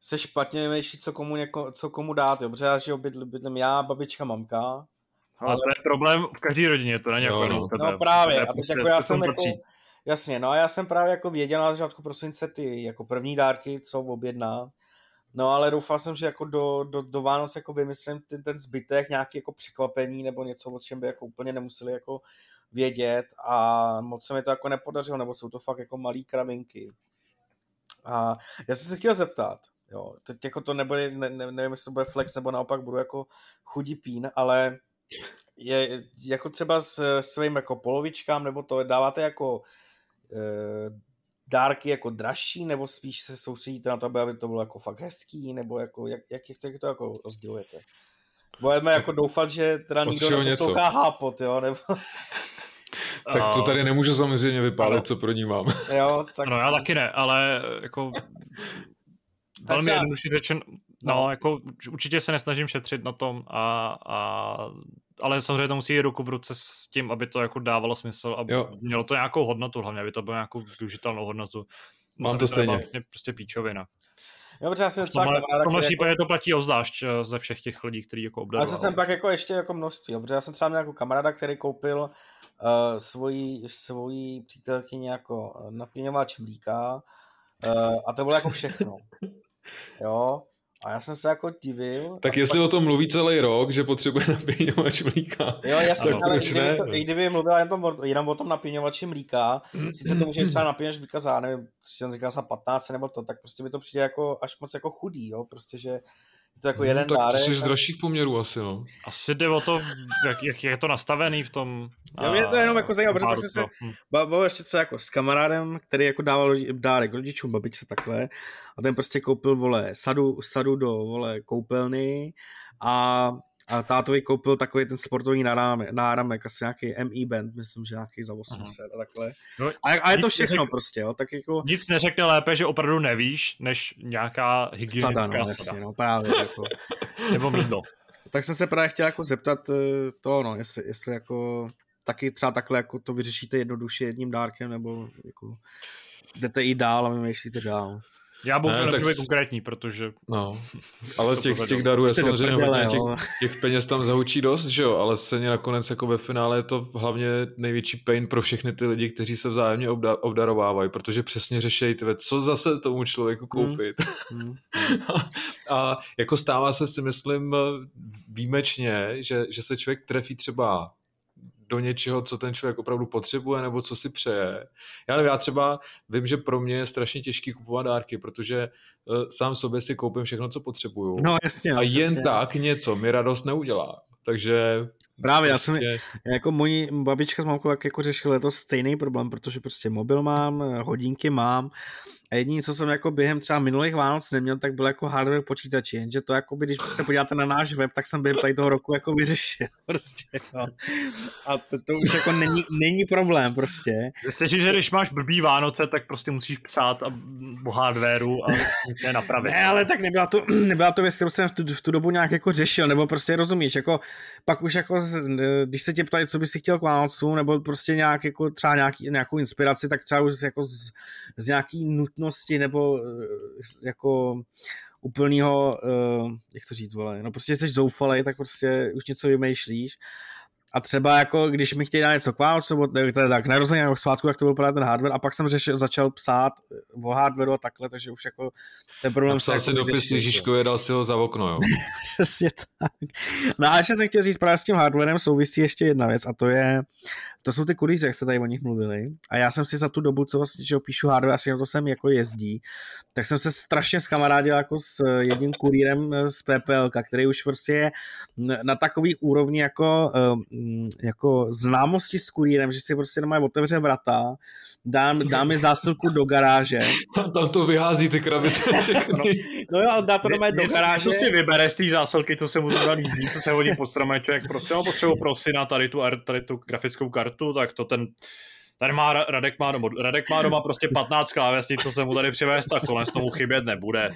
se špatně vymýšlí, co komu, něko, co komu dát, jo. protože já že bydl, bydlím já, babička, mamka, Ale to je problém v každé rodině, to není jako jenom no. tebe. No právě, To je a teď prostě- jako já to jsem jako, jasně, no a já jsem právě jako věděl na začátku prosince ty jako první dárky, co objedná, no ale doufal jsem, že jako do, do, do Vánoc jako vymyslím ten, ten zbytek, nějaký jako překvapení nebo něco, o čem by jako úplně nemuseli jako vědět a moc se mi to jako nepodařilo, nebo jsou to fakt jako malý kravinky. A já jsem se chtěl zeptat, jo, teď jako to nebude, ne, ne, nevím, jestli to bude flex, nebo naopak budu jako chudí pín, ale je jako třeba s svým jako polovičkám, nebo to dáváte jako e, dárky jako dražší, nebo spíš se soustředíte na to, aby to bylo jako fakt hezký, nebo jako, jak, jak, jak, to, jak to jako rozdělujete? Budeme jako doufat, že teda nikdo neposlouchá hápot, jo, nebo Tak to tady nemůžu samozřejmě vypálit, Ano. co pro ní mám. jo, tak... No já taky ne, ale jako velmi jednoduše řečen, no, No. jako určitě se nesnažím šetřit na tom, a, a, ale samozřejmě to musí jít ruku v ruce s tím, aby to jako dávalo smysl a Jo. mělo to nějakou hodnotu, hlavně aby to bylo nějakou využitelnou hodnotu. Mám Aby to stejně. nebyla Prostě, prostě píčovina. Jo, protože já jsem V docela kamaráda, v tomhle případě to platí ozvlášť eh, ze všech těch lidí, kteří jako Ale obdarovali. jsem pak jako ještě jako množství, jo, protože já jsem třeba měl jako kamaráda, který koupil uh, svoji, svoji přítelkyni jako eh, napíňovač mlíka uh, a to bylo jako všechno. Jo, a já jsem se jako divil. Tak jestli o tom mluví celý rok, že potřebuje napíňovač mlíka. Jo, jasně, Tak ale i kdyby, to, i kdyby mluvila jenom, o- jenom o tom napíňovači mlíka, sice to může třeba napíňovač mlíka za, nevím, jsem říkal za 15 nebo to, tak prostě mi to přijde jako až moc jako chudý, jo, prostě, že je to jako jeden Hmm, tak dárek. to jsi z dražších poměrů asi, no. Asi jde o to, jak, jak je to nastavený v tom... Jo, mě to jenom jako zajímá, protože jsem to- se- hm. Ba- Byl ještě co jako s kamarádem, který jako dával dárek rodičům, babičce takhle a ten prostě koupil, vole, sadu, sadu do, vole, koupelny a, a tátovi koupil takový ten sportovní náramek, náramek asi nějaký ME band, myslím, že nějaký za 800 a takhle. No, A, a je to všechno neřek- prostě, jo, tak jako Nic neřekne lépe, že opravdu nevíš, než nějaká sada, hygienická no, sada. jasně, no, právě, jako. Nebo mydlo. Tak jsem se právě chtěl jako zeptat eh, to, no, jestli, jestli jako taky třeba takhle jako to vyřešíte jednoduše jedním dárkem, nebo jako jdete i dál a vymýšlíte dál. Já bohužel Ne, tak nemůžu být s- konkrétní, protože No, ale těch, povedou. těch darů je Jste samozřejmě prdele, hodně, těch, těch peněz tam zahučí dost, že jo, ale stejně nakonec jako ve finále je to hlavně největší pain pro všechny ty lidi, kteří se vzájemně obda- obdarovávají, protože přesně řeší, tve, co zase tomu člověku koupit. Hmm. A jako stává se si myslím výjimečně, že, že se člověk trefí třeba do něčeho, co ten člověk opravdu potřebuje nebo co si přeje. Já nevím, já třeba vím, že pro mě je strašně těžký kupovat dárky, protože uh, sám sobě si koupím všechno, co potřebuju. No jasně, a jen přesně. tak něco mi radost neudělá. Takže Právě, já jsem, prostě, jako moji babička s mamkou jak jako řešili letos stejný problém, protože prostě mobil mám, hodinky mám a jediné, co jsem jako během třeba minulých Vánoc neměl, tak byl jako hardware počítači, jenže to jako by, když se podíváte na náš web, tak jsem během tady toho roku jako vyřešil prostě, no. A to, to už jako není, není problém prostě. Chceš říct, že když máš blbý Vánoce, tak prostě musíš psát a, o hardwareu a je napravit. Ne, ale tak nebyla to, nebyla to věc, kterou jsem v tu, v tu dobu nějak jako řešil, nebo prostě rozumíš, jako pak už jako, z- když se tě ptají, co bys si chtěl k Vánocům, nebo prostě nějak jako třeba nějaký, nějakou inspiraci, tak třeba už jako z, z nějaký nutnosti, nebo eh, jako úplného, uh, jak to říct, vole, no prostě jsi zoufalej, tak prostě už něco vymýšlíš. A třeba jako, když mi chtějí dát něco k Vánocu, nebo ne, teda tak narozeně jako k svátku, tak to byl právě ten hardware a pak jsem řešil, začal psát o hardwareu a takhle, takže už jako ten problém napsal se si jako dopis vyřešil, že? Ježíškovi, dal si ho za okno, jo. Přesně tak. No a ještě jsem chtěl říct, právě s tím hardwarem souvisí ještě jedna věc a to je to jsou ty kurýři, jak jste tady o nich mluvili. A já jsem si za tu dobu, co vlastně že píšu hardware, asi na to jsem jako jezdí, tak jsem se strašně skamarádil jako s jedním kurýrem z PPL, který už prostě je na takový úrovni jako, jako známosti s kurýrem, že si prostě doma otevře vrata, dá, dá mi zásilku do garáže. Tam to vyhází ty krabice. no, no jo, ale dá to doma do garáže. To si vybere z té zásilky, to se mu to líbí, to se hodí po stromeček, prostě mám potřebu pro syna tady tu, tady tu grafickou kartu, tak to ten Tady má Radek má doma, Radek má doma prostě 15 klávesnic, co se mu tady přivést, tak tohle z tomu chybět nebude.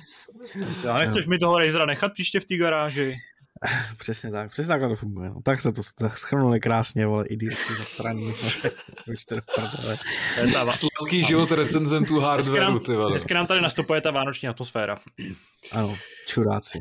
Prostě, a nechceš mi toho Razera nechat příště v té garáži? Přesně tak, přesně tak to funguje. No, tak se to schrnuli krásně, vole, idioti zasraný. Už to prdele. Sladký život recenzentů hardwareu, ty vole. Dneska nám tady nastupuje ta vánoční atmosféra. Ano, čuráci.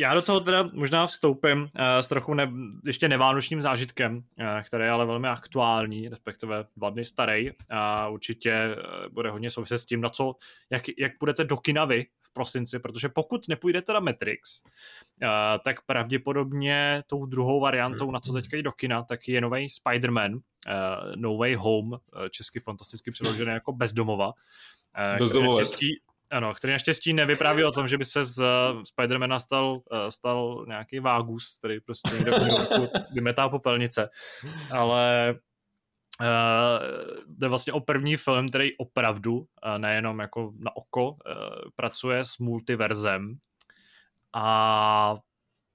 Já do toho teda možná vstoupím uh, s trochu ne, ještě nevánočním zážitkem, uh, který je ale velmi aktuální, respektive dva dny starý a určitě uh, bude hodně souviset s tím, na co, jak, jak budete do kina vy v prosinci, protože pokud nepůjdete na Matrix, uh, tak pravděpodobně tou druhou variantou, na co teďka jít do kina, tak je nový Spider-Man, uh, No Way Home, uh, česky fantasticky přeložený jako Bezdomova. Ano, který naštěstí nevypráví o tom, že by se z Spidermana stal, stal nějaký vágus, který prostě někde vymetá popelnice, ale Uh, jde vlastně o první film, který opravdu, uh, nejenom jako na oko, uh, pracuje s multiverzem. A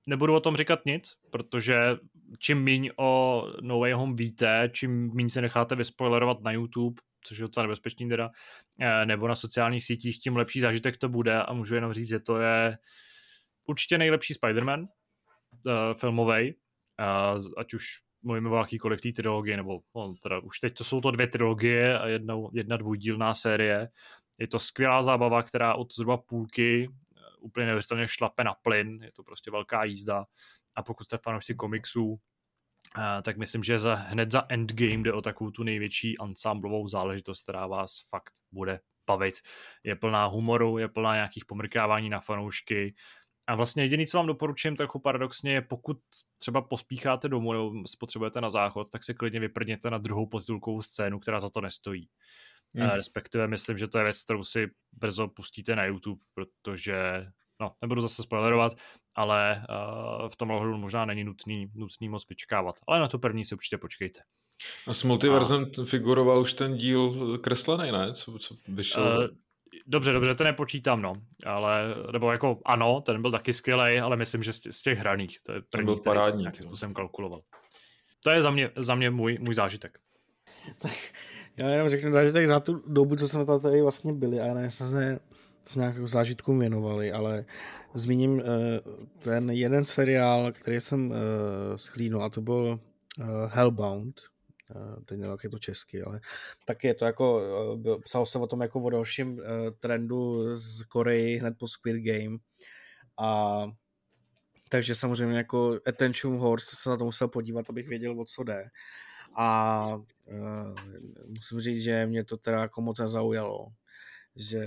nebudu o tom říkat nic, protože čím míň o No Way Home víte, čím míň se necháte vyspoilerovat na YouTube, což je docela nebezpečný teda, nebo na sociálních sítích, tím lepší zážitek to bude a můžu jenom říct, že to je určitě nejlepší Spider-Man filmovej, ať už mluvíme o jakýkoliv té trilogii, nebo no, teda už teď to jsou to dvě trilogie a jedna, jedna dvoudílná série. Je to skvělá zábava, která od zhruba půlky eh, úplně neuvěřitelně šlape na plyn, je to prostě velká jízda a pokud jste fanoušci komiksů, tak myslím, že za, hned za Endgame jde o takovou tu největší ansámblovou záležitost, která vás fakt bude bavit. Je plná humoru, je plná nějakých pomrkávání na fanoušky, a vlastně jediný, co vám doporučím trochu paradoxně, je pokud třeba pospícháte domů nebo potřebujete na záchod, tak si klidně vyprdněte na druhou podtitulkovou scénu, která za to nestojí. Mm. Respektive myslím, že to je věc, kterou si brzo pustíte na YouTube, protože no, nebudu zase spoilerovat, ale uh, v tom ohledu možná není nutný, nutný moc vyčkávat. Ale na to první si určitě počkejte. A s multiverzem a... figuroval už ten díl kreslený, ne? Co, co vyšel? Uh, Dobře, dobře, to nepočítám, no. Ale, nebo jako ano, ten byl taky skvělý, ale myslím, že z těch hraných, to je první, byl parádní, nějakým způsobem kalkuloval. To je za mě, za mě můj, můj zážitek. Já jenom řeknu zážitek za tu dobu, co jsme tady vlastně byli a ne jsme se s nějakou zážitkům věnovali, ale zmíním uh, ten jeden seriál, který jsem uh, schlínul a to byl uh, Hellbound, Eh, teď nevím, jak je to česky, ale tak je to jako, eh, psalo se o tom jako o dalším eh, trendu z Koreji hned po Squid Game a takže samozřejmě jako Attention Horse se na to musel podívat, abych věděl, o co jde. A uh, musím říct, že mě to teda jako moc nezaujalo. Že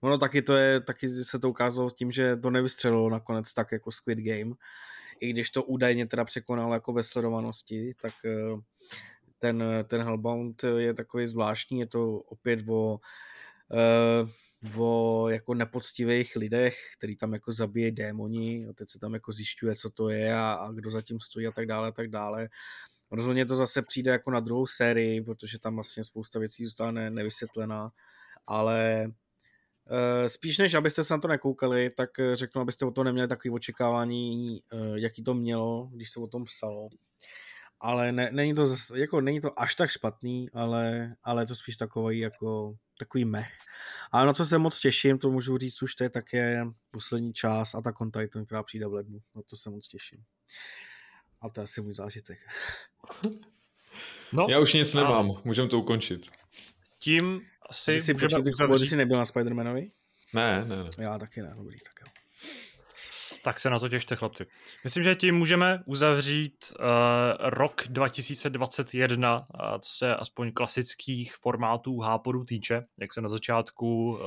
ono taky to je, taky se to ukázalo tím, že to nevystřelilo nakonec tak jako Squid Game, i když to údajně teda překonal jako ve sledovanosti, tak eh, ten, ten Hellbound je takový zvláštní, je to opět o, eh, o jako nepoctivých lidech, který tam jako zabíjí démoni a teď se tam jako zjišťuje, co to je a, a kdo zatím stojí a tak dále a tak dále. Rozhodně to zase přijde jako na druhou sérii, protože tam vlastně spousta věcí zůstane nevysvětlená, ale Eh, spíš než abyste se na to nekoukali, tak eh, řeknu, abyste o to neměli takové očekávání, eh, jaký to mělo, když se o tom psalo. Ale ne, není, to zase, jako, není to až tak špatný, ale, ale je to spíš takový jako takový mech. A na co se moc těším, to můžu říct už, to je také poslední část a ta on Titan, která přijde v lednu. Na to se moc těším. A to je asi můj zážitek. No, Já už nic nemám, můžeme to ukončit. Tím asi jsi, můžeme počkej, uzavřít... jsi nebyl na Spider-Manovi? Ne, ne, ne. Já taky ne, dobrý, tak jo. Tak se na to těšte, chlapci. Myslím, že tím můžeme uzavřít uh, rok 2021, uh, co se aspoň klasických formátů háporů týče, jak se na začátku uh,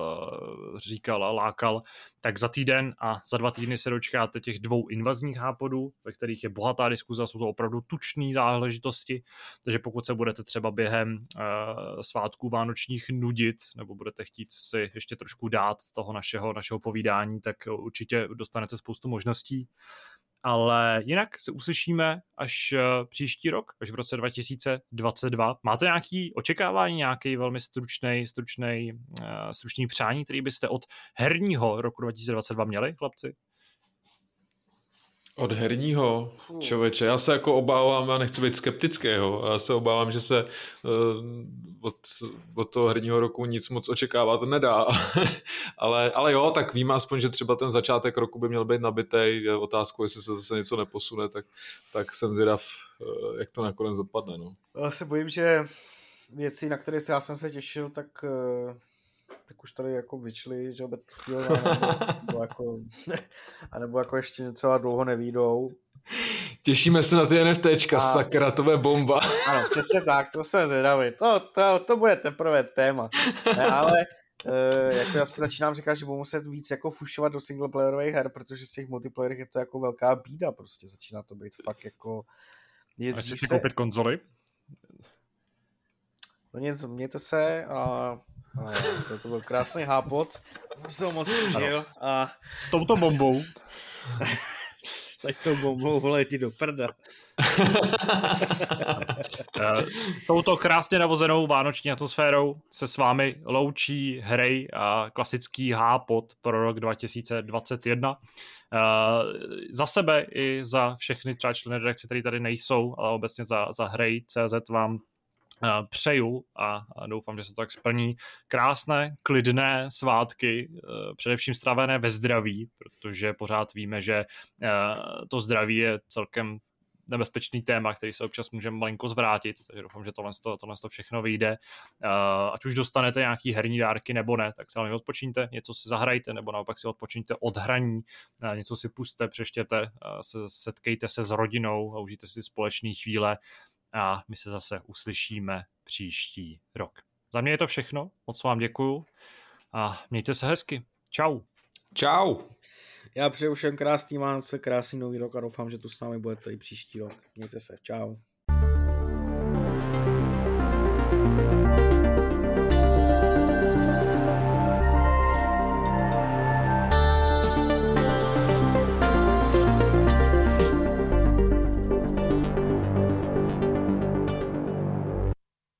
říkal a lákal, tak za týden a za dva týdny se dočkáte těch dvou invazních hápodů, ve kterých je bohatá diskuze, jsou to opravdu tučné záležitosti, takže pokud se budete třeba během uh, svátků vánočních nudit, nebo budete chtít si ještě trošku dát toho našeho, našeho povídání, tak určitě dostanete spoustu možností. Ale jinak se uslyšíme až eh, příští rok, až v roce 2022. Máte nějaký očekávání, nějaký velmi stručný, stručný, eh, stručný přání, který byste od herního roku 2022 měli, chlapci? Od herního člověče, já se jako obávám, já nechci být skeptický, jo. já se obávám, že se uh, od, od toho herního roku nic moc očekávat nedá, ale, ale jo, tak vím aspoň, že třeba ten začátek roku by měl být nabitý, je otázkou, jestli se zase něco neposune, tak, tak jsem zvědav, uh, jak to nakonec dopadne. No. Já se bojím, že věci, na které já jsem se těšil, tak uh tak už tady jako vyčli, že Battlefield, nebo, jako, anebo jako ještě třeba dlouho nevídou. Těšíme se na ty NFTčka, a... sakra, to bude bomba. Ano, přesně tak, to jsem zvědavý. To, to, to bude teprve téma. Ne, ale Uh, jako já si začínám říkat, že budu muset víc jako fušovat do singleplayerových her, protože z těch multiplayerových je to jako velká bída, prostě začíná to být fakt jako... Je si se... koupit konzoli? No nic, mějte se a a to, to byl krásný hápot. Jsem se ho moc užil. A... S touto bombou. S touto bombou, vole, ti do prda. Eh, touto krásně navozenou vánoční atmosférou se s vámi loučí hry a klasický hápot pro rok 2021. Uh, eh, za sebe i za všechny třeba členy redakce, které tady nejsou, ale obecně za, za hry CZ vám přeju a doufám, že se to tak splní. Krásné, klidné svátky, e, především stravené ve zdraví, protože pořád víme, že e, to zdraví je celkem nebezpečný téma, který se občas může malinko zvrátit, takže doufám, že tohle, tohle to všechno vyjde. Ať už dostanete nějaký herní dárky nebo ne, tak se hlavně odpočíňte, něco si zahrajte, nebo naopak si odpočíňte od hraní, něco si puste, přeštěte, setkejte se s rodinou a užijte si společné chvíle a my se zase uslyšíme příští rok. Za mě je to všechno, moc vám děkuju a mějte se hezky. Čau. Čau. Já přeju všem krásný Vánoce, krásný nový rok a doufám, že tu s námi budete i příští rok. Mějte se. Čau.